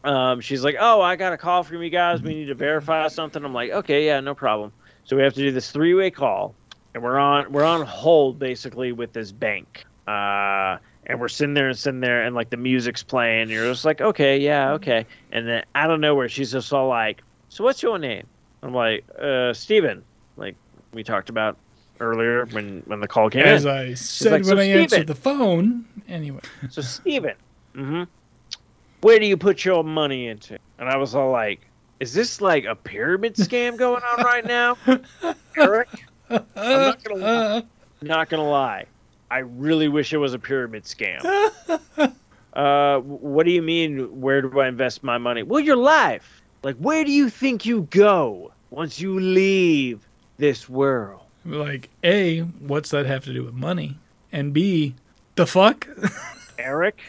Speaker 2: um, she's like, oh, I got a call from you guys. We need to verify something. I'm like, okay, yeah, no problem. So we have to do this three way call, and we're on we're on hold basically with this bank. Uh, and we're sitting there and sitting there, and like the music's playing. And you're just like, okay, yeah, okay. And then out of nowhere, she's just all like, so what's your name? I'm like, uh, Steven. Like we talked about earlier when when the call came
Speaker 1: As
Speaker 2: in.
Speaker 1: I said
Speaker 2: like,
Speaker 1: when
Speaker 2: "So
Speaker 1: I answered the phone. Anyway,
Speaker 2: So Steven, hmm where do you put your money into? And I was all like, is this like a pyramid scam going on right now, Eric? I'm not gonna lie. Not gonna lie. I really wish it was a pyramid scam. uh, what do you mean? Where do I invest my money? Well, your life. Like, where do you think you go once you leave this world?
Speaker 1: like A, what's that have to do with money? And B, the fuck?
Speaker 2: Eric,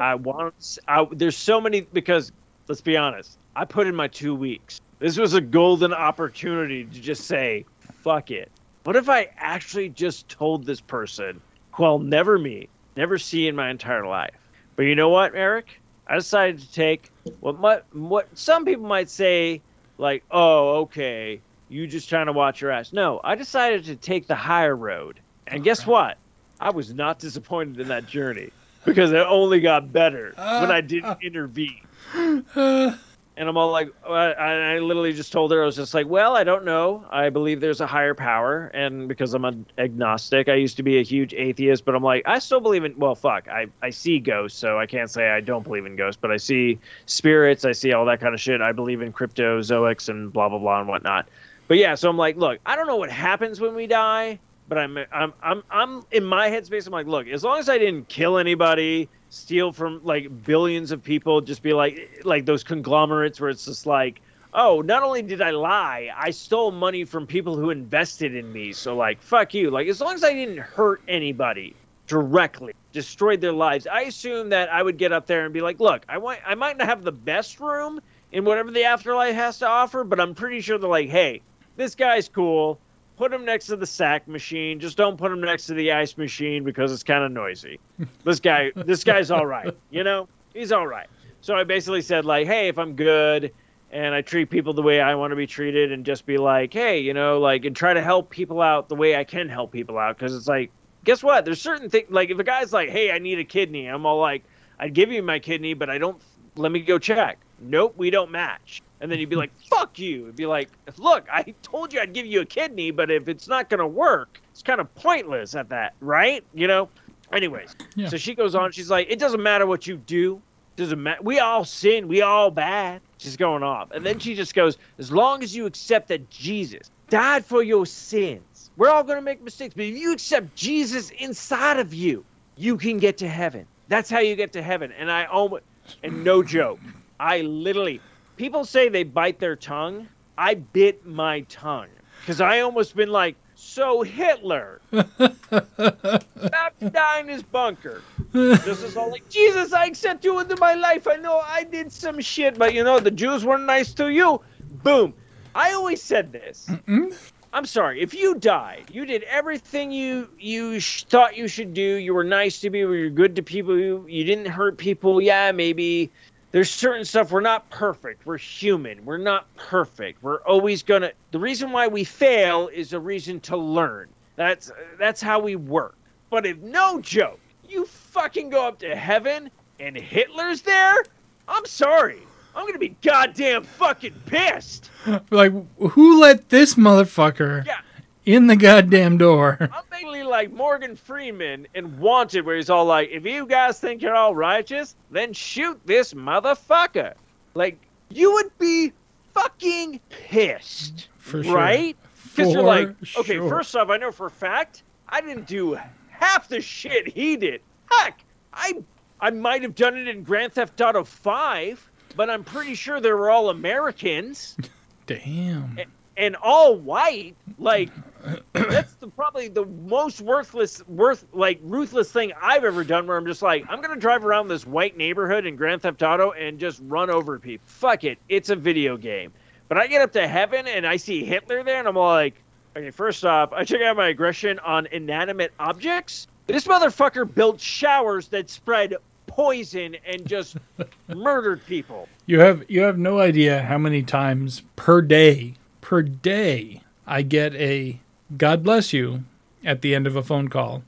Speaker 2: I want. I, there's so many because let's be honest. I put in my two weeks. This was a golden opportunity to just say, "Fuck it." What if I actually just told this person who I'll never meet, never see in my entire life? But you know what, Eric? I decided to take what my, what some people might say, like, "Oh, okay, you just trying to watch your ass." No, I decided to take the higher road, and guess what? I was not disappointed in that journey because it only got better when uh, I didn't uh. intervene. And I'm all like, I, I literally just told her, I was just like, well, I don't know. I believe there's a higher power. And because I'm an agnostic, I used to be a huge atheist, but I'm like, I still believe in, well, fuck, I, I see ghosts, so I can't say I don't believe in ghosts, but I see spirits, I see all that kind of shit. I believe in cryptozoics and blah, blah, blah, and whatnot. But yeah, so I'm like, look, I don't know what happens when we die, but I'm I'm I'm I'm in my headspace. I'm like, look, as long as I didn't kill anybody, steal from like billions of people, just be like like those conglomerates where it's just like, oh, not only did I lie, I stole money from people who invested in me. So like, fuck you. Like as long as I didn't hurt anybody directly, destroyed their lives, I assume that I would get up there and be like, look, I want I might not have the best room in whatever the afterlife has to offer, but I'm pretty sure they're like, hey, this guy's cool. Put him next to the sack machine. Just don't put him next to the ice machine because it's kind of noisy. This guy, this guy's all right. You know, he's all right. So I basically said like, hey, if I'm good and I treat people the way I want to be treated, and just be like, hey, you know, like, and try to help people out the way I can help people out, because it's like, guess what? There's certain things like if a guy's like, hey, I need a kidney, I'm all like, I'd give you my kidney, but I don't. Let me go check. Nope, we don't match. And then you'd be like, fuck you. It'd be like, look, I told you I'd give you a kidney, but if it's not going to work, it's kind of pointless at that, right? You know? Anyways,
Speaker 1: Yeah.
Speaker 2: so she goes on. She's like, it doesn't matter what you do. Doesn't matter. We all sin. We all bad. She's going off. And then she just goes, as long as you accept that Jesus died for your sins, we're all going to make mistakes. But if you accept Jesus inside of you, you can get to heaven. That's how you get to heaven. And I almost, and no joke, I literally, people say they bite their tongue. I bit my tongue because I almost been like, so Hitler, to die his bunker. This is all like, Jesus, I accept you into my life. I know I did some shit, but you know, the Jews weren't nice to you. Boom. I always said this. I'm sorry. If you died, you did everything you you sh- thought you should do. You were nice to people. You were good to people. You, you didn't hurt people. Yeah, maybe there's certain stuff. We're not perfect. We're human. We're not perfect. We're always gonna. The reason why we fail is a reason to learn. That's that's how we work. But if no joke, you fucking go up to heaven and Hitler's there, I'm sorry. I'm gonna be goddamn fucking pissed.
Speaker 1: like, who let this motherfucker
Speaker 2: Yeah.
Speaker 1: in the goddamn door?
Speaker 2: I'm mainly like Morgan Freeman in Wanted, where he's all like, if you guys think you're all righteous, then shoot this motherfucker. Like, you would be fucking pissed.
Speaker 1: For sure.
Speaker 2: Right? Because you're like, okay,
Speaker 1: sure.
Speaker 2: first off, I know for a fact I didn't do half the shit he did. Heck, I I might have done it in Grand Theft Auto 5, but I'm pretty sure they were all Americans
Speaker 1: Damn.
Speaker 2: and all white. Like that's the, probably the most worthless, worth like ruthless thing I've ever done. Where I'm just like, I'm gonna drive around this white neighborhood in Grand Theft Auto and just run over people. Fuck it, it's a video game. But I get up to heaven and I see Hitler there, and I'm like, okay, first off, I check out my aggression on inanimate objects. This motherfucker built showers that spread poison and just murdered people.
Speaker 1: You have you have no idea how many times per day per day I get a God bless you at the end of a phone call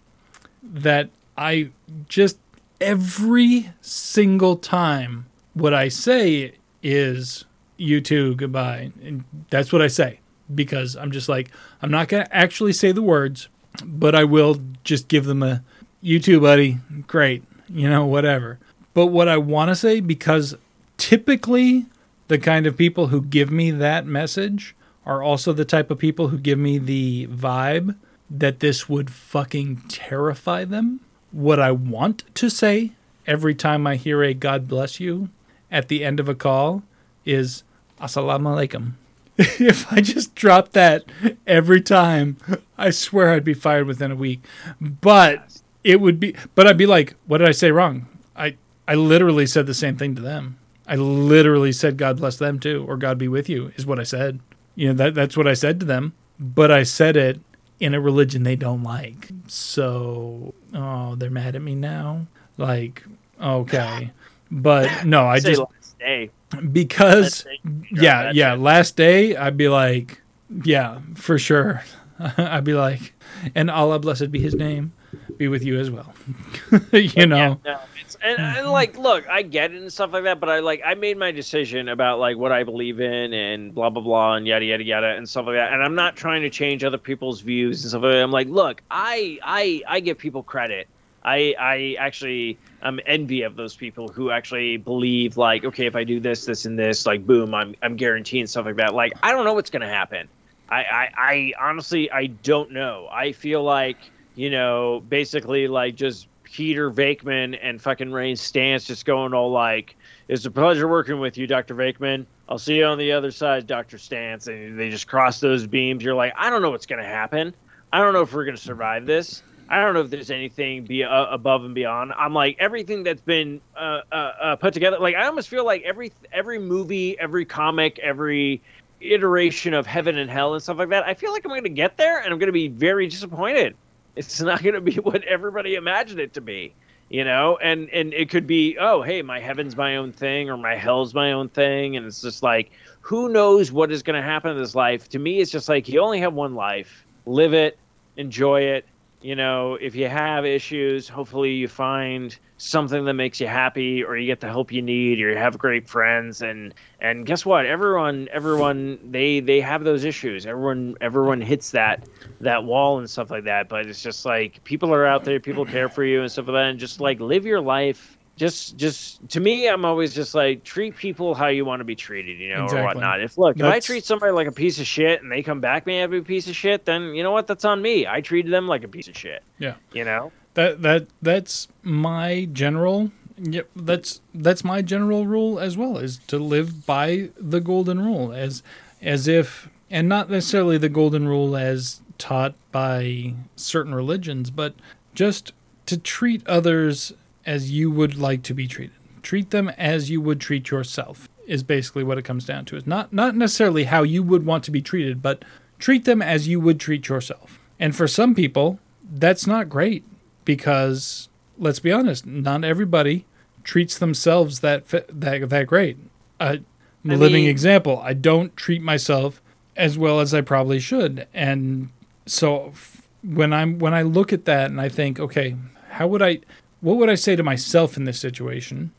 Speaker 1: that I just every single time what I say is you too goodbye. And that's what I say because I'm just like I'm not going to actually say the words but I will just give them a you too buddy. Great you know whatever but what I want to say because typically the kind of people who give me that message are also the type of people who give me the vibe that this would fucking terrify them. What I want to say every time I hear a God bless you at the end of a call is Assalamu alaikum. if I just drop that every time, I swear I'd be fired within a week. But it would be but I'd be like, what did I say wrong? I I literally said the same thing to them. I literally said God bless them too, or God be with you, is what I said. You know, that that's what I said to them. But I said it in a religion they don't like. So oh, they're mad at me now. Like, okay. But no, I just
Speaker 2: last day.
Speaker 1: because
Speaker 2: Last day,
Speaker 1: yeah, yeah,
Speaker 2: shit.
Speaker 1: last day I'd be like, yeah, for sure. I'd be like, and Allah blessed be his name, be with you as well. you know.
Speaker 2: Yeah, no, it's, and, and like, look, I get it and stuff like that, but I like, I made my decision about like what I believe in and blah blah blah and yada yada yada and stuff like that. And I'm not trying to change other people's views and stuff like that. I'm like, look, I I I give people credit. I I actually I'm envy of those people who actually believe like, okay, if I do this, this, and this, like, boom, I'm I'm guaranteeing stuff like that. Like, I don't know what's gonna happen. I, I, I honestly I don't know. I feel like you know basically like just Peter Venkman and fucking Ray Stantz just going all like, "It's a pleasure working with you, Doctor Venkman. I'll see you on the other side, Doctor Stantz." And they just cross those beams. You're like, I don't know what's gonna happen. I don't know if we're gonna survive this. I don't know if there's anything be uh, above and beyond. I'm like everything that's been uh, uh, uh, put together. Like I almost feel like every every movie, every comic, every iteration of heaven and hell and stuff like that. I feel like I'm going to get there and I'm going to be very disappointed. It's not going to be what everybody imagined it to be, you know. And and it could be, oh, hey, my heaven's my own thing or my hell's my own thing, and it's just like, who knows what is going to happen in this life? To me, it's just like you only have one life. Live it, enjoy it. You know, if you have issues, hopefully you find something that makes you happy or you get the help you need or you have great friends. And and guess what? Everyone everyone they they have those issues. Everyone everyone hits that that wall and stuff like that. But it's just like people are out there people care for you and stuff like that. And just like live your life just just to me i'm always just like treat people how you want to be treated you know
Speaker 1: Exactly.
Speaker 2: or whatnot. If look if i treat somebody like a piece of shit and they come back me a piece of shit then you know what? That's on me. I treated them like a piece of shit.
Speaker 1: Yeah.
Speaker 2: you know?
Speaker 1: That that that's my general yep, that's that's my general rule as well is to live by the golden rule as as if and not necessarily the golden rule as taught by certain religions, but just to treat others as you would like to be treated. Treat them as you would treat yourself is basically what it comes down to. It's not not necessarily how you would want to be treated, but treat them as you would treat yourself. And for some people, that's not great because let's be honest, not everybody treats themselves that that that great. A
Speaker 2: I
Speaker 1: living
Speaker 2: mean-
Speaker 1: example. I don't treat myself as well as I probably should, and so f- when I'm when I look at that and I think, okay, how would I, what would I say to myself in this situation?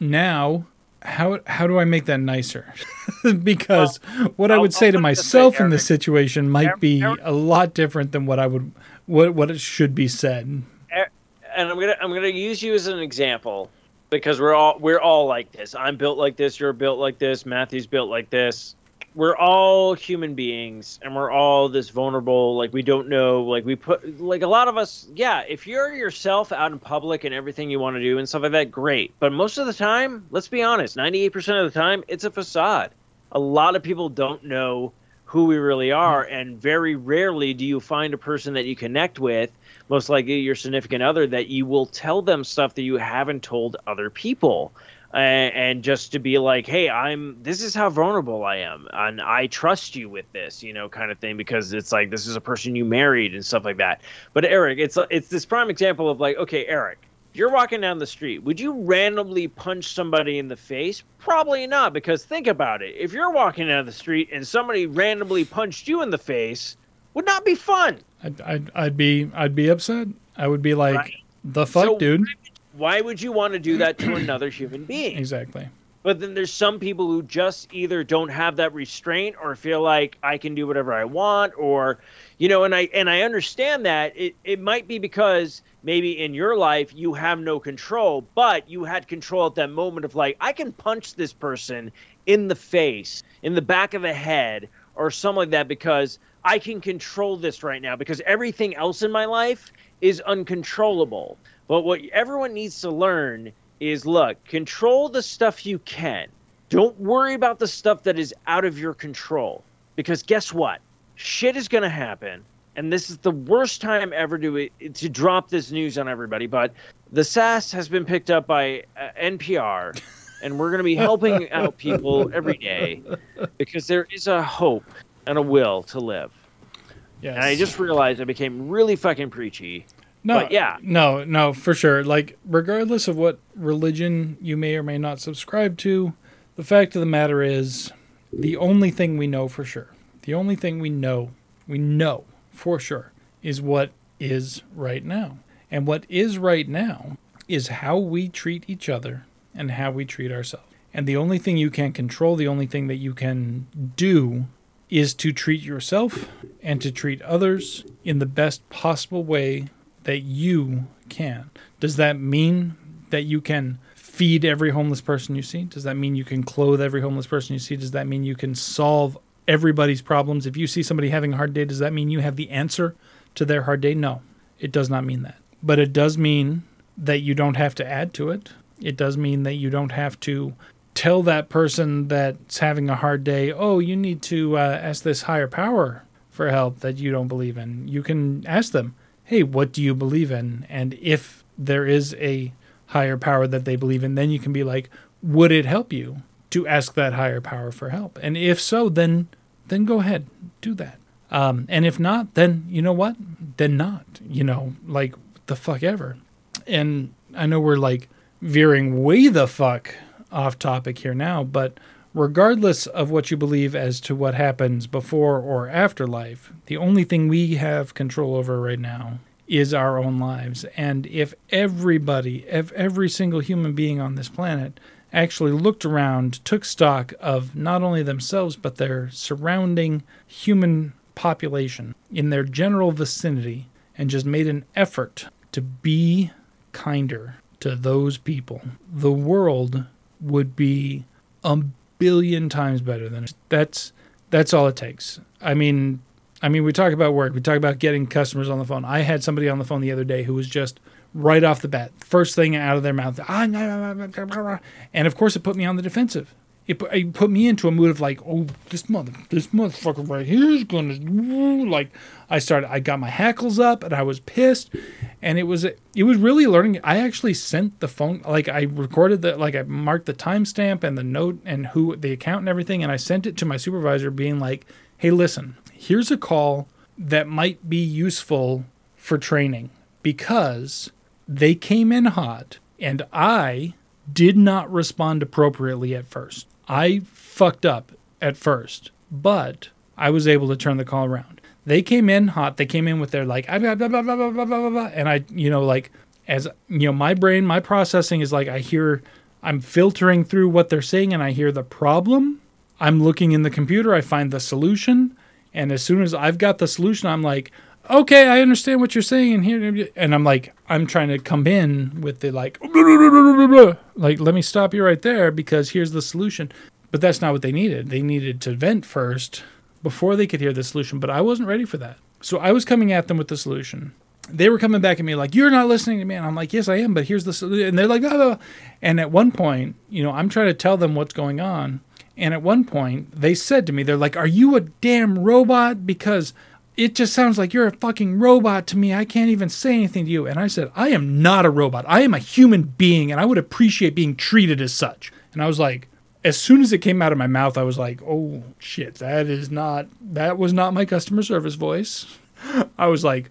Speaker 1: Now, how how do I make that nicer? because what I
Speaker 2: I'll-
Speaker 1: would say
Speaker 2: I'll
Speaker 1: to
Speaker 2: put it this way,
Speaker 1: myself in this situation might
Speaker 2: Eric-
Speaker 1: be
Speaker 2: Eric-
Speaker 1: a lot different than what I would what what it should be said.
Speaker 2: and I'm gonna I'm gonna use you as an example because we're all we're all like this. I'm built like this. You're built like this. Matthew's built like this. We're all human beings, and we're all this vulnerable. Like we don't know. Like we put like a lot of us. Yeah, if you're yourself out in public and everything you want to do and stuff like that, great. But most of the time, let's be honest, 98% of the time, it's a facade. A lot of people don't know who we really are, mm-hmm. and very rarely do you find a person that you connect with most likely your significant other that you will tell them stuff that you haven't told other people and just to be like hey i'm this is how vulnerable i am and i trust you with this you know kind of thing because it's like this is a person you married and stuff like that but eric it's it's this prime example of like okay eric you're walking down the street would you randomly punch somebody in the face probably not because think about it if you're walking down the street and somebody randomly punched you in the face would not be fun
Speaker 1: I'd, I'd I'd be I'd be upset. I would be like,
Speaker 2: Right.
Speaker 1: the fuck,
Speaker 2: So
Speaker 1: dude.
Speaker 2: Why would you want to do that to another human being?
Speaker 1: Exactly.
Speaker 2: But then there's some people who just either don't have that restraint or feel like I can do whatever I want or you know and I and I understand that it it might be because maybe in your life you have no control but you had control at that moment of like I can punch this person in the face in the back of the head or something like that because I can control this right now because everything else in my life is uncontrollable. But what everyone needs to learn is look, control the stuff you can. Don't worry about the stuff that is out of your control. Because guess what? Shit is going to happen. And this is the worst time ever to to drop this news on everybody. But the SAS has been picked up by uh, NPR, and we're going to be helping out people every day because there is a hope and a will to live.
Speaker 1: Yes.
Speaker 2: And I just realized I became really fucking preachy.
Speaker 1: no,
Speaker 2: but yeah.
Speaker 1: no, no, for sure. Like, regardless of what religion you may or may not subscribe to, the fact of the matter is, the only thing we know for sure, the only thing we know, we know for sure, is what is right now. And what is right now is how we treat each other and how we treat ourselves. And the only thing you can control, the only thing that you can do is to treat yourself and to treat others in the best possible way that you can. Does that mean that you can feed every homeless person you see? Does that mean you can clothe every homeless person you see? Does that mean you can solve everybody's problems? If you see somebody having a hard day, does that mean you have the answer to their hard day? No, it does not mean that. But it does mean that you don't have to add to it. It does mean that you don't have to tell that person that's having a hard day, oh, you need to uh, ask this higher power for help that you don't believe in. You can ask them, hey, what do you believe in? And if there is a higher power that they believe in, then you can be like, would it help you to ask that higher power for help? And if so, then then go ahead, do that. Um, and if not, then you know what? Then not. You know, like the fuck ever. And I know we're like veering way the fuck off topic here now, but regardless of what you believe as to what happens before or after life, the only thing we have control over right now is our own lives. And if everybody, if every single human being on this planet actually looked around, took stock of not only themselves, but their surrounding human population in their general vicinity, and just made an effort to be kinder to those people, the world would be a billion times better than. That's that's all it takes. I mean, I mean, we talk about work. We talk about getting customers on the phone. I had somebody on the phone the other day who was just right off the bat, first thing out of their mouth, "Ah, nah, nah, nah, nah, nah, nah." and of course, it put me on the defensive. It, it put me into a mood of like, oh, this mother, this motherfucker right here is gonna like. I started, I got my hackles up, and I was pissed, and it was it was really learning. I actually sent the phone, like I recorded the, like I marked the timestamp and the note and who the account and everything, and I sent it to my supervisor, being like, hey, listen, here's a call that might be useful for training because they came in hot and I did not respond appropriately at first. I fucked up at first, but I was able to turn the call around. They came in hot. They came in with their like, "Ah, blah, blah, blah, blah, blah, blah, blah, blah, blah," and I, you know, like, as you know, my brain, my processing is like, I hear, I'm filtering through what they're saying and I hear the problem. I'm looking in the computer, I find the solution. And as soon as I've got the solution, I'm like, okay, I understand what you're saying. And here, and I'm like, I'm trying to come in with the like, like, let me stop you right there because here's the solution. But that's not what they needed. They needed to vent first before they could hear the solution. But I wasn't ready for that. So I was coming at them with the solution. They were coming back at me like, you're not listening to me. And I'm like, yes, I am. But here's the solution. And they're like. And at one point, you know, I'm trying to tell them what's going on. And at one point, they said to me, they're like, Are you a damn robot? Because it just sounds like you're a fucking robot to me. I can't even say anything to you. And I said, I am not a robot. I am a human being, and I would appreciate being treated as such. And I was like, as soon as it came out of my mouth, I was like, oh shit, that is not, that was not my customer service voice. I was like,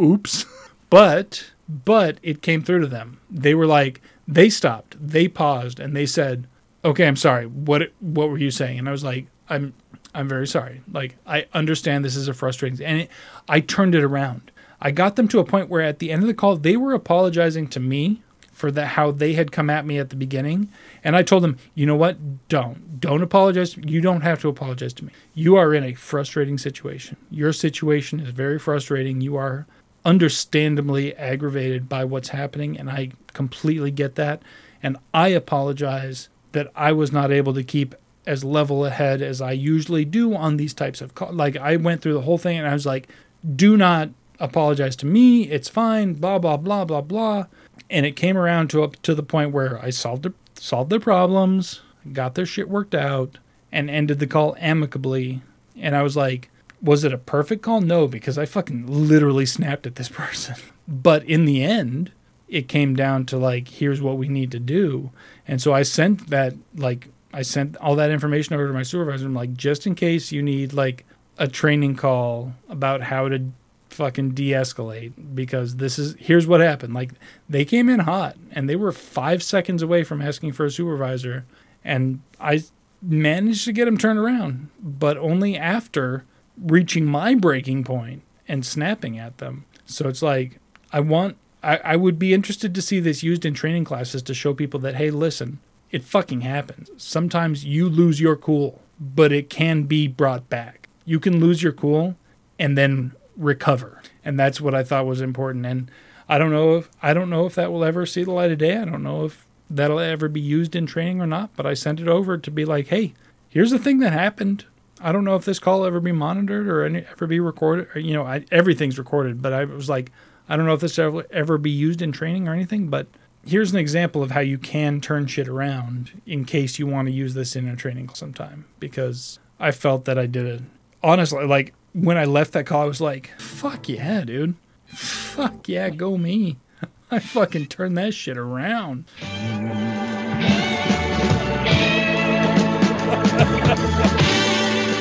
Speaker 1: oops. But, but it came through to them. They were like, they stopped, they paused, and they said, okay, I'm sorry. What, what were you saying? And I was like, I'm, I'm very sorry. Like, I understand this is a frustrating, and it, I turned it around. I got them to a point where at the end of the call, they were apologizing to me for the how they had come at me at the beginning. And I told them, you know what? Don't. Don't apologize. You don't have to apologize to me. You are in a frustrating situation. Your situation is very frustrating. You are understandably aggravated by what's happening. And I completely get that. And I apologize that I was not able to keep as level ahead as I usually do on these types of calls. Like I went through the whole thing and I was like, do not apologize to me. It's fine. Blah blah blah blah blah. And it came around to up to the point where I solved the, solved their problems, got their shit worked out, and ended the call amicably. And I was like, was it a perfect call? No, because I fucking literally snapped at this person. But in the end, it came down to like, here's what we need to do. And so I sent that like I sent all that information over to my supervisor. I'm like, just in case you need like a training call about how to fucking de-escalate because this is here's what happened. Like they came in hot and they were five seconds away from asking for a supervisor, and I managed to get them turned around, but only after reaching my breaking point and snapping at them. So it's like I want I, I would be interested to see this used in training classes to show people that hey listen it fucking happens. Sometimes you lose your cool, but it can be brought back. You can lose your cool and then recover. And that's what I thought was important. And I don't know if I don't know if that will ever see the light of day. I don't know if that'll ever be used in training or not, but I sent it over to be like, "Hey, here's the thing that happened. I don't know if this call ever be monitored or any, ever be recorded. Or, you know, I, everything's recorded, but I was like, I don't know if this ever ever be used in training or anything, but here's an example of how you can turn shit around in case you want to use this in a training sometime because I felt that I did it. Honestly, like when I left that call, I was like, fuck yeah, dude. Fuck yeah, go me. I fucking turned that shit around.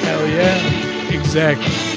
Speaker 1: Hell yeah. Exactly.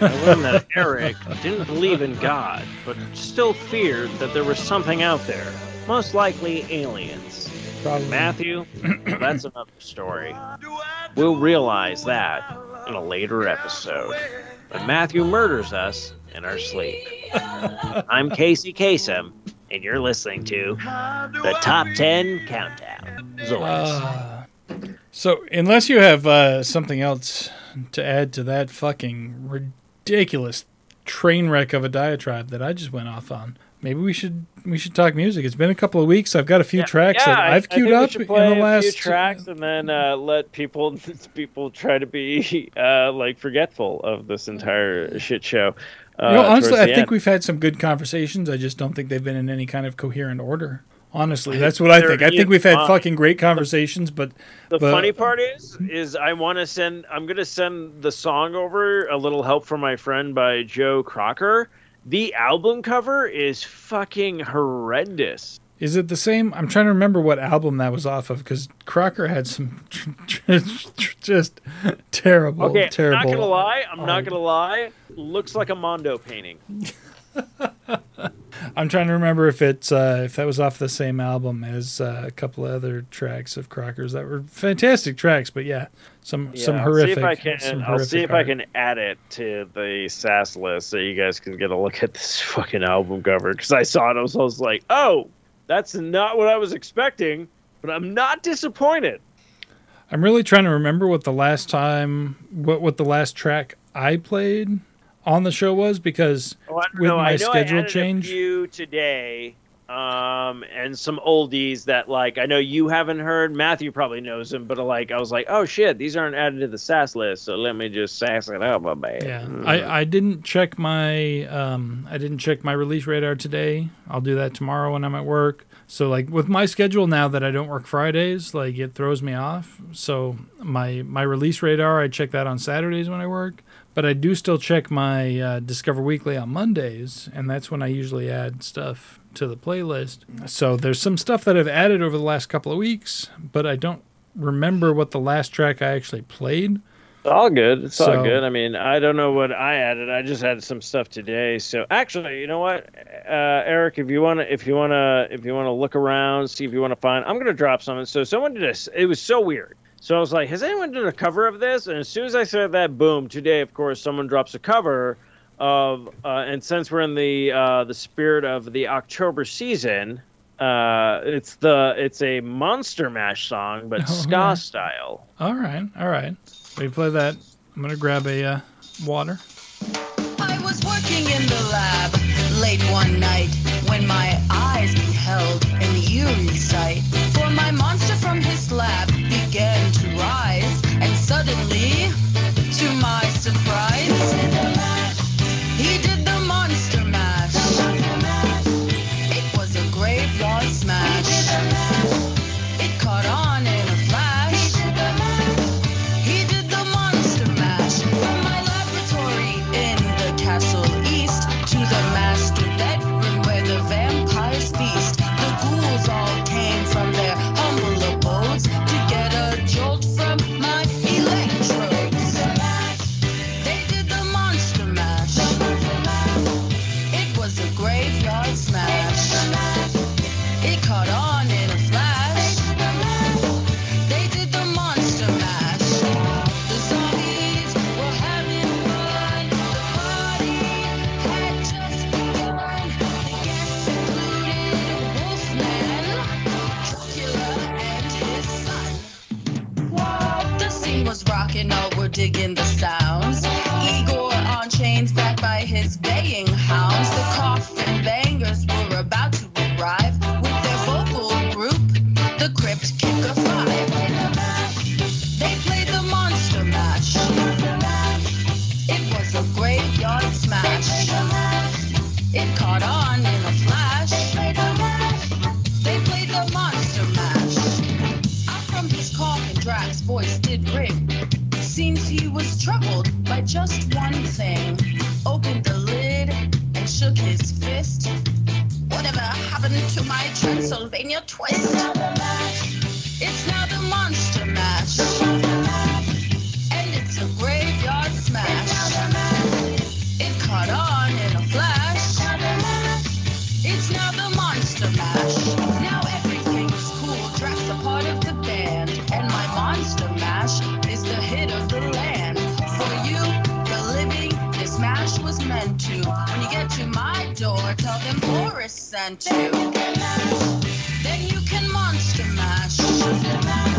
Speaker 2: I learned that Eric didn't believe in God, but still feared that there was something out there, most likely aliens.
Speaker 1: Probably.
Speaker 2: Matthew, that's another story. We'll realize that in a later episode But Matthew murders us in our sleep. I'm Casey Kasem, and you're listening to the Top 10 Countdown.
Speaker 1: Uh, so, unless you have uh, something else to add to that fucking ridiculous train wreck of a diatribe that I just went off on, maybe we should we should talk music. It's been a couple of weeks. I've got a few tracks that
Speaker 2: I-
Speaker 1: I've
Speaker 2: I
Speaker 1: queued
Speaker 2: we
Speaker 1: up in the
Speaker 2: a few tracks and then uh, let people people try to be uh, like forgetful of this entire shit show. Uh,
Speaker 1: You know, honestly, I think
Speaker 2: end.
Speaker 1: we've had some good conversations. I just don't think they've been in any kind of coherent order. Honestly, that's what I think. I think we've had fucking great conversations, but
Speaker 2: The
Speaker 1: but-
Speaker 2: funny part is, is I want to send. I'm gonna send the song over. A little help from my friend by Joe Cocker. The album cover is fucking horrendous.
Speaker 1: is it the same? I'm trying to remember what album that was off of because Cocker had some just terrible,
Speaker 2: Okay,
Speaker 1: terrible.
Speaker 2: I'm not gonna lie. I'm
Speaker 1: art.
Speaker 2: not gonna lie. Looks like a Mondo painting.
Speaker 1: I'm trying to remember if it's uh, if that was off the same album as uh, a couple of other tracks of Cocker's that were fantastic tracks, but yeah, some some
Speaker 2: Yeah,
Speaker 1: horrific.
Speaker 2: See if I can, I'll see if I can add it to the SAS list so you guys can get a look at this fucking album cover. Because I saw it, I was, I was like, "Oh, that's not what I was expecting," but I'm not disappointed.
Speaker 1: I'm really trying to remember what the last time, what what the last track I played on the show was because
Speaker 2: Oh, I
Speaker 1: with
Speaker 2: know.
Speaker 1: my schedule change.
Speaker 2: a few today, um, and some oldies that like I know you haven't heard. Matthew probably knows them, but like I was like, "Oh shit, these aren't added to the SAS list," so let me just sass it up a bit.
Speaker 1: Yeah,
Speaker 2: Mm.
Speaker 1: I, I didn't check my um I didn't check my release radar today. I'll do that tomorrow when I'm at work. So like with my schedule now that I don't work Fridays, like it throws me off. So my my release radar I check that on Saturdays when I work, but I do still check my uh, Discover Weekly on Mondays, and that's when I usually add stuff to the playlist. So there's some stuff that I've added over the last couple of weeks, but I don't remember what the last track I actually played.
Speaker 2: It's all good. It's
Speaker 1: So-
Speaker 2: all good. I mean, I don't know what I added. I just added some stuff today. So actually, you know what, uh, Eric, if you wanna, if you wanna, if you wanna look around, see if you wanna find, I'm gonna drop something. So someone did this. It was so weird. So I was like, has anyone done a cover of this? And as soon as I said that, boom! Today, of course, someone drops a cover of, uh, and since we're in the uh, the spirit of the October season. Uh, it's the it's a Monster Mash song, but
Speaker 1: Oh,
Speaker 2: ska
Speaker 1: yeah.
Speaker 2: style.
Speaker 1: All right, all right. We play that. I'm gonna grab a uh, water.
Speaker 6: I was working in the lab late one night when my eyes beheld an eerie sight. For my monster from his slab began to rise, and suddenly, digging the sounds. Troubled by just one thing. Opened the lid and shook his fist. Whatever happened to my Transylvania twist? It's now the Monster Mash. Tell them Boris sent you. Then you can Monster Mash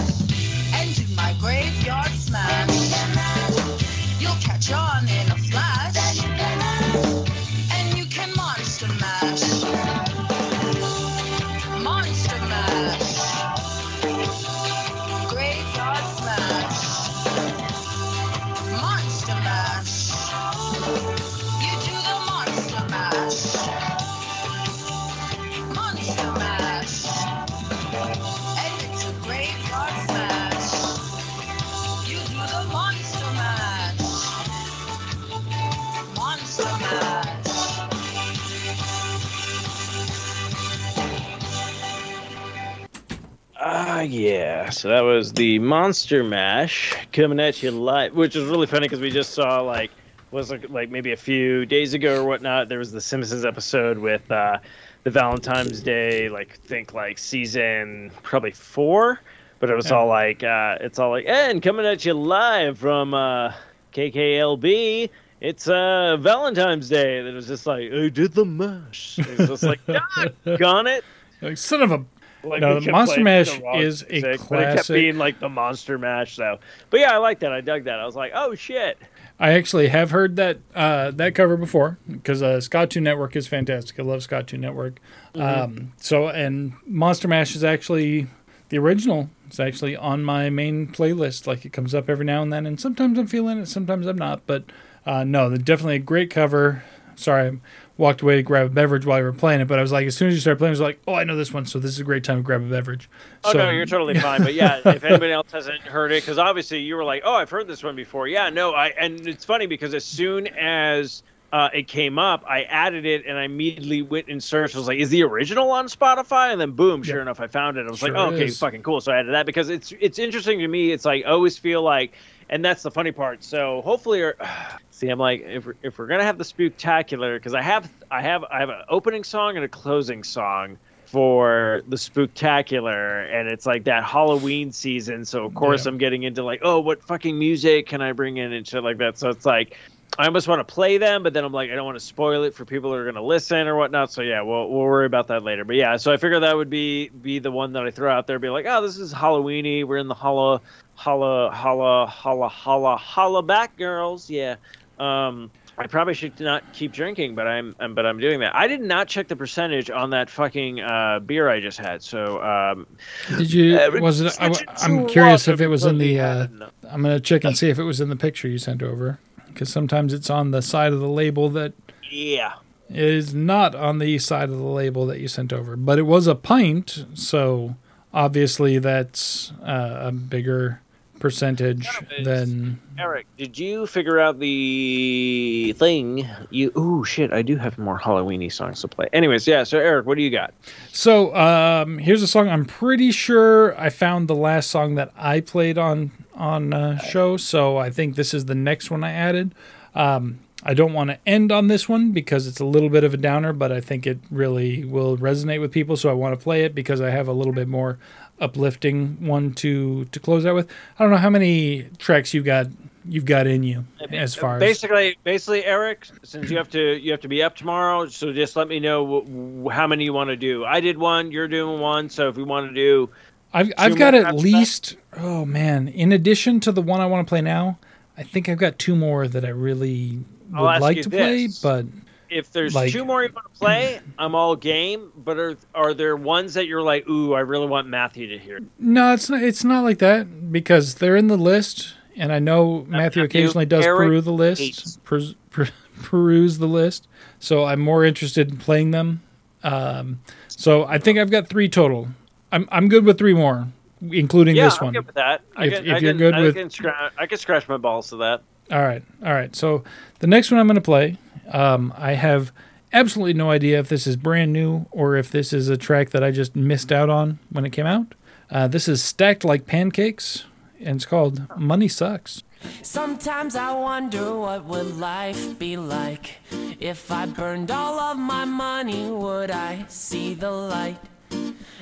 Speaker 2: Ah, yeah. So that was the Monster Mash coming at you live, which is really funny because we just saw like was like, like maybe a few days ago or whatnot. There was the Simpsons episode with uh, the Valentine's Day, like think like season probably four, but it was all like uh, it's all like and coming at you live from uh, KKLB. It's uh, Valentine's Day. And it was just like I did the mash. It was just like God, gun it.
Speaker 1: Like, son of a.
Speaker 2: Like,
Speaker 1: No, the Monster Mash
Speaker 2: the
Speaker 1: is a
Speaker 2: music, But it kept
Speaker 1: classic.
Speaker 2: being like the Monster Mash, though. But yeah, I like that. I dug that. I was like, oh shit.
Speaker 1: I actually have heard that uh, that cover before because uh, Skatune Network is fantastic. I love Skatune Network. Um, so and Monster Mash is actually the original. It's actually on my main playlist. Like it comes up every now and then, and sometimes I'm feeling it, sometimes I'm not. But uh, no, definitely a great cover. Sorry, walked away to grab a beverage while you were playing it, but I was like, as soon as you started playing, I was like, oh, I know this one, so this is a great time to grab a beverage.
Speaker 2: Oh
Speaker 1: so,
Speaker 2: no, you're totally fine. But yeah, if anybody else hasn't heard it, because obviously you were like, oh, I've heard this one before. Yeah, no, I and it's funny because as soon as uh, it came up, I added it and I immediately went and searched. I was like, is the original on Spotify? And then boom, sure
Speaker 1: Yeah.
Speaker 2: enough, I found it. I was
Speaker 1: Sure
Speaker 2: like, oh, okay,
Speaker 1: is.
Speaker 2: fucking cool. So I added that because it's it's interesting to me. It's like I always feel like, and that's the funny part. So hopefully, or see, I'm like, if we're, if we're gonna have the spooktacular, because I have I have I have an opening song and a closing song for the spooktacular and it's like that halloween season so of course
Speaker 1: Yeah.
Speaker 2: i'm getting into like oh what fucking music can i bring in and shit like that. So it's like i almost want to play them but then i'm like i don't want to spoil it for people who are going to listen or whatnot. So yeah we'll, we'll worry about that later. But yeah so i figured that would be be the one that i throw out there be like oh this is halloweeny we're in the holla holla holla holla holla holla back girls. Yeah um I probably should not keep drinking, but I'm, um, but I'm doing that. I did not check the percentage on that fucking uh, beer I just had. So um,
Speaker 1: Did you?
Speaker 2: uh,
Speaker 1: was it? I, am curious if it was in the. Uh. I'm gonna check and see if it was in the picture you sent over, because sometimes it's on the side of the label that
Speaker 2: yeah.
Speaker 1: is not on the side of the label that you sent over. But it was a pint, so obviously that's uh, a bigger percentage than.
Speaker 2: Eric, did you figure out the thing? You oh shit! I do have more Halloweeny songs to play. Anyways, yeah. So Eric, what do you got?
Speaker 1: So um, here's a song. I'm pretty sure I found the last song that I played on on uh, show. So I think this is the next one I added. Um, I don't want to end on this one because it's a little bit of a downer, but I think it really will resonate with people. So I want to play it because I have a little bit more uplifting one to to close out with. I don't know how many tracks you've got you've got in you as far as
Speaker 2: basically, basically, Eric, since you have to you have to be up tomorrow, so just let me know w- w- how many you want to do. I did one. You're doing one. So if we want to do,
Speaker 1: I've I've got at
Speaker 2: that?
Speaker 1: least oh man, in addition to the one I want to play now, I think I've got two more that I really would like to play, but
Speaker 2: if there's
Speaker 1: Like-
Speaker 2: two more you want to play, I'm all game. But are are there ones that you're like, ooh, I really want Matthew to hear?
Speaker 1: no, it's not it's not like that because they're in the list and I know Matthew
Speaker 2: Matthew,
Speaker 1: occasionally does
Speaker 2: Eric
Speaker 1: peruse the list, peruse, per, peruse the list. So I'm more interested in playing them. Um, so I think I've got 3 total. I'm I'm good with 3 more, including
Speaker 2: Yeah,
Speaker 1: this
Speaker 2: I'm
Speaker 1: one.
Speaker 2: good with that. I
Speaker 1: If-
Speaker 2: can,
Speaker 1: if you're
Speaker 2: can,
Speaker 1: good
Speaker 2: I
Speaker 1: with-
Speaker 2: can scratch, I can scratch my balls to that.
Speaker 1: All right, all right. So the next one I'm going to play, um, I have absolutely no idea if this is brand new or if this is a track that I just missed out on when it came out. Uh, this is stacked like pancakes, and it's called "Money Sucks."
Speaker 7: Sometimes I wonder what would life be like If I burned all of my money, would I see the light?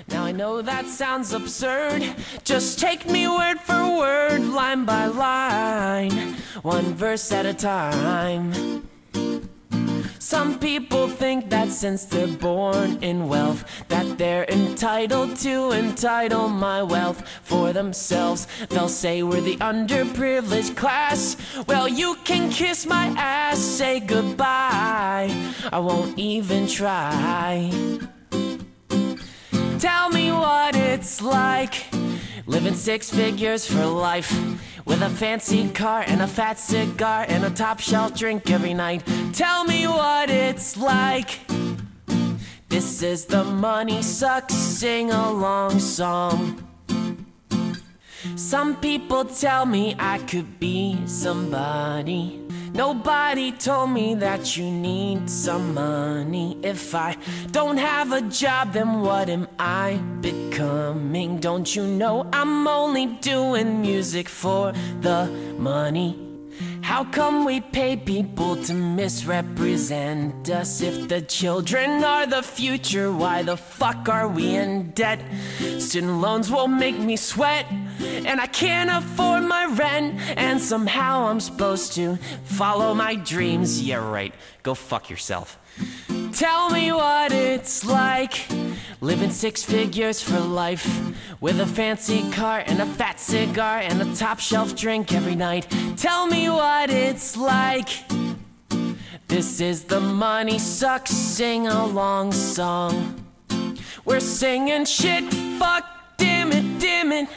Speaker 7: Now I know that sounds absurd. Just take me word for word, line by line, one verse at a time. Some people think that since they're born in wealth, that they're entitled to entitle my wealth for themselves. They'll say we're the underprivileged class. Well, you can kiss my ass, say goodbye. I won't even try. Tell me what it's like living six figures for life with a fancy car and a fat cigar and a top shelf drink every night. Tell me what it's like. This is the money sucks sing along song. Some people tell me I could be somebody. Nobody told me that you need some money. If I don't have a job, then what am I becoming? Don't you know I'm only doing music for the money? How come we pay people to misrepresent us? If the children are the future, why the fuck are we in debt? Student loans won't make me sweat, and I can't afford my rent. And somehow I'm supposed to follow my dreams. Yeah, right. Go fuck yourself. Tell me what it's like living six figures for life with a fancy car and a fat cigar and a top shelf drink every night. Tell me what it's like. This is the money sucks sing along song. We're singing shit, fuck, damn it, damn it.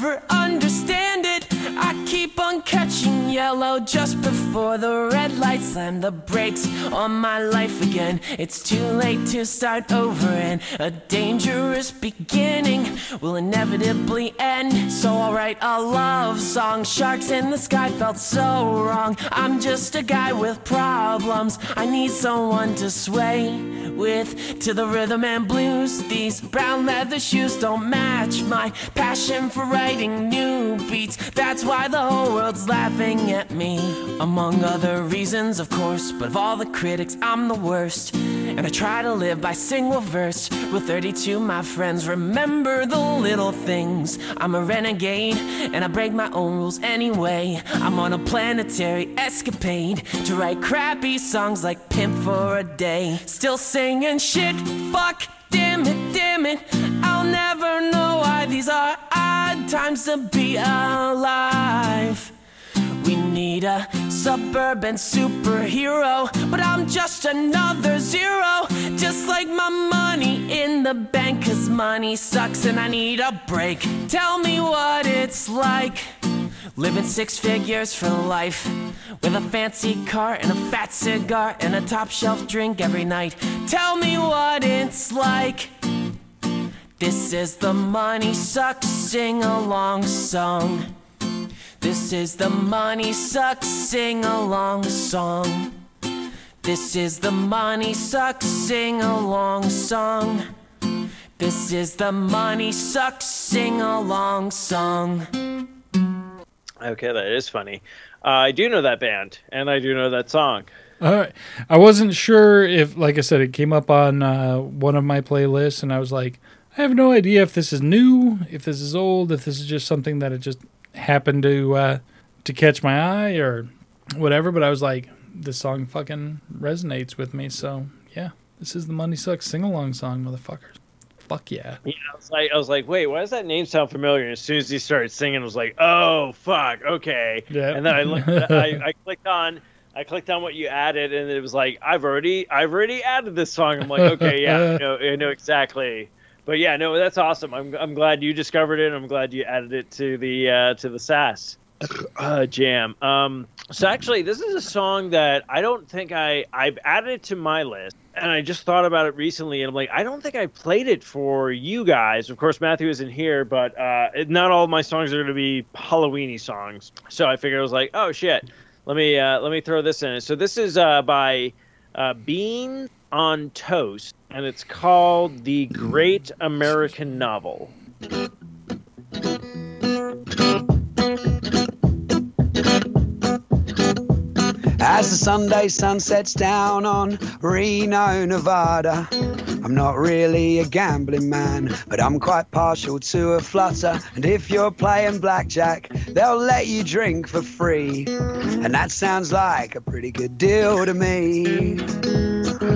Speaker 7: Never understand it. I keep on catching yellow just before the red light slam the brakes on my life again. It's too late to start over, and a dangerous beginning will inevitably end. So I'll write a love song. Sharks in the sky felt so wrong. I'm just a guy with problems. I need someone to sway with to the rhythm and blues. These brown leather shoes don't match my passion for writing new beats. That's why the whole world's laughing at me. Among other reasons, of course, but of all the critics, I'm the worst. And I try to live by single verse. With 32, my friends, remember the little things. I'm a renegade, and I break my own rules anyway. I'm on a planetary escapade to write crappy songs like Pimp for a Day. Still singing shit, fuck, damn it, damn it. I'll never know why these are odd times to be alive. We need a suburban superhero, but I'm just another zero. Just like my money in the bank, cause money sucks and I need a break. Tell me what it's like. Living six figures for life with a fancy car and a fat cigar and a top shelf drink every night. Tell me what it's like. This is the money sucks sing along song. This is the money sucks sing along song. This is the money sucks sing along song. This is the money sucks sing along song.
Speaker 2: Okay, that is funny. Uh, I do know that band, and I do know that song.
Speaker 1: All right. I wasn't sure if, like I said, it came up on uh, one of my playlists, and I was like, I have no idea if this is new, if this is old, if this is just something that it just happened to uh, to catch my eye or whatever. But I was like, this song fucking resonates with me. So yeah, this is the Money Sucks sing along song, motherfuckers. Fuck yeah.
Speaker 2: Yeah, I was like, I was like, wait, why does that name sound familiar? And as soon as he started singing, I was like, oh fuck, okay.
Speaker 1: Yeah.
Speaker 2: And then I looked, I, I clicked on, I clicked on what you added, and it was like, I've already, I've already added this song. I'm like, okay, yeah, I know, I know exactly. But yeah, no, that's awesome. I'm, I'm glad you discovered it. I'm glad you added it to the, uh, to the SAS uh, jam. Um, so actually, this is a song that I don't think I, I've added it to my list and I just thought about it recently, and I'm like, I don't think I played it for you guys. Of course, Matthew isn't here, but uh, not all my songs are going to be Halloweeny songs. So I figured I was like, oh shit, let me uh, let me throw this in. So this is uh, by uh, Bean on Toast, and it's called The Great American Novel.
Speaker 8: As the Sunday sun sets down on Reno, Nevada, I'm not really a gambling man, but I'm quite partial to a flutter. And if you're playing blackjack, they'll let you drink for free. And that sounds like a pretty good deal to me.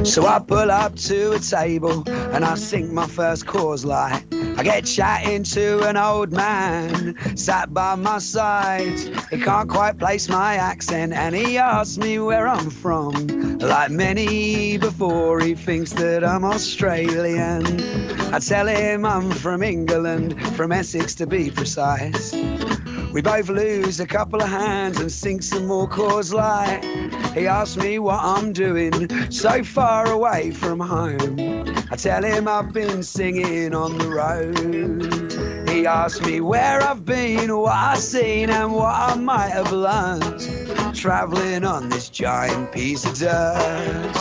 Speaker 8: So I pull up to a table and I sink my first Coors Light. I get chatting to an old man sat by my side. He can't quite place my accent and he asks me where I'm from. Like many before, he thinks that I'm Australian. I tell him I'm from England, from Essex to be precise. We both lose a couple of hands and sink some more Coors Light. He asks me what I'm doing so far away from home. I tell him I've been singing on the road. He asks me where I've been, what I've seen, and what I might have learned. Traveling on this giant piece of dirt.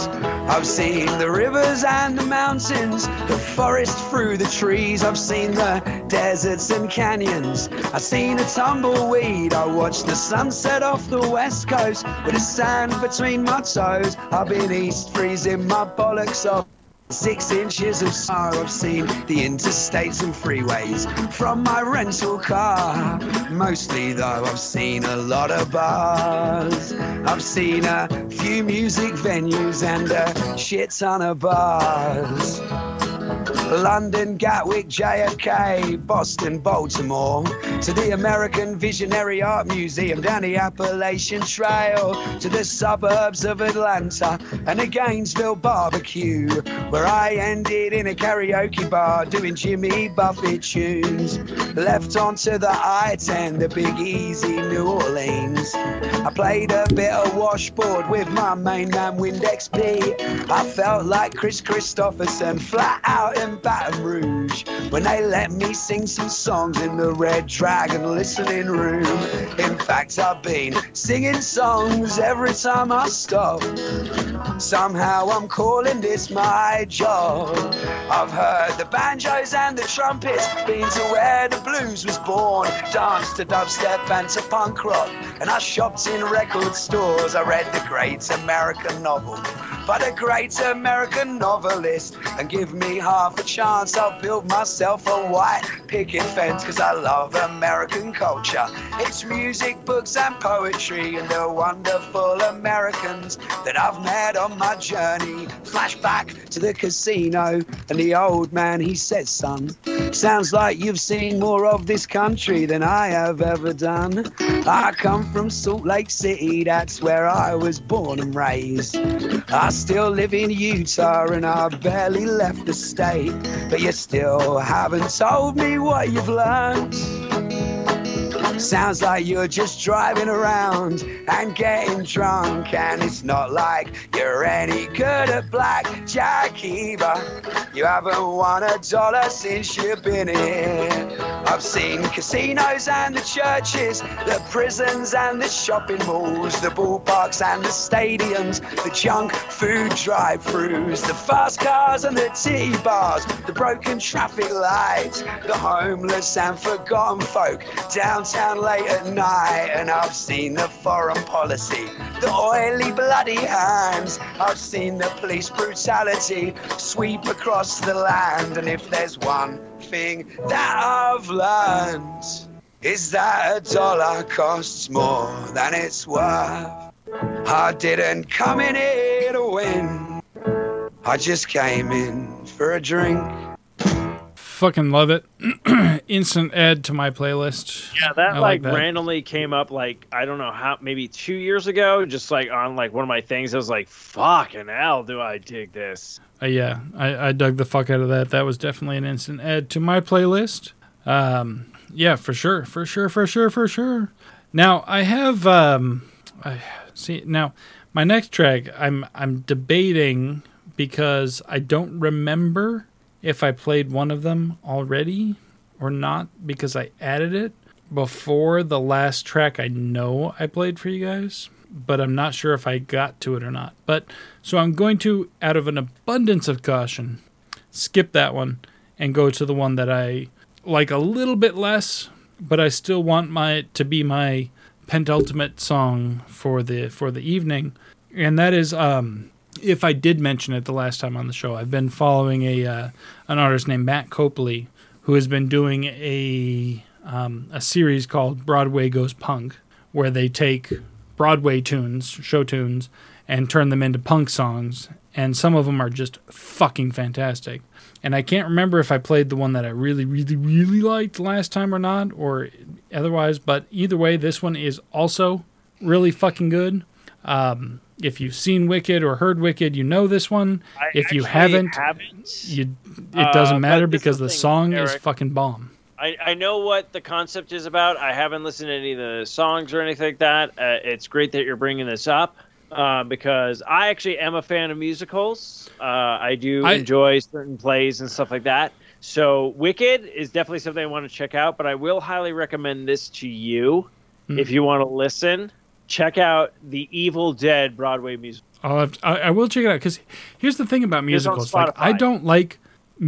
Speaker 8: I've seen the rivers and the mountains, the forest through the trees. I've seen the deserts and canyons. I've seen a tumbleweed. I watched the sunset off the west coast with the sand between my toes. I've been east freezing my bollocks off. Six inches of snow, I've seen the interstates and freeways from my rental car. Mostly, though, I've seen a lot of bars. I've seen a few music venues and a shit ton of bars. London, Gatwick, JFK, Boston, Baltimore, to the American Visionary Art Museum down the Appalachian Trail, to the suburbs of Atlanta and a Gainesville barbecue, where I ended in a karaoke bar doing Jimmy Buffett tunes. Left onto the I-10, the Big Easy, New Orleans. I played a bit of washboard with my main man Windex P. I felt like Kris Kristofferson, flat out in Baton Rouge, when they let me sing some songs in the Red Dragon listening room. In fact, I've been singing songs every time I stop. Somehow I'm calling this my job. I've heard the banjos and the trumpets, been to where the blues was born, danced to dubstep and to punk rock, and I shopped in record stores. I read the great American novel by the great American novelist, and give me half a chance, I'll build myself a white picket fence, cause I love American culture. It's music, books, and poetry, and the wonderful Americans that I've met on my journey. Flashback to the casino, and the old man, he says, son, sounds like you've seen more of this country than I have ever done. I come from Salt Lake City, that's where I was born and raised. I still live in Utah, and I barely left the state. But you still haven't told me what you've learned. Sounds like you're just driving around and getting drunk, and it's not like you're any good at blackjack either. You haven't won a dollar since you've been here. I've seen casinos and the churches, the prisons and the shopping malls, the ballparks and the stadiums, the junk food drive-throughs, the fast cars and the tea bars, the broken traffic lights, the homeless and forgotten folk downtown late at night. And I've seen the foreign policy, the oily bloody hands. I've seen the police brutality sweep across the land. And if there's one thing that I've learned, is that a dollar costs more than it's worth. I didn't come in here to win. I just came in for a drink.
Speaker 1: Fucking love it. Instant add to my playlist.
Speaker 2: Yeah, that
Speaker 1: I
Speaker 2: like,
Speaker 1: that.
Speaker 2: randomly came up like I don't know how maybe two years ago, just like on like one of my things. I was like, "Fucking hell, do I dig this?"
Speaker 1: Uh, yeah, I, I dug the fuck out of that. That was definitely an instant add to my playlist. Um, yeah, for sure, for sure, for sure, for sure. Now I have um, I see now my next track. I'm I'm debating because I don't remember if I played one of them already or not because I added it before the last track I know I played for you guys, but I'm not sure if I got to it or not. But so I'm going to, out of an abundance of caution, skip that one and go to the one that I like a little bit less, but I still want my to be my penultimate song for the for the evening, and that is um, if I did mention it the last time on the show, I've been following a uh, an artist named Matt Copley who has been doing a um, a series called Broadway Goes Punk, where they take Broadway tunes, show tunes, and turn them into punk songs. And some of them are just fucking fantastic. And I can't remember if I played the one that I really, really, really liked last time or not, or otherwise. But either way, this one is also really fucking good. Um, if you've seen Wicked or heard Wicked, you know this one.
Speaker 2: I
Speaker 1: if you haven't,
Speaker 2: haven't.
Speaker 1: you it doesn't
Speaker 2: Uh,
Speaker 1: matter because the
Speaker 2: the thing,
Speaker 1: song is fucking bomb.
Speaker 2: I, I know what the concept is about. I haven't listened to any of the songs or anything like that. Uh, it's great that you're bringing this up uh, because I actually am a fan of musicals. Uh, I do
Speaker 1: I-
Speaker 2: enjoy certain plays and stuff like that. So Wicked is definitely something I want to check out, but I will highly recommend this to you
Speaker 1: Hmm.
Speaker 2: if you want to listen. Check out the Evil Dead Broadway musical.
Speaker 1: I'll have to- I, I will check it out because here's the thing about musicals. Like I don't like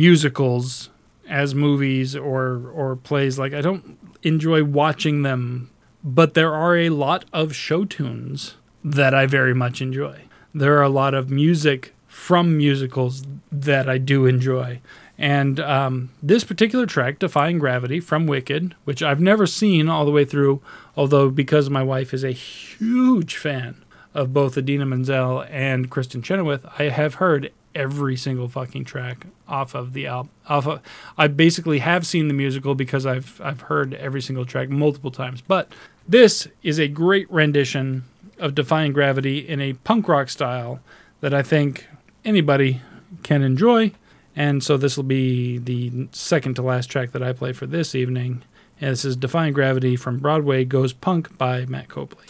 Speaker 1: musicals as movies or or plays. Like I don't enjoy watching them, but there are a lot of show tunes that I very much enjoy. There are a lot of music from musicals that I do enjoy. And um, this particular track, Defying Gravity from Wicked, which I've never seen all the way through, although because my wife is a huge fan of both Idina Menzel and Kristin Chenoweth, I have heard every single fucking track off of the album. Of, I basically have seen the musical because I've I've heard every single track multiple times. But this is a great rendition of Defying Gravity in a punk rock style that I think anybody can enjoy. And so this will be the second to last track that I play for this evening. And this is Defying Gravity from Broadway Goes Punk by Matt Copley.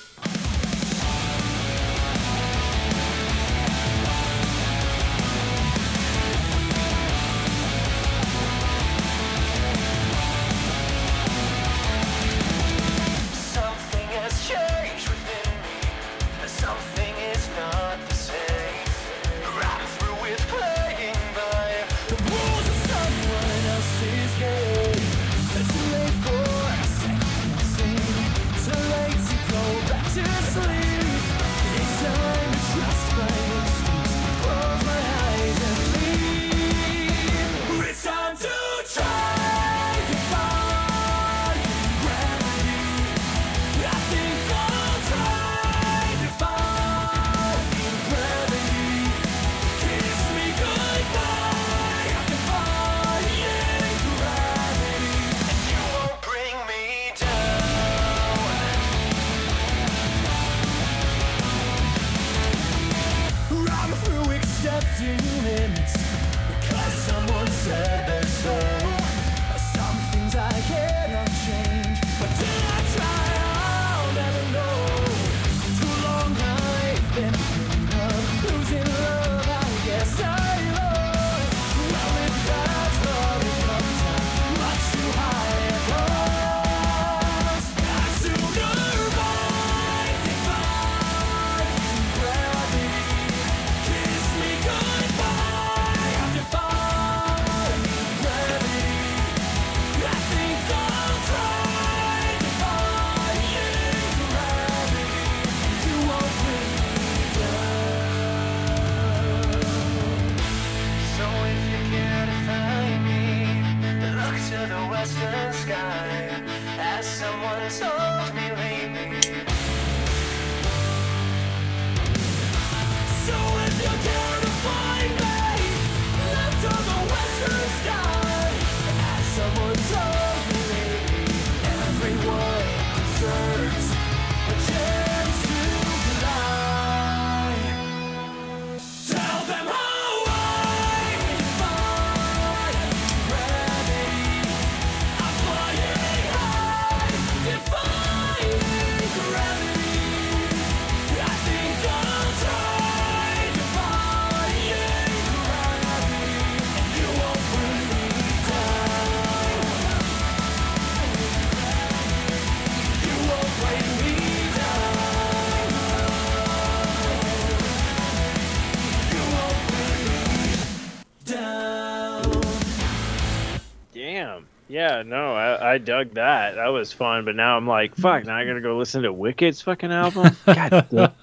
Speaker 2: Yeah, no, I, I dug that. That was fun. But now I'm like, fuck. Now I gotta go listen to Wicked's fucking album. God.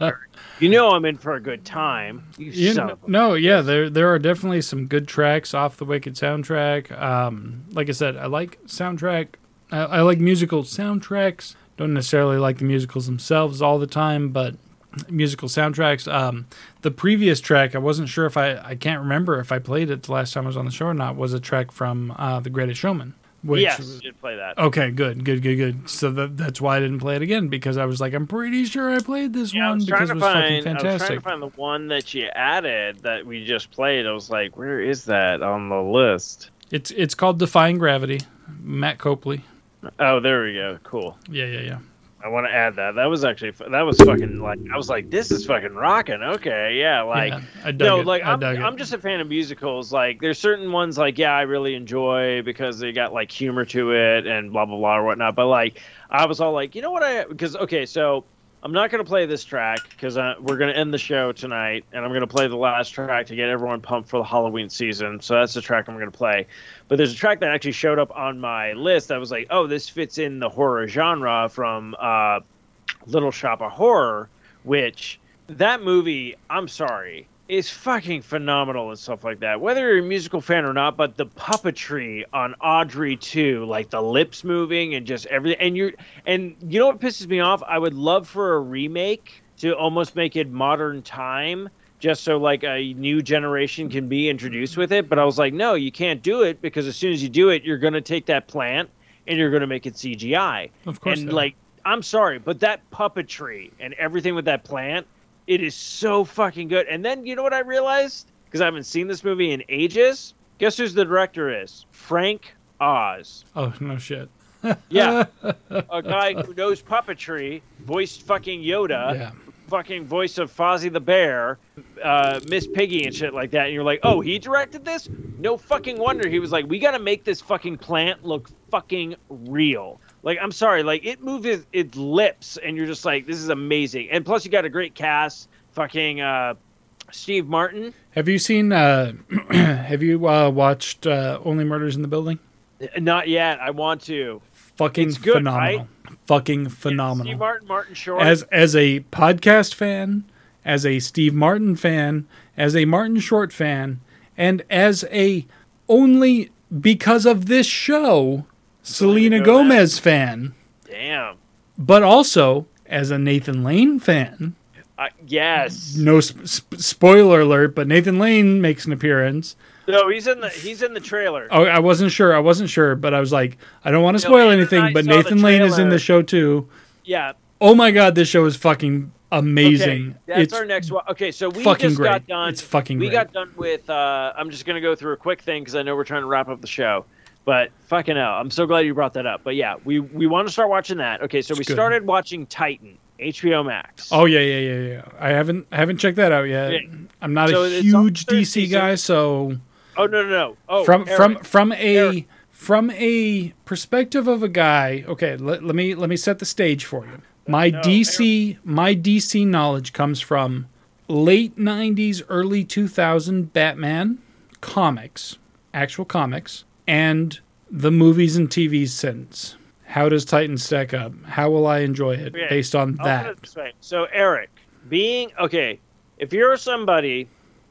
Speaker 2: You know I'm in for a good time. You,
Speaker 1: You
Speaker 2: son
Speaker 1: kn-
Speaker 2: of a-
Speaker 1: no, yeah, there there are definitely some good tracks off the Wicked soundtrack. Um, like I said, I like soundtrack. I, I like musical soundtracks. Don't necessarily like the musicals themselves all the time, but musical soundtracks. Um, the previous track, I wasn't sure if I I can't remember if I played it the last time I was on the show or not. Was a track from uh, The Greatest Showman. Which,
Speaker 2: yes, did play that.
Speaker 1: Okay, good, good, good, good. So that, that's why I didn't play it again because I was like, I'm pretty sure I played this
Speaker 2: Yeah,
Speaker 1: one because it was fucking
Speaker 2: find. I was trying to find the one that you added that we just played. I was like, where is that on the list?
Speaker 1: It's it's called Defying Gravity. Matt Copley.
Speaker 2: Oh, there we go. Cool.
Speaker 1: Yeah, yeah, yeah.
Speaker 2: I want to add that. That was actually that was fucking like I was like, this is fucking rocking. Okay, yeah, like
Speaker 1: yeah, I dug
Speaker 2: no,
Speaker 1: it.
Speaker 2: like
Speaker 1: I
Speaker 2: I'm,
Speaker 1: dug.
Speaker 2: I'm just a fan of musicals. Like there's certain ones like yeah, I really enjoy because they got like humor to it and blah blah blah or whatnot. But like I was all like, you know what I because okay, so I'm not gonna play this track because uh, we're gonna end the show tonight, and I'm gonna play the last track to get everyone pumped for the Halloween season. So that's the track I'm gonna play. But there's a track that actually showed up on my list. I was like, oh, this fits in the horror genre from uh, Little Shop of Horror, which that movie, I'm sorry, is fucking phenomenal and stuff like that. Whether you're a musical fan or not, but the puppetry on Audrey II, like the lips moving and just everything. And you're and you know what pisses me off? I would love for a remake to almost make it modern time. Just so like a new generation can be introduced with it, but I was like, no, you can't do it because as soon as you do it, you're gonna take that plant and you're gonna make it CGI.
Speaker 1: Of course
Speaker 2: and like I'm sorry, but that puppetry and everything with that plant, it is so fucking good. And then you know what I realized? Because I haven't seen this movie in ages. Guess who's the director is? Frank Oz.
Speaker 1: Oh no shit.
Speaker 2: Yeah. a guy who knows puppetry, voiced fucking Yoda,
Speaker 1: Yeah.
Speaker 2: Fucking voice of Fozzie the Bear, uh, Miss Piggy and shit like that. And you're like, oh, he directed this? No fucking wonder. He was like, we got to make this fucking plant look fucking real. Like, I'm sorry, like it moves its, its lips, and you're just like, this is amazing. And plus, you got a great cast. Fucking uh, Steve Martin.
Speaker 1: Have you seen? Uh, have you uh, watched uh, Only Murders in the Building?
Speaker 2: Not yet. I want to.
Speaker 1: Fucking
Speaker 2: It's good,
Speaker 1: phenomenal. Fucking
Speaker 2: Steve
Speaker 1: phenomenal.
Speaker 2: Martin, Martin Short.
Speaker 1: As as a podcast fan, as a Steve Martin fan, as a Martin Short fan, and as a only because of this show Selena Gomez fan,
Speaker 2: Damn.
Speaker 1: but also as a Nathan Lane fan.
Speaker 2: Uh, yes.
Speaker 1: No sp- spoiler alert, but Nathan Lane makes an appearance.
Speaker 2: No, he's in the he's in the trailer.
Speaker 1: Oh, I wasn't sure. I wasn't sure, but I was like, I don't want to spoil anything. But Nathan Lane is in the show too.
Speaker 2: Yeah.
Speaker 1: Oh my god, this show is fucking amazing.
Speaker 2: Okay, that's
Speaker 1: it's
Speaker 2: our next one. Okay, so we just
Speaker 1: great.
Speaker 2: got done.
Speaker 1: It's fucking
Speaker 2: We
Speaker 1: great.
Speaker 2: got done with. Uh, I'm just gonna go through a quick thing because I know we're trying to wrap up the show. But fucking hell, I'm so glad you brought that up. But yeah, we we want to start watching that. Okay, so we
Speaker 1: good.
Speaker 2: started watching Titan, HBO Max.
Speaker 1: Oh yeah, yeah, yeah, yeah. I haven't I haven't checked that out yet.
Speaker 2: Yeah.
Speaker 1: I'm not
Speaker 2: So
Speaker 1: a huge DC
Speaker 2: season.
Speaker 1: guy, so
Speaker 2: Oh no no no. Oh
Speaker 1: from
Speaker 2: Eric,
Speaker 1: from from a
Speaker 2: Eric.
Speaker 1: from a perspective of a guy. Okay, let, let me let me set the stage for you. My
Speaker 2: No,
Speaker 1: DC my DC knowledge comes from late 90s early 2000 Batman comics, actual comics, and the movies and TVs since. How does Titan stack up? How will I enjoy it
Speaker 2: Okay,
Speaker 1: based on that?
Speaker 2: put it this way. So Eric, being okay, if you're somebody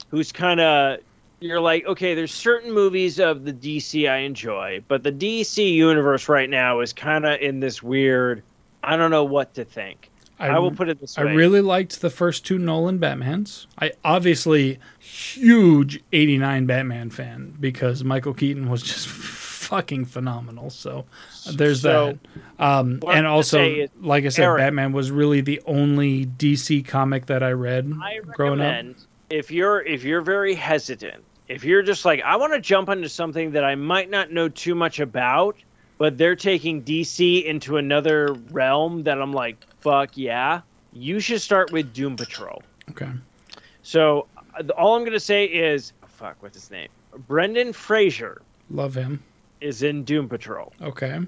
Speaker 2: who's kind of you're like, okay, there's certain movies of the DC I enjoy, but the DC universe right now is kind of in this weird. I don't know what to think. I, will put it this way.
Speaker 1: I really liked the first two Nolan Batmans. I obviously huge 89 Batman fan because Michael Keaton was just fucking phenomenal. So there's
Speaker 2: So,
Speaker 1: that. Um, and also, like I said,
Speaker 2: Eric-
Speaker 1: Batman was really the only DC comic that I read
Speaker 2: I
Speaker 1: growing up.
Speaker 2: if you're if you're very hesitant, if you're just like I want to jump into something that I might not know too much about, but they're taking DC into another realm that I'm like, fuck yeah, you should start with Doom Patrol.
Speaker 1: Okay.
Speaker 2: So uh, all I'm gonna say is, fuck, what's his name? Brendan Fraser
Speaker 1: Love him.
Speaker 2: is in Doom Patrol.
Speaker 1: Okay.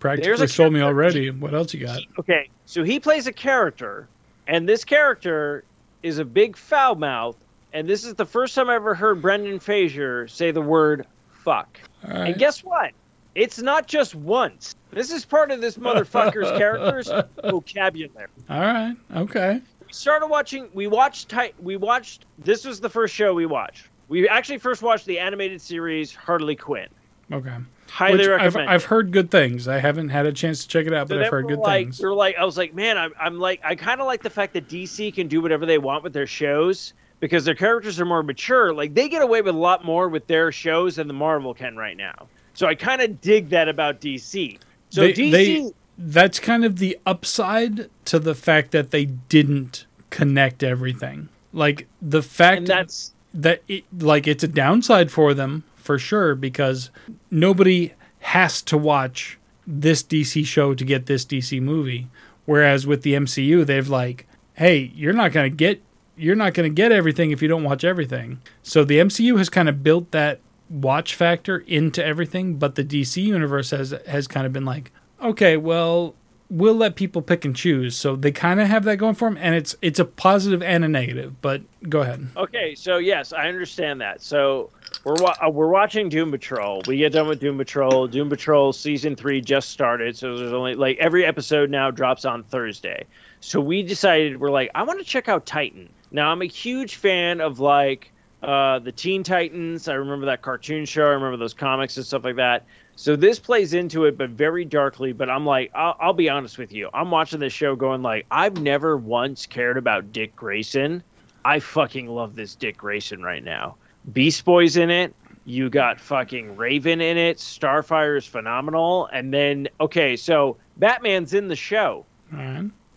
Speaker 1: Practically sold me already. What else you got?
Speaker 2: Okay, so he plays a character, and this character is a big foul mouth, and this is the first time I ever heard Brendan Fraser say the word fuck.
Speaker 1: Right.
Speaker 2: And guess what? It's not just once. This is part of this motherfucker's character's vocabulary.
Speaker 1: All right. Okay.
Speaker 2: We started watching. We watched. We watched. This was the first show we watched. We actually first watched the animated series Harley Quinn.
Speaker 1: Okay.
Speaker 2: Highly
Speaker 1: Which I've. I've heard good things. I haven't had a chance to check it out,
Speaker 2: So
Speaker 1: but I've heard good
Speaker 2: like,
Speaker 1: things.
Speaker 2: We're like, I was like, man, I'm, I'm like, I kind of like the fact that DC can do whatever they want with their shows because their characters are more mature. Like they get away with a lot more with their shows than the Marvel can right now. So I kind of dig that about DC. So
Speaker 1: they,
Speaker 2: DC,
Speaker 1: they- that's kind of the upside to the fact that they didn't connect everything. Like the fact
Speaker 2: and that's
Speaker 1: that it, like it's a downside for them for sure because nobody has to watch this DC show to get this DC movie whereas with the MCU they've like hey you're not going to get you're not going to get everything if you don't watch everything so the MCU has kind of built that watch factor into everything but the DC universe has has kind of been like okay well we'll let people pick and choose so they kind of have that going for them and it's it's a positive and a negative but go ahead
Speaker 2: okay. So yes, I understand that. So we're wa- uh, we're watching Doom Patrol. We get done with Doom Patrol. Doom Patrol season three just started, so there's only like every episode now drops on Thursday. So we decided we're like, I want to check out Titan. Now I'm a huge fan of like uh, the Teen Titans. I remember that cartoon show. I remember those comics and stuff like that. So this plays into it, but very darkly. But I'm like, I'll, I'll be honest with you. I'm watching this show going like, I've never once cared about Dick Grayson. I fucking love this Dick Grayson right now. Beast Boy's in it. You got fucking Raven in it. Starfire is phenomenal. And then, okay, so Batman's in the show.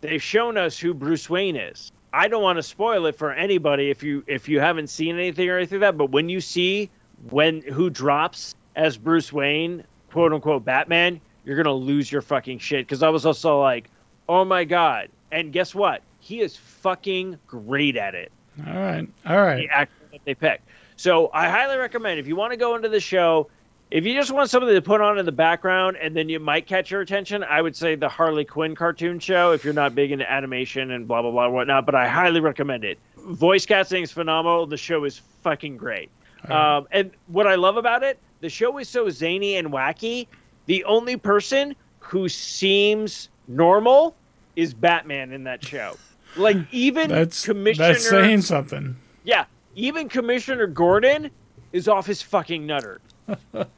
Speaker 2: They've shown us who Bruce Wayne is. I don't want to spoil it for anybody if you if you haven't seen anything or anything like that. But when you see when who drops as Bruce Wayne, quote unquote Batman, you're gonna lose your fucking shit. Because I was also like, oh my god. And guess what? He is fucking great at it
Speaker 1: all right all right
Speaker 2: the actor that they picked. So I highly recommend if you want to go into the show, if you just want something to put on in the background and then you might catch your attention, I would say the Harley Quinn cartoon show if you're not big into animation and blah blah blah whatnot. But I highly recommend it. Voice casting is phenomenal. The show is fucking great. Um, and what I love about it, the show is so zany and wacky. The only person who seems normal is Batman in that show. Like even
Speaker 1: that's
Speaker 2: Commissioner
Speaker 1: that's saying something
Speaker 2: yeah, even Commissioner Gordon is off his fucking nutter.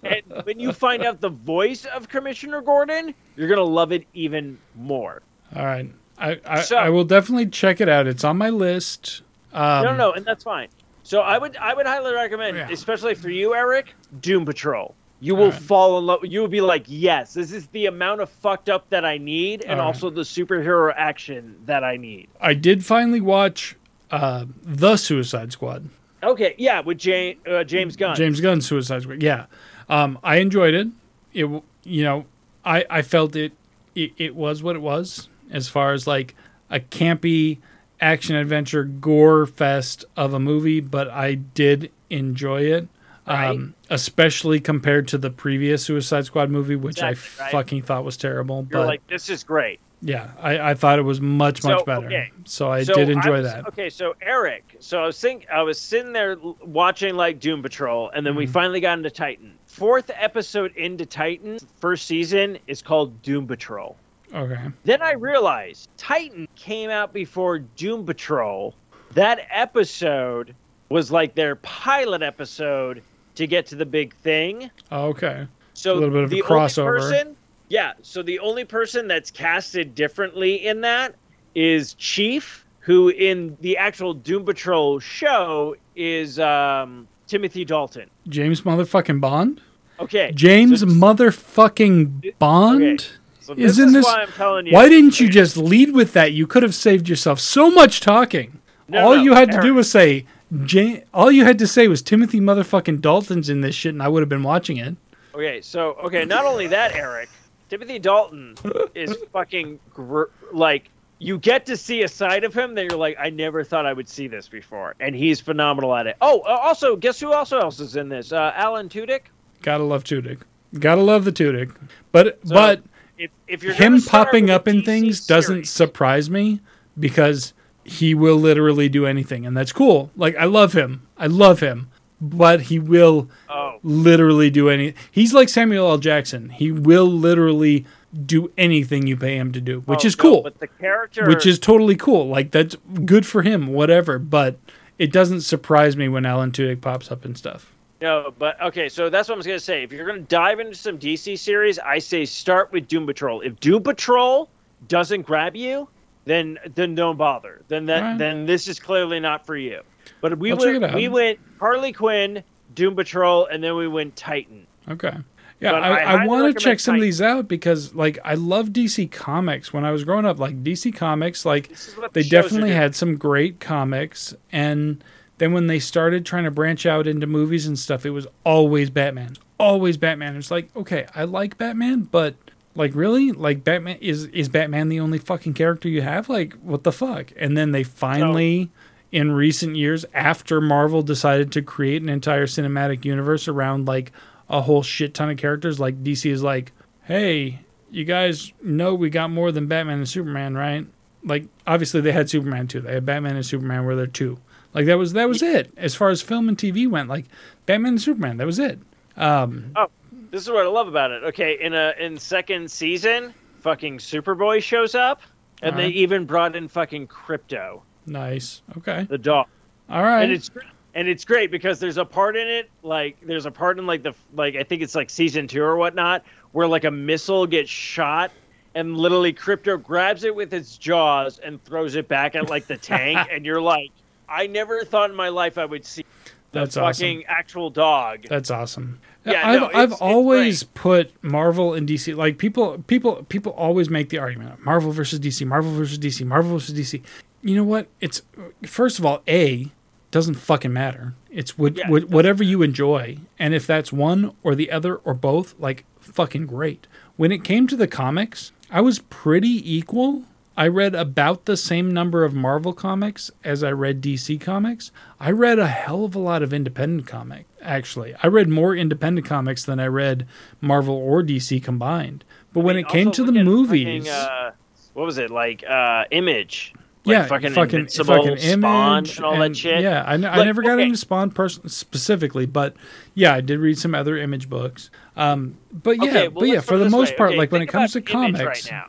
Speaker 2: And when you find out the voice of Commissioner Gordon, you're gonna love it even more.
Speaker 1: all right I, I,
Speaker 2: So-
Speaker 1: I will definitely check it out it's on my list um,
Speaker 2: no, no, and that's fine. So I would, I would highly recommend,
Speaker 1: Yeah.
Speaker 2: especially for you, Eric, Doom Patrol. You will
Speaker 1: Alright.
Speaker 2: fall in love. You will be like, yes, this is the amount of fucked up that I need, and
Speaker 1: Alright.
Speaker 2: also the superhero action that I need.
Speaker 1: I did finally watch uh, the Suicide Squad.
Speaker 2: Okay, yeah, with James, uh, James Gunn.
Speaker 1: James Gunn's Suicide Squad. Yeah, um, I enjoyed it. It you know, I I felt it, it. It was what it was as far as like a campy action adventure gore fest of a movie, but I did enjoy it. Um, especially compared to the previous Suicide Squad movie, which I
Speaker 2: right.
Speaker 1: fucking thought was terrible.
Speaker 2: You're
Speaker 1: but
Speaker 2: like, this is great.
Speaker 1: Yeah, I, I thought it was much much
Speaker 2: So,
Speaker 1: better.
Speaker 2: okay.
Speaker 1: So I
Speaker 2: So
Speaker 1: did enjoy
Speaker 2: was-
Speaker 1: that.
Speaker 2: Okay, so Eric, so I was think I was sitting there watching like Doom Patrol, and then we
Speaker 1: Mm-hmm.
Speaker 2: finally got into Titan. Fourth episode into Titan, first season is called Doom Patrol.
Speaker 1: Okay.
Speaker 2: Then I realized Titan came out before Doom Patrol. That episode was like their pilot episode to get to the big thing.
Speaker 1: Okay.
Speaker 2: So
Speaker 1: A little bit of a
Speaker 2: the
Speaker 1: crossover.
Speaker 2: Only person, yeah. So the only person that's casted differently in that is Chief, who in the actual Doom Patrol show is um, Timothy Dalton.
Speaker 1: James motherfucking Bond.
Speaker 2: Okay.
Speaker 1: James
Speaker 2: so-
Speaker 1: motherfucking Bond
Speaker 2: Okay, so this
Speaker 1: is in
Speaker 2: is
Speaker 1: this.
Speaker 2: why I'm telling you.
Speaker 1: Why didn't you just lead with that? You could have saved yourself so much talking.
Speaker 2: No,
Speaker 1: all
Speaker 2: no,
Speaker 1: you had to do was say, Ja- all you had to say was Timothy motherfucking Dalton's in this shit, and I would have been watching it.
Speaker 2: Okay, so okay, not only that, Eric, Timothy Dalton is fucking gr- like you get to see a side of him that you're like, I never thought I would see this before, and he's phenomenal at it. Oh, uh, also, guess who also else is in this? Uh, Alan Tudyk.
Speaker 1: Gotta love Tudyk. Gotta love the Tudyk. But
Speaker 2: So,
Speaker 1: but
Speaker 2: if, if you're
Speaker 1: him popping up in things doesn't surprise me because he will literally do anything, and that's cool. Like I love him. I love him. But he will
Speaker 2: Oh.
Speaker 1: literally do any. He's like Samuel L. Jackson. He will literally do anything you pay him to do, which
Speaker 2: Oh,
Speaker 1: is
Speaker 2: no,
Speaker 1: cool.
Speaker 2: but the character,
Speaker 1: which is totally cool. Like that's good for him, whatever. But it doesn't surprise me when Alan Tudyk pops up and stuff.
Speaker 2: no. But okay, so that's what I was gonna say. If you're gonna dive into some DC series, I say start with Doom Patrol. If Doom Patrol doesn't grab you, then then don't bother. Then that
Speaker 1: Alright.
Speaker 2: then this is clearly not for you. But we
Speaker 1: I'll
Speaker 2: went we went Harley Quinn, Doom Patrol, and then we went Titan.
Speaker 1: Okay. Yeah,
Speaker 2: But I
Speaker 1: I, I, want to check some of these out because, like, I love DC Comics. When I was growing up, like DC Comics, like
Speaker 2: This is what
Speaker 1: they
Speaker 2: the
Speaker 1: definitely had some great comics. And then when they started trying to branch out into movies and stuff, it was always Batman, always Batman. It's like, okay, I like Batman, but like, really, like Batman is is Batman the only fucking character you have? Like, what the fuck? And then they finally. In recent years, after Marvel decided to create an entire cinematic universe around like a whole shit ton of characters, like DC is like, hey, you guys know we got more than Batman and Superman, right? Like obviously they had Superman too. They had Batman and Superman were there too. Like that was that was it as far as film and TV went. Like Batman and Superman, that was it. Um,
Speaker 2: Oh, this is what I love about it. Okay, in a in second season, fucking Superboy shows up, and they even brought in fucking Crypto,
Speaker 1: nice. Okay.
Speaker 2: the dog.
Speaker 1: All right.
Speaker 2: and it's and it's great because there's a part in it like there's a part in like the like I think it's like season two or whatnot where like a missile gets shot and literally crypto grabs it with its jaws and throws it back at like the tank and you're like I never thought in my life I would see the
Speaker 1: That's awesome.
Speaker 2: fucking actual dog.
Speaker 1: That's awesome.
Speaker 2: Yeah,
Speaker 1: I've
Speaker 2: no,
Speaker 1: I've
Speaker 2: it's- it's
Speaker 1: always put Marvel and DC like people people people always make the argument Marvel versus DC, Marvel versus DC, Marvel versus DC. You know what? It's first of all, a doesn't fucking matter. It's what,
Speaker 2: Yeah,
Speaker 1: what whatever you enjoy, and if that's one or the other or both, like fucking great. When it came to the comics, I was pretty equal. I read about the same number of Marvel comics as I read DC comics. I read a hell of a lot of independent comic, actually. I read more independent comics than I read Marvel or DC combined. But when
Speaker 2: I mean,
Speaker 1: it came to the movies,
Speaker 2: fucking, uh, what was it like? Uh, Image. Like
Speaker 1: yeah,
Speaker 2: fucking,
Speaker 1: fucking,
Speaker 2: Invincible,
Speaker 1: fucking
Speaker 2: Spawn,
Speaker 1: image
Speaker 2: and all that shit.
Speaker 1: Yeah, I, n- I
Speaker 2: Like,
Speaker 1: never got
Speaker 2: okay.
Speaker 1: into Spawn person specifically, but yeah, I did read some other image books. Um, but yeah,
Speaker 2: Okay, well,
Speaker 1: but yeah, for the most
Speaker 2: way.
Speaker 1: part,
Speaker 2: Okay,
Speaker 1: like when it comes to comics,
Speaker 2: right now.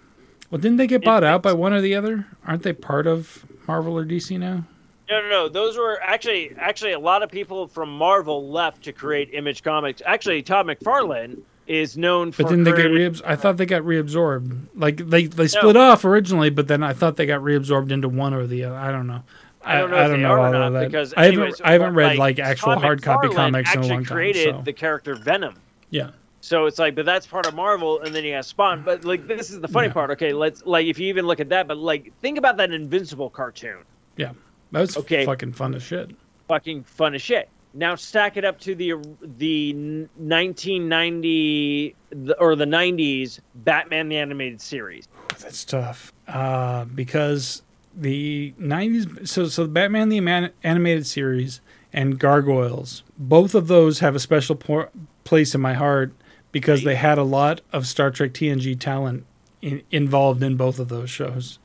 Speaker 1: well, didn't they get bought out by one or the other? Aren't they part of Marvel or DC now?
Speaker 2: No, no, no. Those were actually actually a lot of people from Marvel left to create Image Comics. Actually, Todd McFarlane is known for.
Speaker 1: But didn't they get reabsorbed? I thought they got reabsorbed. Like they they split off originally, but then I thought they got reabsorbed into one or the other. I don't know.
Speaker 2: I don't know if they are or
Speaker 1: all
Speaker 2: not
Speaker 1: of that.
Speaker 2: because
Speaker 1: I haven't I haven't read
Speaker 2: like,
Speaker 1: like actual
Speaker 2: Todd
Speaker 1: hard copy comics in a long time.
Speaker 2: created
Speaker 1: So
Speaker 2: the character Venom.
Speaker 1: yeah.
Speaker 2: So it's like, but that's part of Marvel, and then you have Spawn. But like, this is the funny
Speaker 1: Yeah.
Speaker 2: part. Okay, let's like, if you even look at that, but like, think about that Invincible cartoon.
Speaker 1: Yeah, that was
Speaker 2: Okay.
Speaker 1: fucking fun as shit.
Speaker 2: Fucking fun as shit. Now stack it up to the the 1990 the- or the 90s Batman the animated series.
Speaker 1: That's tough uh, because the '90s. So, so the Batman the animated series and Gargoyles, both of those have a special por- place in my heart because they had a lot of Star Trek TNG talent in, involved in both of those shows,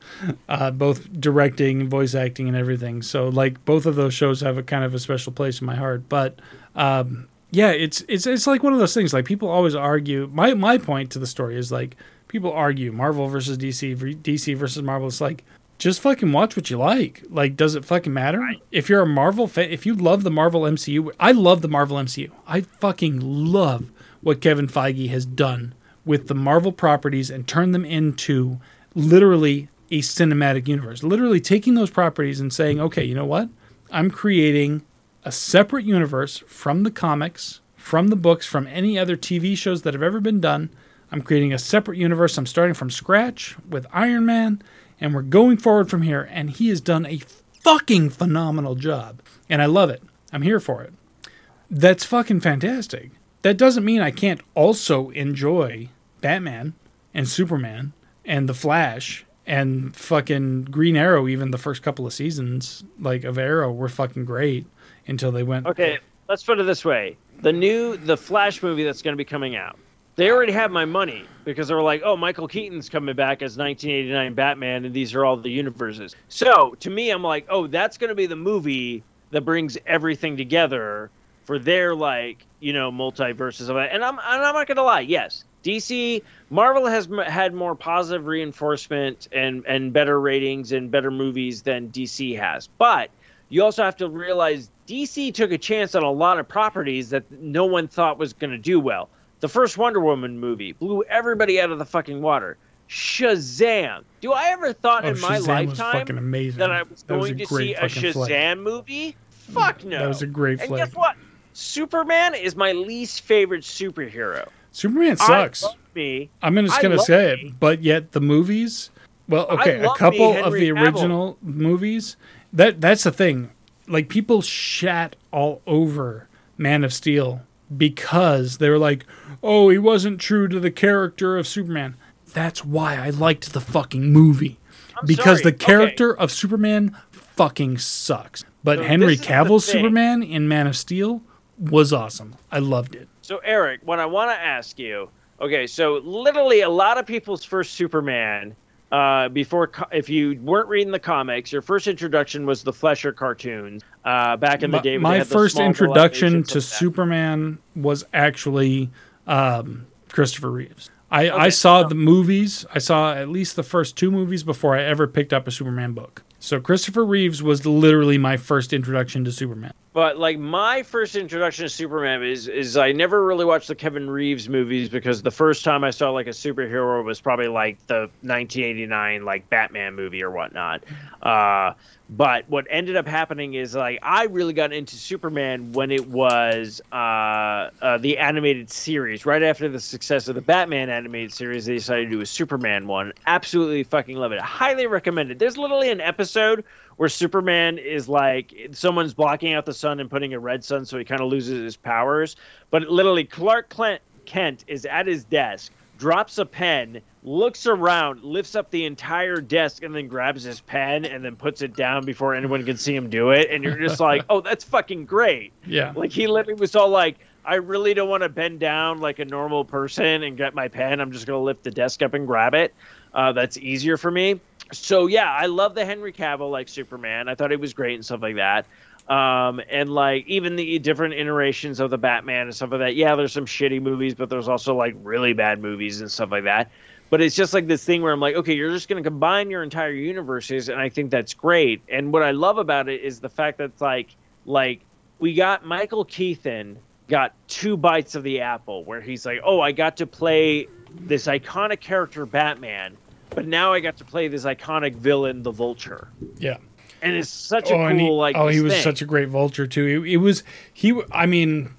Speaker 1: uh, both directing, voice acting, and everything. So, like both of those shows have a kind of a special place in my heart. But um, yeah, it's it's it's like one of those things. Like people always argue. My my point to the story is like people argue Marvel versus DC, DC versus Marvel. It's like just fucking watch what you like. Like, does it fucking matter? If you're a Marvel fan, if you love the Marvel MCU, I love the Marvel MCU. I fucking love what Kevin Feige has done with the Marvel properties and turn them into literally a cinematic universe. Literally taking those properties and saying, okay, you know what? I'm creating a separate universe from the comics, from the books, from any other TV shows that have ever been done. I'm creating a separate universe. I'm starting from scratch with Iron Man, and we're going forward from here. And he has done a fucking phenomenal job. And I love it. I'm here for it. That's fucking fantastic. That doesn't mean I can't also enjoy Batman and Superman and The Flash and fucking Green Arrow, even the first couple of seasons like of Arrow were fucking great until they went
Speaker 2: Okay, let's put it this way: the new the Flash movie that's going to be coming out. They already have my money because they were like, "Oh, Michael Keaton's coming back as 1989 Batman, and these are all the universes." So to me, I'm like, "Oh, that's going to be the movie that brings everything together for their like you know multiverses of it. And I'm and I'm not gonna lie, yes, DC Marvel has m- had more positive reinforcement and and better ratings and better movies than DC has, but you also have to realize DC took a chance on a lot of properties that no one thought was going to do well. The first Wonder Woman movie blew everybody out of the fucking water. Shazam! Do I ever thought
Speaker 1: Oh,
Speaker 2: in my
Speaker 1: Shazam
Speaker 2: lifetime that I was
Speaker 1: That was
Speaker 2: going
Speaker 1: a
Speaker 2: to see a. Shazam movie? Fuck no.
Speaker 1: That was a great
Speaker 2: And guess what? Superman is my least favorite superhero.
Speaker 1: Superman sucks.
Speaker 2: me.
Speaker 1: I'm just gonna say
Speaker 2: me.
Speaker 1: it, but yet the movies. Well, okay, a
Speaker 2: love me
Speaker 1: couple of the
Speaker 2: Cavill.
Speaker 1: original movies. That that's the thing. Like people shat all over Man of Steel because they were like, "Oh, he wasn't true to the character of Superman." That's why I liked the fucking movie
Speaker 2: I'm
Speaker 1: because
Speaker 2: sorry.
Speaker 1: the character of Superman fucking sucks. But
Speaker 2: So
Speaker 1: Henry
Speaker 2: this is the
Speaker 1: Cavill's. Superman in Man of Steel was awesome. I loved it.
Speaker 2: So Eric, what I want to ask you, okay, so literally a lot of people's first Superman, uh, before if you weren't reading the comics, your first introduction was the Fleischer cartoons uh, back in the day. when
Speaker 1: my
Speaker 2: they had the
Speaker 1: first introduction to. Superman was actually um, Christopher Reeves. I, I saw
Speaker 2: so-
Speaker 1: the movies. I saw at least the first two movies before I ever picked up a Superman book. So Christopher Reeves was literally my first introduction to Superman.
Speaker 2: But like my first introduction to Superman is is I never really watched the Kevin Reeves movies because the first time I saw like a superhero was probably like the 1989 like Batman movie or whatnot. Uh, but what ended up happening is like I really got into Superman when it was uh, uh, the animated series. Right after the success of the Batman animated series, they decided to do a Superman one. Absolutely fucking love it. Highly recommend it. There's literally an episode where Superman is like someone's blocking out the sun and putting a red sun, so he kind of loses his powers. But literally, Clark Kent is at his desk, drops a pen, looks around, lifts up the entire desk, and then grabs his pen and then puts it down before anyone can see him do it. And you're just like, oh, that's fucking great.
Speaker 1: Yeah.
Speaker 2: Like he literally was all like, I really don't want to bend down like a normal person and get my pen. I'm just gonna lift the desk up and grab it. Uh, that's easier for me. So yeah, I love the Henry Cavill like Superman. I thought he was great and stuff like that. Um, and like even the different iterations of the Batman and stuff like that. Yeah, there's some shitty movies, but there's also like really bad movies and stuff like that. But it's just like this thing where I'm like, okay, you're just going to combine your entire universes, and I think that's great. And what I love about it is the fact that it's like, like we got Michael Keaton got two bites of the apple, where he's like, oh, I got to play this iconic character Batman, but now I got to play this iconic villain, the Vulture,
Speaker 1: Yeah.
Speaker 2: and it's such a
Speaker 1: oh,
Speaker 2: cool
Speaker 1: he,
Speaker 2: like.
Speaker 1: oh, he was
Speaker 2: thing.
Speaker 1: such a great vulture too. It, it was he. I mean,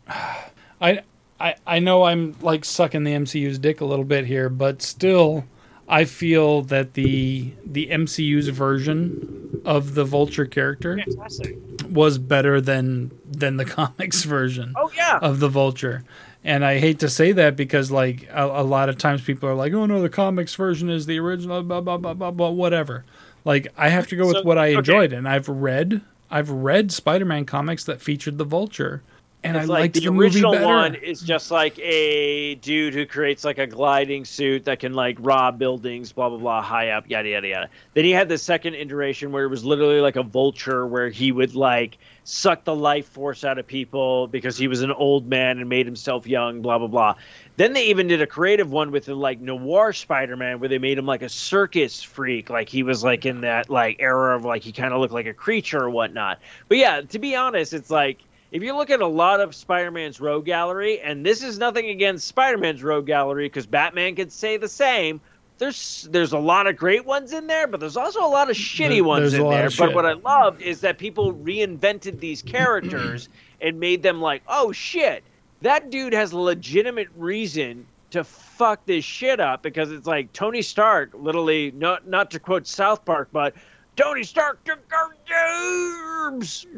Speaker 1: I, I I know I'm like sucking the MCU's dick a little bit here, but still, I feel that the the MCU's version of the vulture character
Speaker 2: fantastic.
Speaker 1: was better than than the comics version
Speaker 2: Oh yeah.
Speaker 1: of the vulture. And I hate to say that because like a, a lot of times people are like, "Oh no, the comics version is the original." Blah blah blah blah blah. Whatever. Like I have to go with
Speaker 2: So,
Speaker 1: what I
Speaker 2: okay.
Speaker 1: enjoyed, and I've read I've read Spider-Man comics that featured the vulture, and
Speaker 2: It's
Speaker 1: I
Speaker 2: like
Speaker 1: liked
Speaker 2: the,
Speaker 1: the,
Speaker 2: original one is just like a dude who creates like a gliding suit that can like rob buildings, blah blah blah, high up, yada yada yada. Then he had the second iteration where it was literally like a vulture where he would like suck the life force out of people because he was an old man and made himself young, blah blah blah. Then they even did a creative one with the like noir Spider-Man where they made him like a circus freak, like he was like in that like era of like he kind of looked like a creature or whatnot. But yeah, to be honest, it's like if you look at a lot of Spider-Man's rogue gallery, and this is nothing against Spider-Man's rogue gallery because Batman could say the same. There's there's a lot of great ones in there, but there's also a lot of shitty
Speaker 1: There-
Speaker 2: ones in there. But what I loved is that people reinvented these characters and made them like, oh shit, that dude has a legitimate reason to fuck this shit up because it's like Tony Stark, literally, not not to quote South Park, but Tony Stark took our jobs.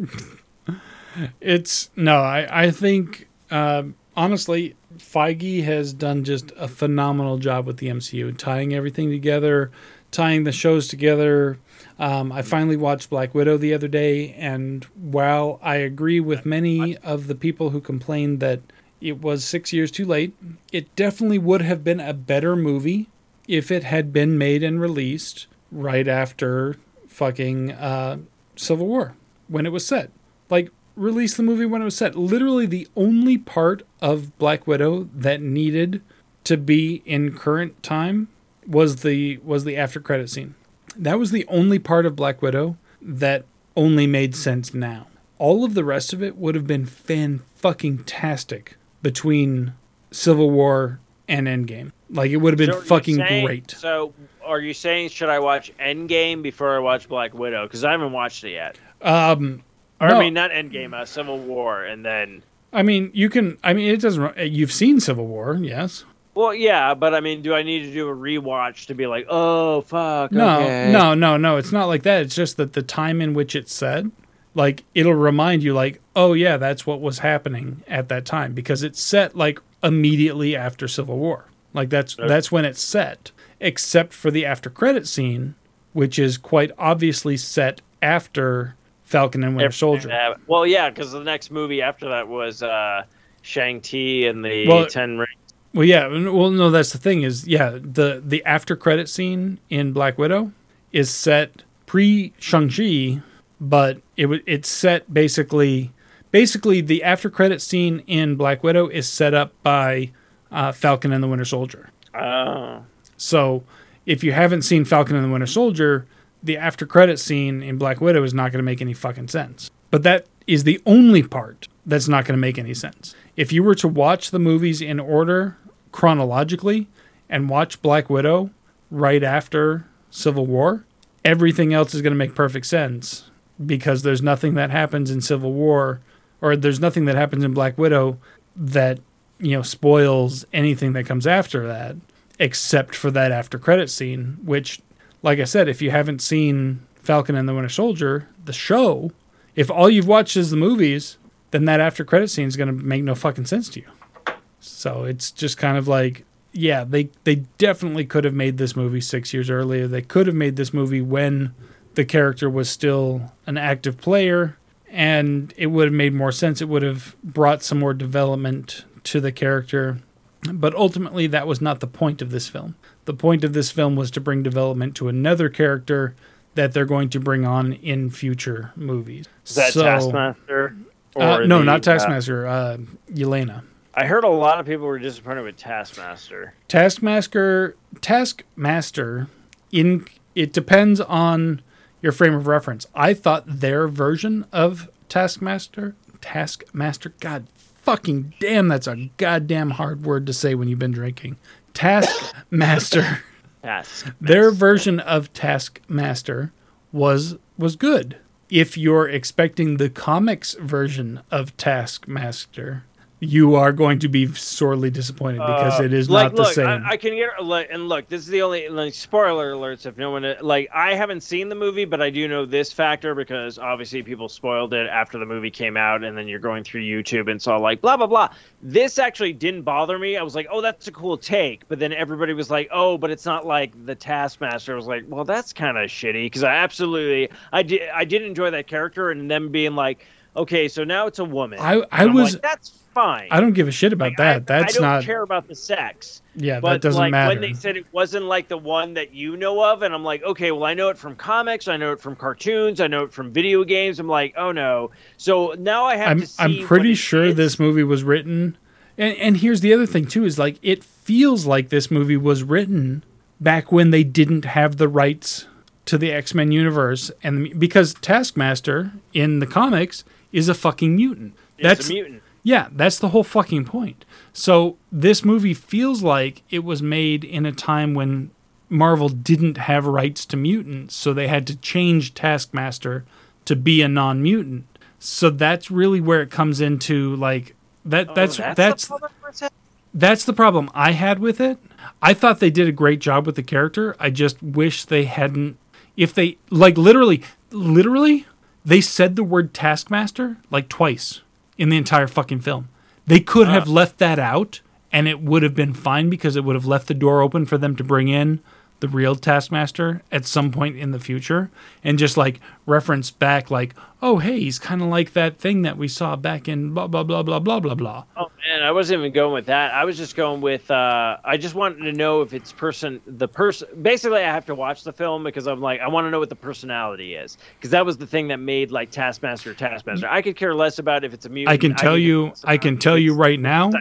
Speaker 1: It's no, I I think um, honestly, Feige has done just a phenomenal job with the MCU, tying everything together, tying the shows together. Um, I finally watched Black Widow the other day, and while I agree with many of the people who complained that it was six years too late, it definitely would have been a better movie if it had been made and released right after fucking uh, Civil War when it was set. Like release the movie when it was set. Literally, the only part of Black Widow that needed to be in current time was the was the after credit scene. That was the only part of Black Widow that only made sense now. All of the rest of it would have been fan fucking tastic between Civil War and Endgame. Like it would have been
Speaker 2: So
Speaker 1: fucking
Speaker 2: saying-
Speaker 1: great.
Speaker 2: So, are you saying should I watch Endgame before I watch Black Widow? Because I haven't watched it yet.
Speaker 1: Um,
Speaker 2: Or
Speaker 1: no,
Speaker 2: I mean, not Endgame, uh, Civil War, and then.
Speaker 1: I mean, you can. I mean, it doesn't. You've seen Civil War, yes?
Speaker 2: Well, yeah, but I mean, do I need to do a rewatch to be like, oh fuck?
Speaker 1: No,
Speaker 2: okay.
Speaker 1: no, no, no. It's not like that. It's just that the time in which it's said, like, it'll remind you, like, oh yeah, that's what was happening at that time because it's set like immediately after Civil War. Like that's
Speaker 2: Okay.
Speaker 1: that's when it's set, except for the after credit scene, which is quite obviously set after Falcon and Winter
Speaker 2: Everything
Speaker 1: Soldier.
Speaker 2: happened- Well, yeah, because the next movie after that was uh, Shang Chi and the
Speaker 1: Well-
Speaker 2: Ten Rings.
Speaker 1: Well, yeah. Well, no, that's the thing is, yeah, the the after credit scene in Black Widow is set pre Shang Chi, but it wa- it's set basically basically the after credit scene in Black Widow is set up by uh, Falcon and the Winter Soldier.
Speaker 2: Oh.
Speaker 1: So if you haven't seen Falcon and the Winter Soldier, the after credit scene in Black Widow is not going to make any fucking sense. But that is the only part that's not going to make any sense. If you were to watch the movies in order chronologically and watch Black Widow right after Civil War, everything else is going to make perfect sense because there's nothing that happens in Civil War or there's nothing that happens in Black Widow that you know spoils anything that comes after that except for that after credit scene which like I said if you haven't seen Falcon and the Winter Soldier the show if all you've watched is the movies then that after credit scene is going to make no fucking sense to you so it's just kind of like yeah they they definitely could have made this movie 6 years earlier they could have made this movie when the character was still an active player and it would have made more sense. It would have brought some more development to the character. But ultimately, that was not the point of this film. The point of this film was to bring development to another character that they're going to bring on in future movies.
Speaker 2: Is that
Speaker 1: So-
Speaker 2: Taskmaster?
Speaker 1: Uh, no,
Speaker 2: the,
Speaker 1: not
Speaker 2: uh,
Speaker 1: Taskmaster. Uh, Yelena.
Speaker 2: I heard a lot of people were disappointed with Taskmaster.
Speaker 1: Taskmaster. Taskmaster. In it depends on your frame of reference. I thought their version of Taskmaster. Taskmaster. God fucking damn, that's a goddamn hard word to say when you've been drinking. Taskmaster.
Speaker 2: Task.
Speaker 1: their version of Taskmaster was was good. If you're expecting the comics version of Taskmaster, you are going to be sorely disappointed because
Speaker 2: Uh,
Speaker 1: it is
Speaker 2: like,
Speaker 1: not the
Speaker 2: look,
Speaker 1: same.
Speaker 2: I, I can get like, and look. This is the only like spoiler alerts. If no one like, I haven't seen the movie, but I do know this factor because obviously people spoiled it after the movie came out, and then you're going through YouTube and saw like blah blah blah. This actually didn't bother me. I was like, oh, that's a cool take, but then everybody was like, oh, but it's not like the Taskmaster. I was like, well, that's kind of shitty because I absolutely I did I did enjoy that character and them being like. Okay, so now it's a woman.
Speaker 1: I- I was-
Speaker 2: like, that's fine.
Speaker 1: I don't give a shit about that. That's
Speaker 2: I don't
Speaker 1: not.
Speaker 2: care about the sex.
Speaker 1: Yeah,
Speaker 2: but
Speaker 1: that doesn't
Speaker 2: like
Speaker 1: matter.
Speaker 2: when they said it wasn't like the one that you know of, and I'm like, okay, well I know it from comics, I know it from cartoons, I know it from video games. I'm like, oh no. So now I have
Speaker 1: I'm
Speaker 2: to see.
Speaker 1: I'm pretty sure
Speaker 2: is.
Speaker 1: this movie was written, and and here's the other thing too is like it feels like this movie was written back when they didn't have the rights to the X Men universe, and because Taskmaster in the comics is a fucking mutant.
Speaker 2: It's
Speaker 1: That's
Speaker 2: a mutant.
Speaker 1: yeah, that's the whole fucking point. So this movie feels like it was made in a time when Marvel didn't have rights to mutants, so they had to change Taskmaster to be a non-mutant. So that's really where it comes into like that.
Speaker 2: Oh,
Speaker 1: that's
Speaker 2: that's
Speaker 1: that's
Speaker 2: the problem with it?
Speaker 1: that's the problem I had with it. I thought they did a great job with the character. I just wish they hadn't. If they like literally, literally, they said the word Taskmaster like twice in the entire fucking film. They could ah. have left that out, and it would have been fine because it would have left the door open for them to bring in the real Taskmaster at some point in the future and just like reference back like, oh hey, he's kind of like that thing that we saw back in blah blah blah blah blah blah blah.
Speaker 2: Oh man, I wasn't even going with that. I was just going with. Uh, I just wanted to know if it's person the person. Basically, I have to watch the film because I'm like I want to know what the personality is because that was the thing that made like Taskmaster Taskmaster. I could care less about if it's a mutant.
Speaker 1: I can tell
Speaker 2: could
Speaker 1: you, I can tell you right now,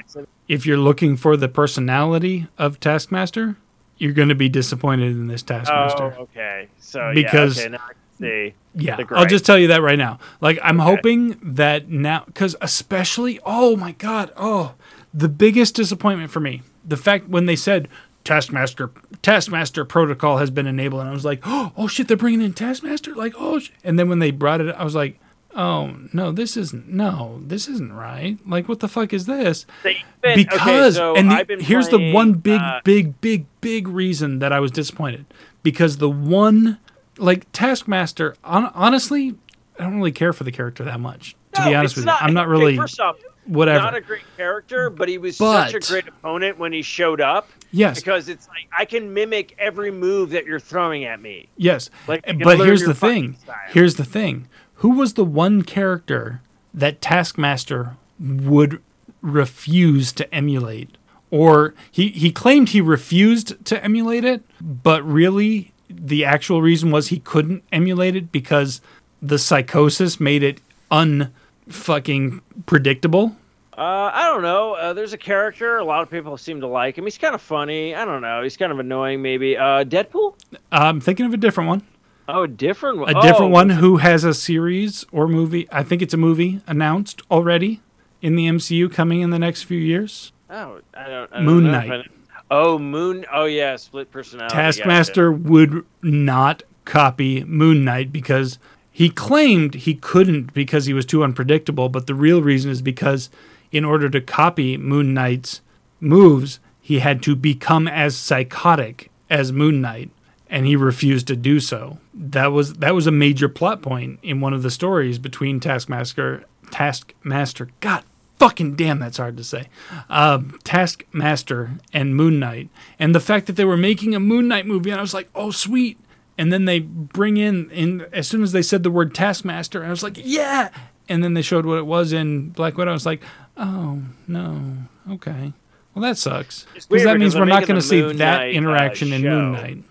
Speaker 1: if you're looking for the personality of Taskmaster, you're going to be disappointed in this oh, Taskmaster.
Speaker 2: Oh, okay. So
Speaker 1: Because-
Speaker 2: yeah, okay, now I can see.
Speaker 1: Yeah, I'll just tell you that right now. Like, I'm
Speaker 2: Okay.
Speaker 1: hoping that now, because especially, oh my God, oh, the biggest disappointment for me, the fact when they said Taskmaster Taskmaster protocol has been enabled, and I was like, oh shit, they're bringing in Taskmaster, like oh, sh-. and then when they brought it, I was like, oh no, this isn't no, this isn't right. Like, what the fuck is this?
Speaker 2: Even-
Speaker 1: because
Speaker 2: okay, so
Speaker 1: and the-
Speaker 2: been
Speaker 1: here's the one big
Speaker 2: uh,
Speaker 1: big big big reason that i was disappointed because the one like taskmaster hon- honestly i don't really care for the character that much to
Speaker 2: No,
Speaker 1: be honest with you i'm not
Speaker 2: okay,
Speaker 1: really
Speaker 2: First off,
Speaker 1: whatever.
Speaker 2: Not a great character, but he was such a great opponent when he showed up.
Speaker 1: Yes.
Speaker 2: Because it's like I can mimic every move that you're throwing at me.
Speaker 1: yes
Speaker 2: Like,
Speaker 1: but here's the thing
Speaker 2: style.
Speaker 1: here's the thing who was the one character that taskmaster would refuse to emulate or he, he claimed he refused to emulate it but really the actual reason was he couldn't emulate it because the psychosis made it unfucking predictable
Speaker 2: Uh, I don't know. Uh, there's a character a lot of people seem to like him. He's kind of funny. I don't know. He's kind of annoying, maybe. Uh, Deadpool?
Speaker 1: i'm thinking of a different one
Speaker 2: Oh, a different one.
Speaker 1: a different
Speaker 2: Oh,
Speaker 1: one who has a series or movie i think it's a movie announced already in the mcu coming in the next few years
Speaker 2: Oh, I don't. I don't
Speaker 1: Moon Knight.
Speaker 2: Oh, Moon. Oh, yeah, split personality.
Speaker 1: taskmaster would not copy moon knight because he claimed he couldn't because he was too unpredictable but the real reason is because in order to copy moon knight's moves he had to become as psychotic as moon knight and he refused to do so that was that was a major plot point in one of the stories between taskmaster taskmaster god fucking damn that's hard to say um, taskmaster and moon knight. And the fact that they were making a moon knight movie and i was like oh sweet. And then they bring in in as soon as they said the word taskmaster i was like yeah. And then they showed what it was in black widow. I was like oh no. Okay. Well that sucks. Because that means we're not going to see that
Speaker 2: Knight, uh,
Speaker 1: interaction in moon knight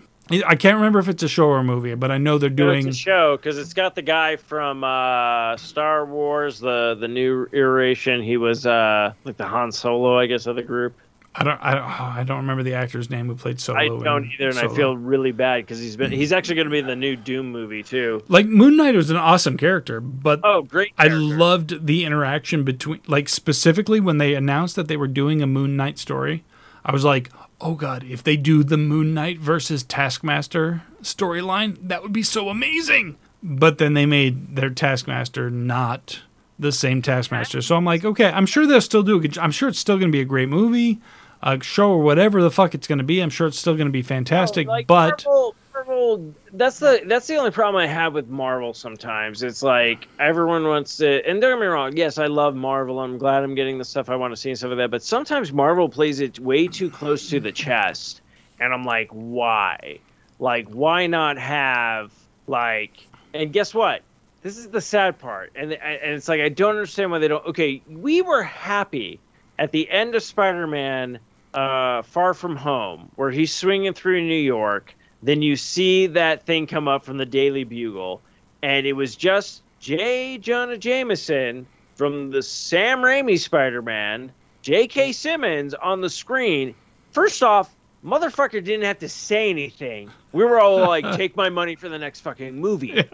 Speaker 1: i can't remember if it's a show or a movie but i know they're
Speaker 2: No,
Speaker 1: doing
Speaker 2: it's a show because it's got the guy from uh, Star Wars, the the new iteration. He was uh, like the Han Solo, I guess, of the group.
Speaker 1: I don't, I don't, oh, I don't remember the actor's name who played Solo.
Speaker 2: I don't either, and I feel really bad because he's been he's actually going to be in the new Doom movie too.
Speaker 1: like Moon Knight was an awesome character, but
Speaker 2: Oh, great!
Speaker 1: I loved the interaction between, like specifically when they announced that they were doing a Moon Knight story. I was like, oh god, if they do the Moon Knight versus Taskmaster storyline, that would be so amazing. But then they made their Taskmaster not the same Taskmaster, so I'm like, okay, I'm sure they'll still do. A good, I'm sure it's still going to be a great movie, a show or whatever the fuck it's going to be. I'm sure it's still going to be oh, fantastic,
Speaker 2: like
Speaker 1: but.
Speaker 2: Marvel, That's the that's the only problem I have with Marvel. Sometimes it's like everyone wants to, and don't get me wrong. Yes, I love Marvel. I'm glad I'm getting the stuff I want to see and stuff like that. But sometimes Marvel plays it way too close to the chest, and I'm like, why? Like, why not have like? And guess what? This is the sad part, and and it's like I don't understand why they don't. Okay, we were happy at the end of Spider-Man uh, Far From Home, where he's swinging through New York. Then you see that thing come up from the Daily Bugle, and it was just J. Jonah Jameson from the Sam Raimi Spider-Man, J.K. Simmons on the screen. First off, motherfucker didn't have to say anything. We were all like, "Take my money for the next fucking movie."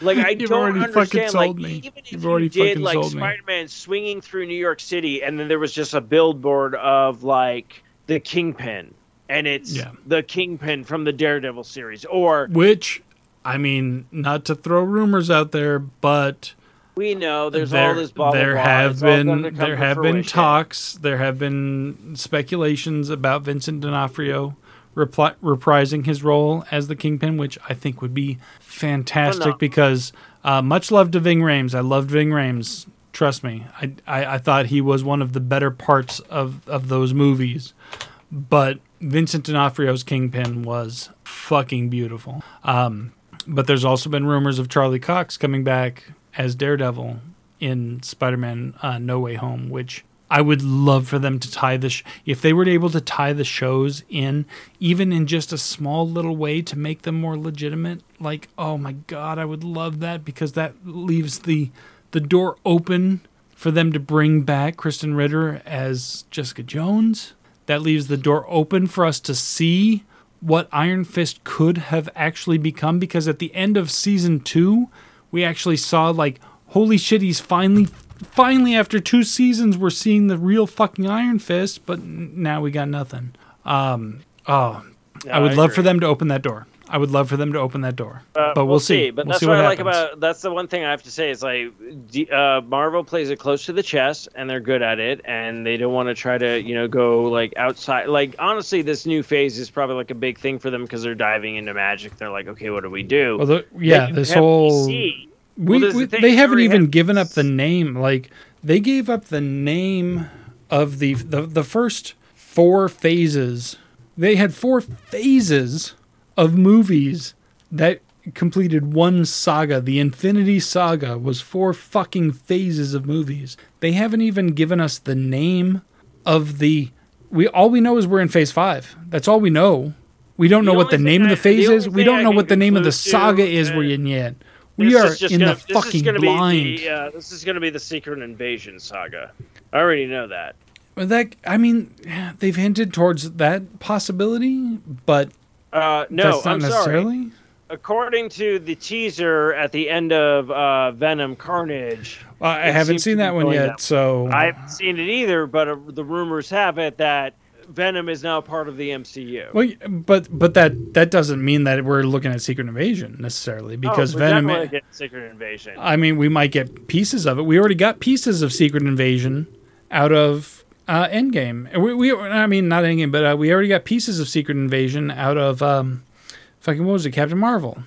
Speaker 2: Like I
Speaker 1: You've
Speaker 2: don't
Speaker 1: already fucking
Speaker 2: understand. Like
Speaker 1: me.
Speaker 2: even if
Speaker 1: You've
Speaker 2: you did like
Speaker 1: me.
Speaker 2: Spider-Man swinging through New York City, and then there was just a billboard of like the Kingpin, and it's
Speaker 1: Yeah.
Speaker 2: the Kingpin from the Daredevil series, or
Speaker 1: Which, I mean, not to throw rumors out there, but
Speaker 2: we know there's
Speaker 1: there,
Speaker 2: all this blah blah
Speaker 1: there
Speaker 2: blah.
Speaker 1: have
Speaker 2: It's
Speaker 1: been there have been talks, there have been speculations about Vincent D'Onofrio repli- reprising his role as the Kingpin, which I think would be fantastic because uh, much love to Ving Rhames. I loved Ving Rhames. Trust me, I, I I thought he was one of the better parts of of those movies, but Vincent D'Onofrio's Kingpin was fucking beautiful. Um, but there's also been rumors of Charlie Cox coming back as Daredevil in Spider-Man uh, No Way Home, which I would love for them to tie the sh- if they were able to tie the shows in even in just a small little way to make them more legitimate like oh my god I would love that because that leaves the the door open for them to bring back Krysten Ritter as Jessica Jones that leaves the door open for us to see what Iron Fist could have actually become because at the end of season 2 we actually saw like holy shit he's finally finally after two seasons we're seeing the real fucking iron fist but now we got nothing. Um oh
Speaker 2: Yeah,
Speaker 1: i would
Speaker 2: I
Speaker 1: love for them to open that door i would love for them to open that door
Speaker 2: Uh,
Speaker 1: but we'll, see.
Speaker 2: But
Speaker 1: we'll
Speaker 2: that's
Speaker 1: see
Speaker 2: what,
Speaker 1: what,
Speaker 2: I like about. That's the one thing I have to say is like, uh, Marvel plays it close to the chest, and they're good at it, and they don't want to try to, you know, go like outside. Like honestly, this new phase is probably like a big thing for them because they're diving into magic. They're like, okay, what do we do?
Speaker 1: well, the, yeah
Speaker 2: Then you
Speaker 1: this whole we,
Speaker 2: Well,
Speaker 1: we-
Speaker 2: the
Speaker 1: they haven't even given up the name like they gave up the name of the the, the first four phases they had four phases of movies that completed one saga. The infinity saga was four fucking phases of movies. They haven't even given us the name of the we all we know is we're in phase five. That's all we know. We don't
Speaker 2: The
Speaker 1: know what the name
Speaker 2: thing
Speaker 1: of the
Speaker 2: I- the
Speaker 1: phase is. We don't
Speaker 2: I
Speaker 1: know what the name of the
Speaker 2: conclude to,
Speaker 1: saga is we're in yet. We are in
Speaker 2: gonna,
Speaker 1: the
Speaker 2: this
Speaker 1: fucking blind
Speaker 2: Be the, uh, this is going to be the Secret Invasion saga. I already know that.
Speaker 1: That I mean, they've hinted towards that possibility, but
Speaker 2: Uh, no, I'm sorry.
Speaker 1: necessarily.
Speaker 2: According to the teaser at the end of uh, Venom Carnage,
Speaker 1: Well, I haven't seen that one yet, so
Speaker 2: I haven't seen it either. But uh, the rumors have it that Venom is now part of the MCU.
Speaker 1: well, but but that that doesn't mean that we're looking at Secret Invasion necessarily because
Speaker 2: oh,
Speaker 1: Venom.
Speaker 2: definitely Secret Invasion.
Speaker 1: I mean, we might get pieces of it. We already got pieces of Secret Invasion out of uh, Endgame. We, we I mean, not Endgame, but uh, we already got pieces of Secret Invasion out of um, fucking what was it, Captain Marvel,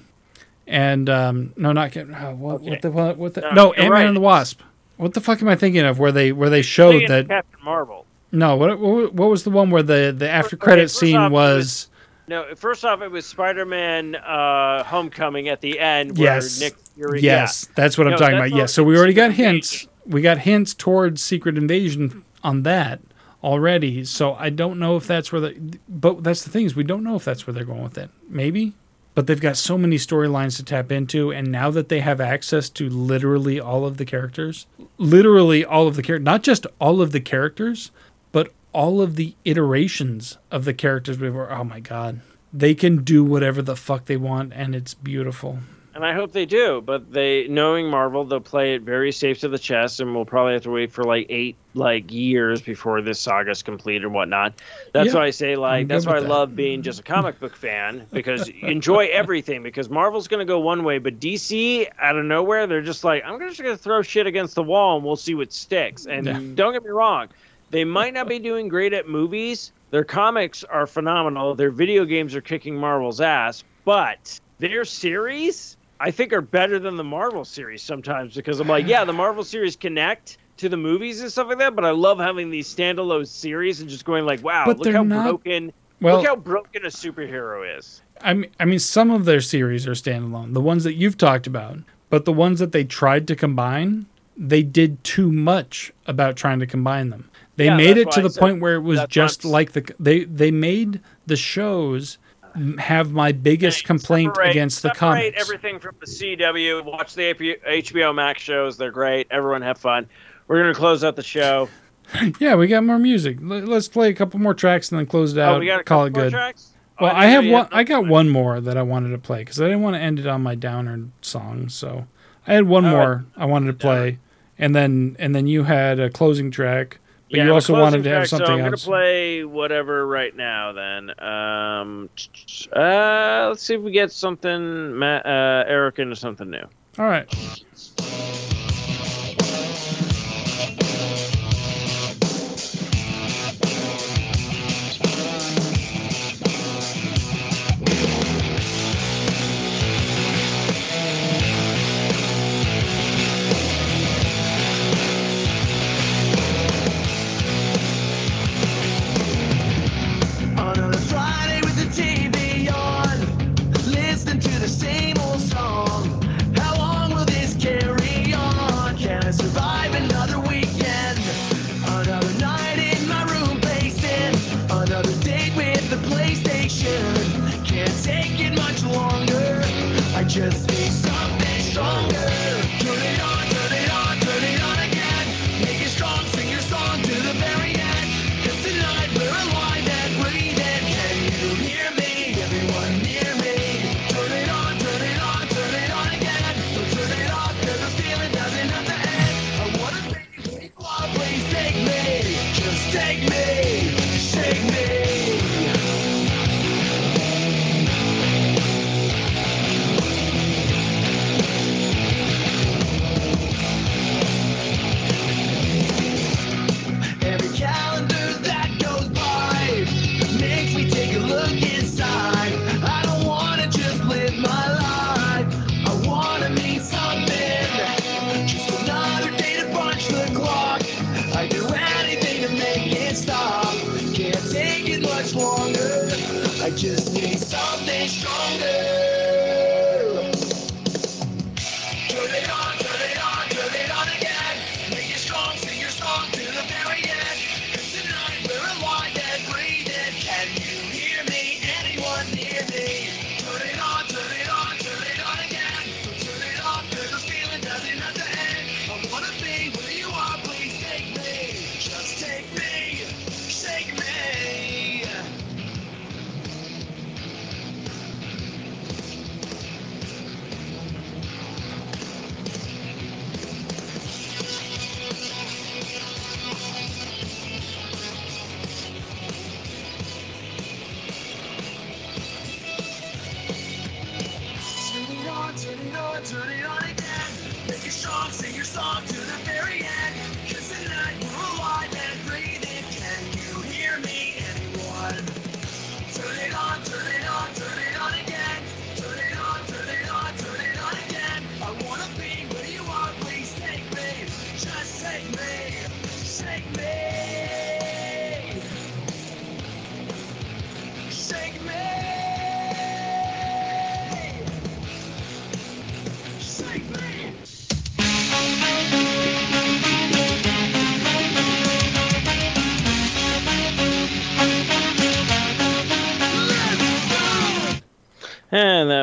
Speaker 1: and um, no, not Captain. Oh, what,
Speaker 2: Okay.
Speaker 1: what the what, what the
Speaker 2: No,
Speaker 1: no Ant Man
Speaker 2: right.
Speaker 1: and the Wasp. What the fuck am I thinking of? Where they where they showed that
Speaker 2: Captain Marvel.
Speaker 1: no what, what what was the one where the the after credit
Speaker 2: first
Speaker 1: scene
Speaker 2: off,
Speaker 1: was.
Speaker 2: No, first off, it was Spider-Man: uh, Homecoming at the end. Where
Speaker 1: Yes.
Speaker 2: Nick Fury,
Speaker 1: Yes, that's what I'm
Speaker 2: No,
Speaker 1: talking about. Yes, so we already got
Speaker 2: Secret
Speaker 1: hints. We got hints towards Secret Invasion on that already. So I don't know if that's where the. But that's the thing is we don't know if that's where they're going with it. Maybe, but they've got so many storylines to tap into, and now that they have access to literally all of the characters, literally all of the characters, not just all of the characters, but all of the iterations of the characters before. Oh my god. They can do whatever the fuck they want, and it's beautiful.
Speaker 2: And I hope they do, but they, knowing Marvel, they'll play it very safe to the chest, and we'll probably have to wait for like eight like years before this saga's complete and whatnot. That's
Speaker 1: Yeah,
Speaker 2: why I say like
Speaker 1: I'm
Speaker 2: that's why I
Speaker 1: that.
Speaker 2: love being just a comic book fan because you enjoy everything. Because Marvel's gonna go one way, but DC out of nowhere they're just like I'm just gonna throw shit against the wall and we'll see what sticks. And
Speaker 1: Yeah.
Speaker 2: don't get me wrong, they might not be doing great at movies. Their comics are phenomenal. Their video games are kicking Marvel's ass, but their series I think are better than the Marvel series sometimes because I'm like, yeah, the Marvel series connect to the movies and stuff like that, but I love having these standalone series and just going like, wow,
Speaker 1: But
Speaker 2: look how
Speaker 1: not-
Speaker 2: broken
Speaker 1: Well-
Speaker 2: look how broken a superhero is.
Speaker 1: I mean, I mean, some of their series are standalone. The ones that you've talked about, but the ones that they tried to combine, they did too much about trying to combine them. They
Speaker 2: Yeah,
Speaker 1: made it to the point where it was just like the they they made the shows have my biggest complaint
Speaker 2: Separate-
Speaker 1: against the
Speaker 2: separate
Speaker 1: comics.
Speaker 2: everything from the CW. Watch the AP HBO Max shows; they're great. Everyone have fun. We're gonna close out the show.
Speaker 1: yeah, we got more music. Let- Let's play a couple more tracks and then close it out.
Speaker 2: oh, we got
Speaker 1: call it good.
Speaker 2: tracks. Oh,
Speaker 1: Well,
Speaker 2: didn't
Speaker 1: I have one. I got one more that I wanted to play because I didn't want to end it on my downer song. So I had one
Speaker 2: right.
Speaker 1: more I wanted to play, and then and then you had a closing track, but
Speaker 2: Yeah,
Speaker 1: you also wanted to have
Speaker 2: track,
Speaker 1: something
Speaker 2: so I'm
Speaker 1: else.
Speaker 2: gonna play whatever right now. Then, um, uh, let's see if we get something, Matt, uh, Eric into something new.
Speaker 1: All right.
Speaker 8: just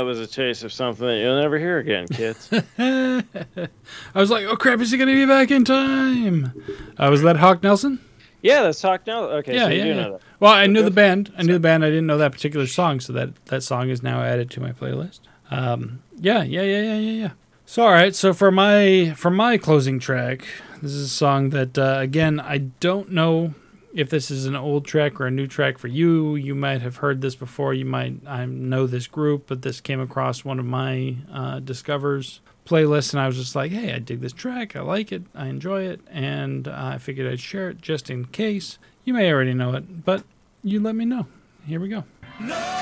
Speaker 2: was a chase of something that you'll never hear again, kids.
Speaker 1: I was like, oh crap, is he going to be back in time? Uh, was that Hawk Nelson?
Speaker 2: Yeah, that's Hawk Nelson. Okay,
Speaker 1: yeah,
Speaker 2: so
Speaker 1: yeah, yeah. Well, I knew the band. I knew the band. I didn't know that particular song, so that, that song is now added to my playlist. Um, yeah, yeah, yeah, yeah, yeah, yeah. So all right, so for my for my closing track, this is a song that uh, again I don't know if this is an old track or a new track for you, you might have heard this before. You might I know this group, but this came across one of my uh, discovers playlist, and I was just like, hey, I dig this track. I like it. I enjoy it, and I figured I'd share it just in case. You may already know it, but you let me know. Here we go.
Speaker 8: No,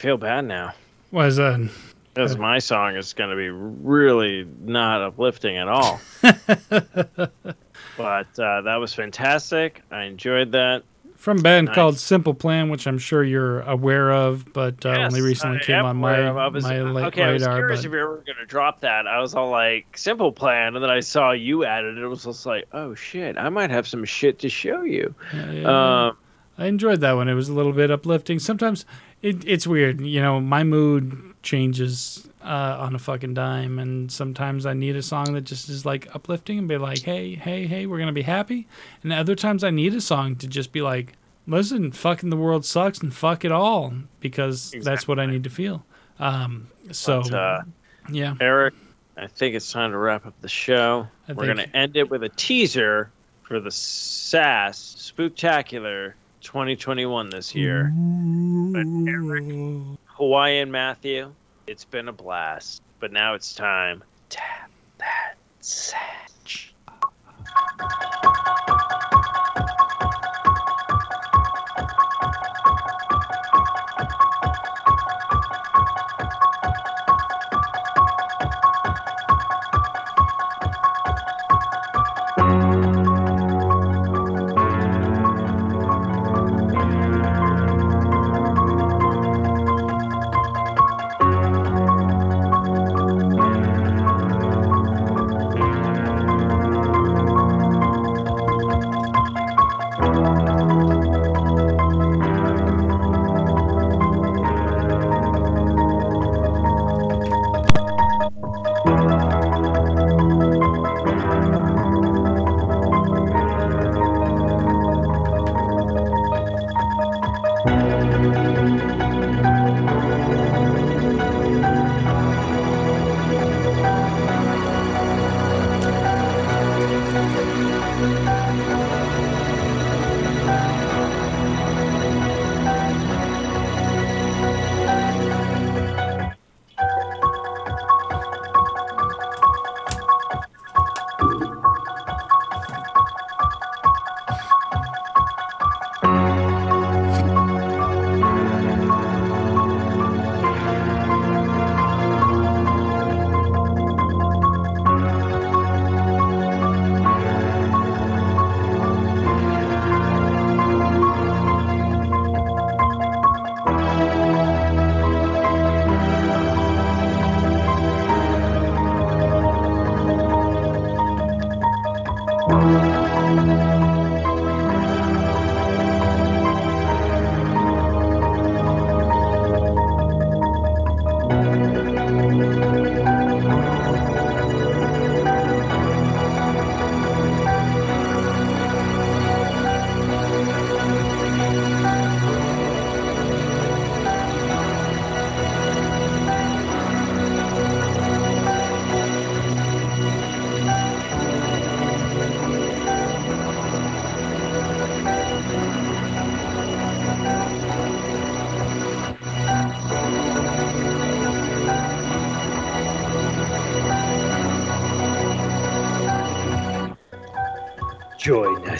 Speaker 8: feel
Speaker 9: bad
Speaker 2: now.
Speaker 1: Why is that?
Speaker 2: Because my song is going to be really not uplifting at all. but uh, that was fantastic. I enjoyed that.
Speaker 1: From a band
Speaker 2: Nice.
Speaker 1: called Simple Plan, which I'm sure you're aware of, but uh, only recently
Speaker 2: I
Speaker 1: came on my
Speaker 2: of- I was,
Speaker 1: my la-
Speaker 2: okay, I was curious
Speaker 1: but-
Speaker 2: if you were going to drop that. I was all like, simple plan. And then I saw you added it. It was just like, oh, shit. I might have some shit to show you.
Speaker 1: Yeah, yeah.
Speaker 2: Um,
Speaker 1: I enjoyed that one. It was a little bit uplifting. Sometimes it, it's weird. You know, my mood changes uh, on a fucking dime, and sometimes I need a song that just is like uplifting and be like, hey, hey, hey, we're gonna be happy. And other times I need a song to just be like, listen, fucking the world sucks and fuck it all because that's what I need to feel. Um, so
Speaker 2: But, uh,
Speaker 1: yeah,
Speaker 2: Eric, I think it's time to wrap up the show.
Speaker 1: I
Speaker 2: We're
Speaker 1: think-
Speaker 2: going to end it with a teaser for the SAS Spooktacular 2021 this year. But Eric, Hawaiian Matthew, it's been a blast. But now it's time. Tap that satch.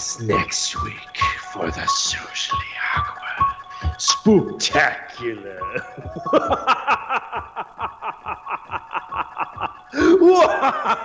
Speaker 10: Us next week for the Socially Aqua Spooktacular.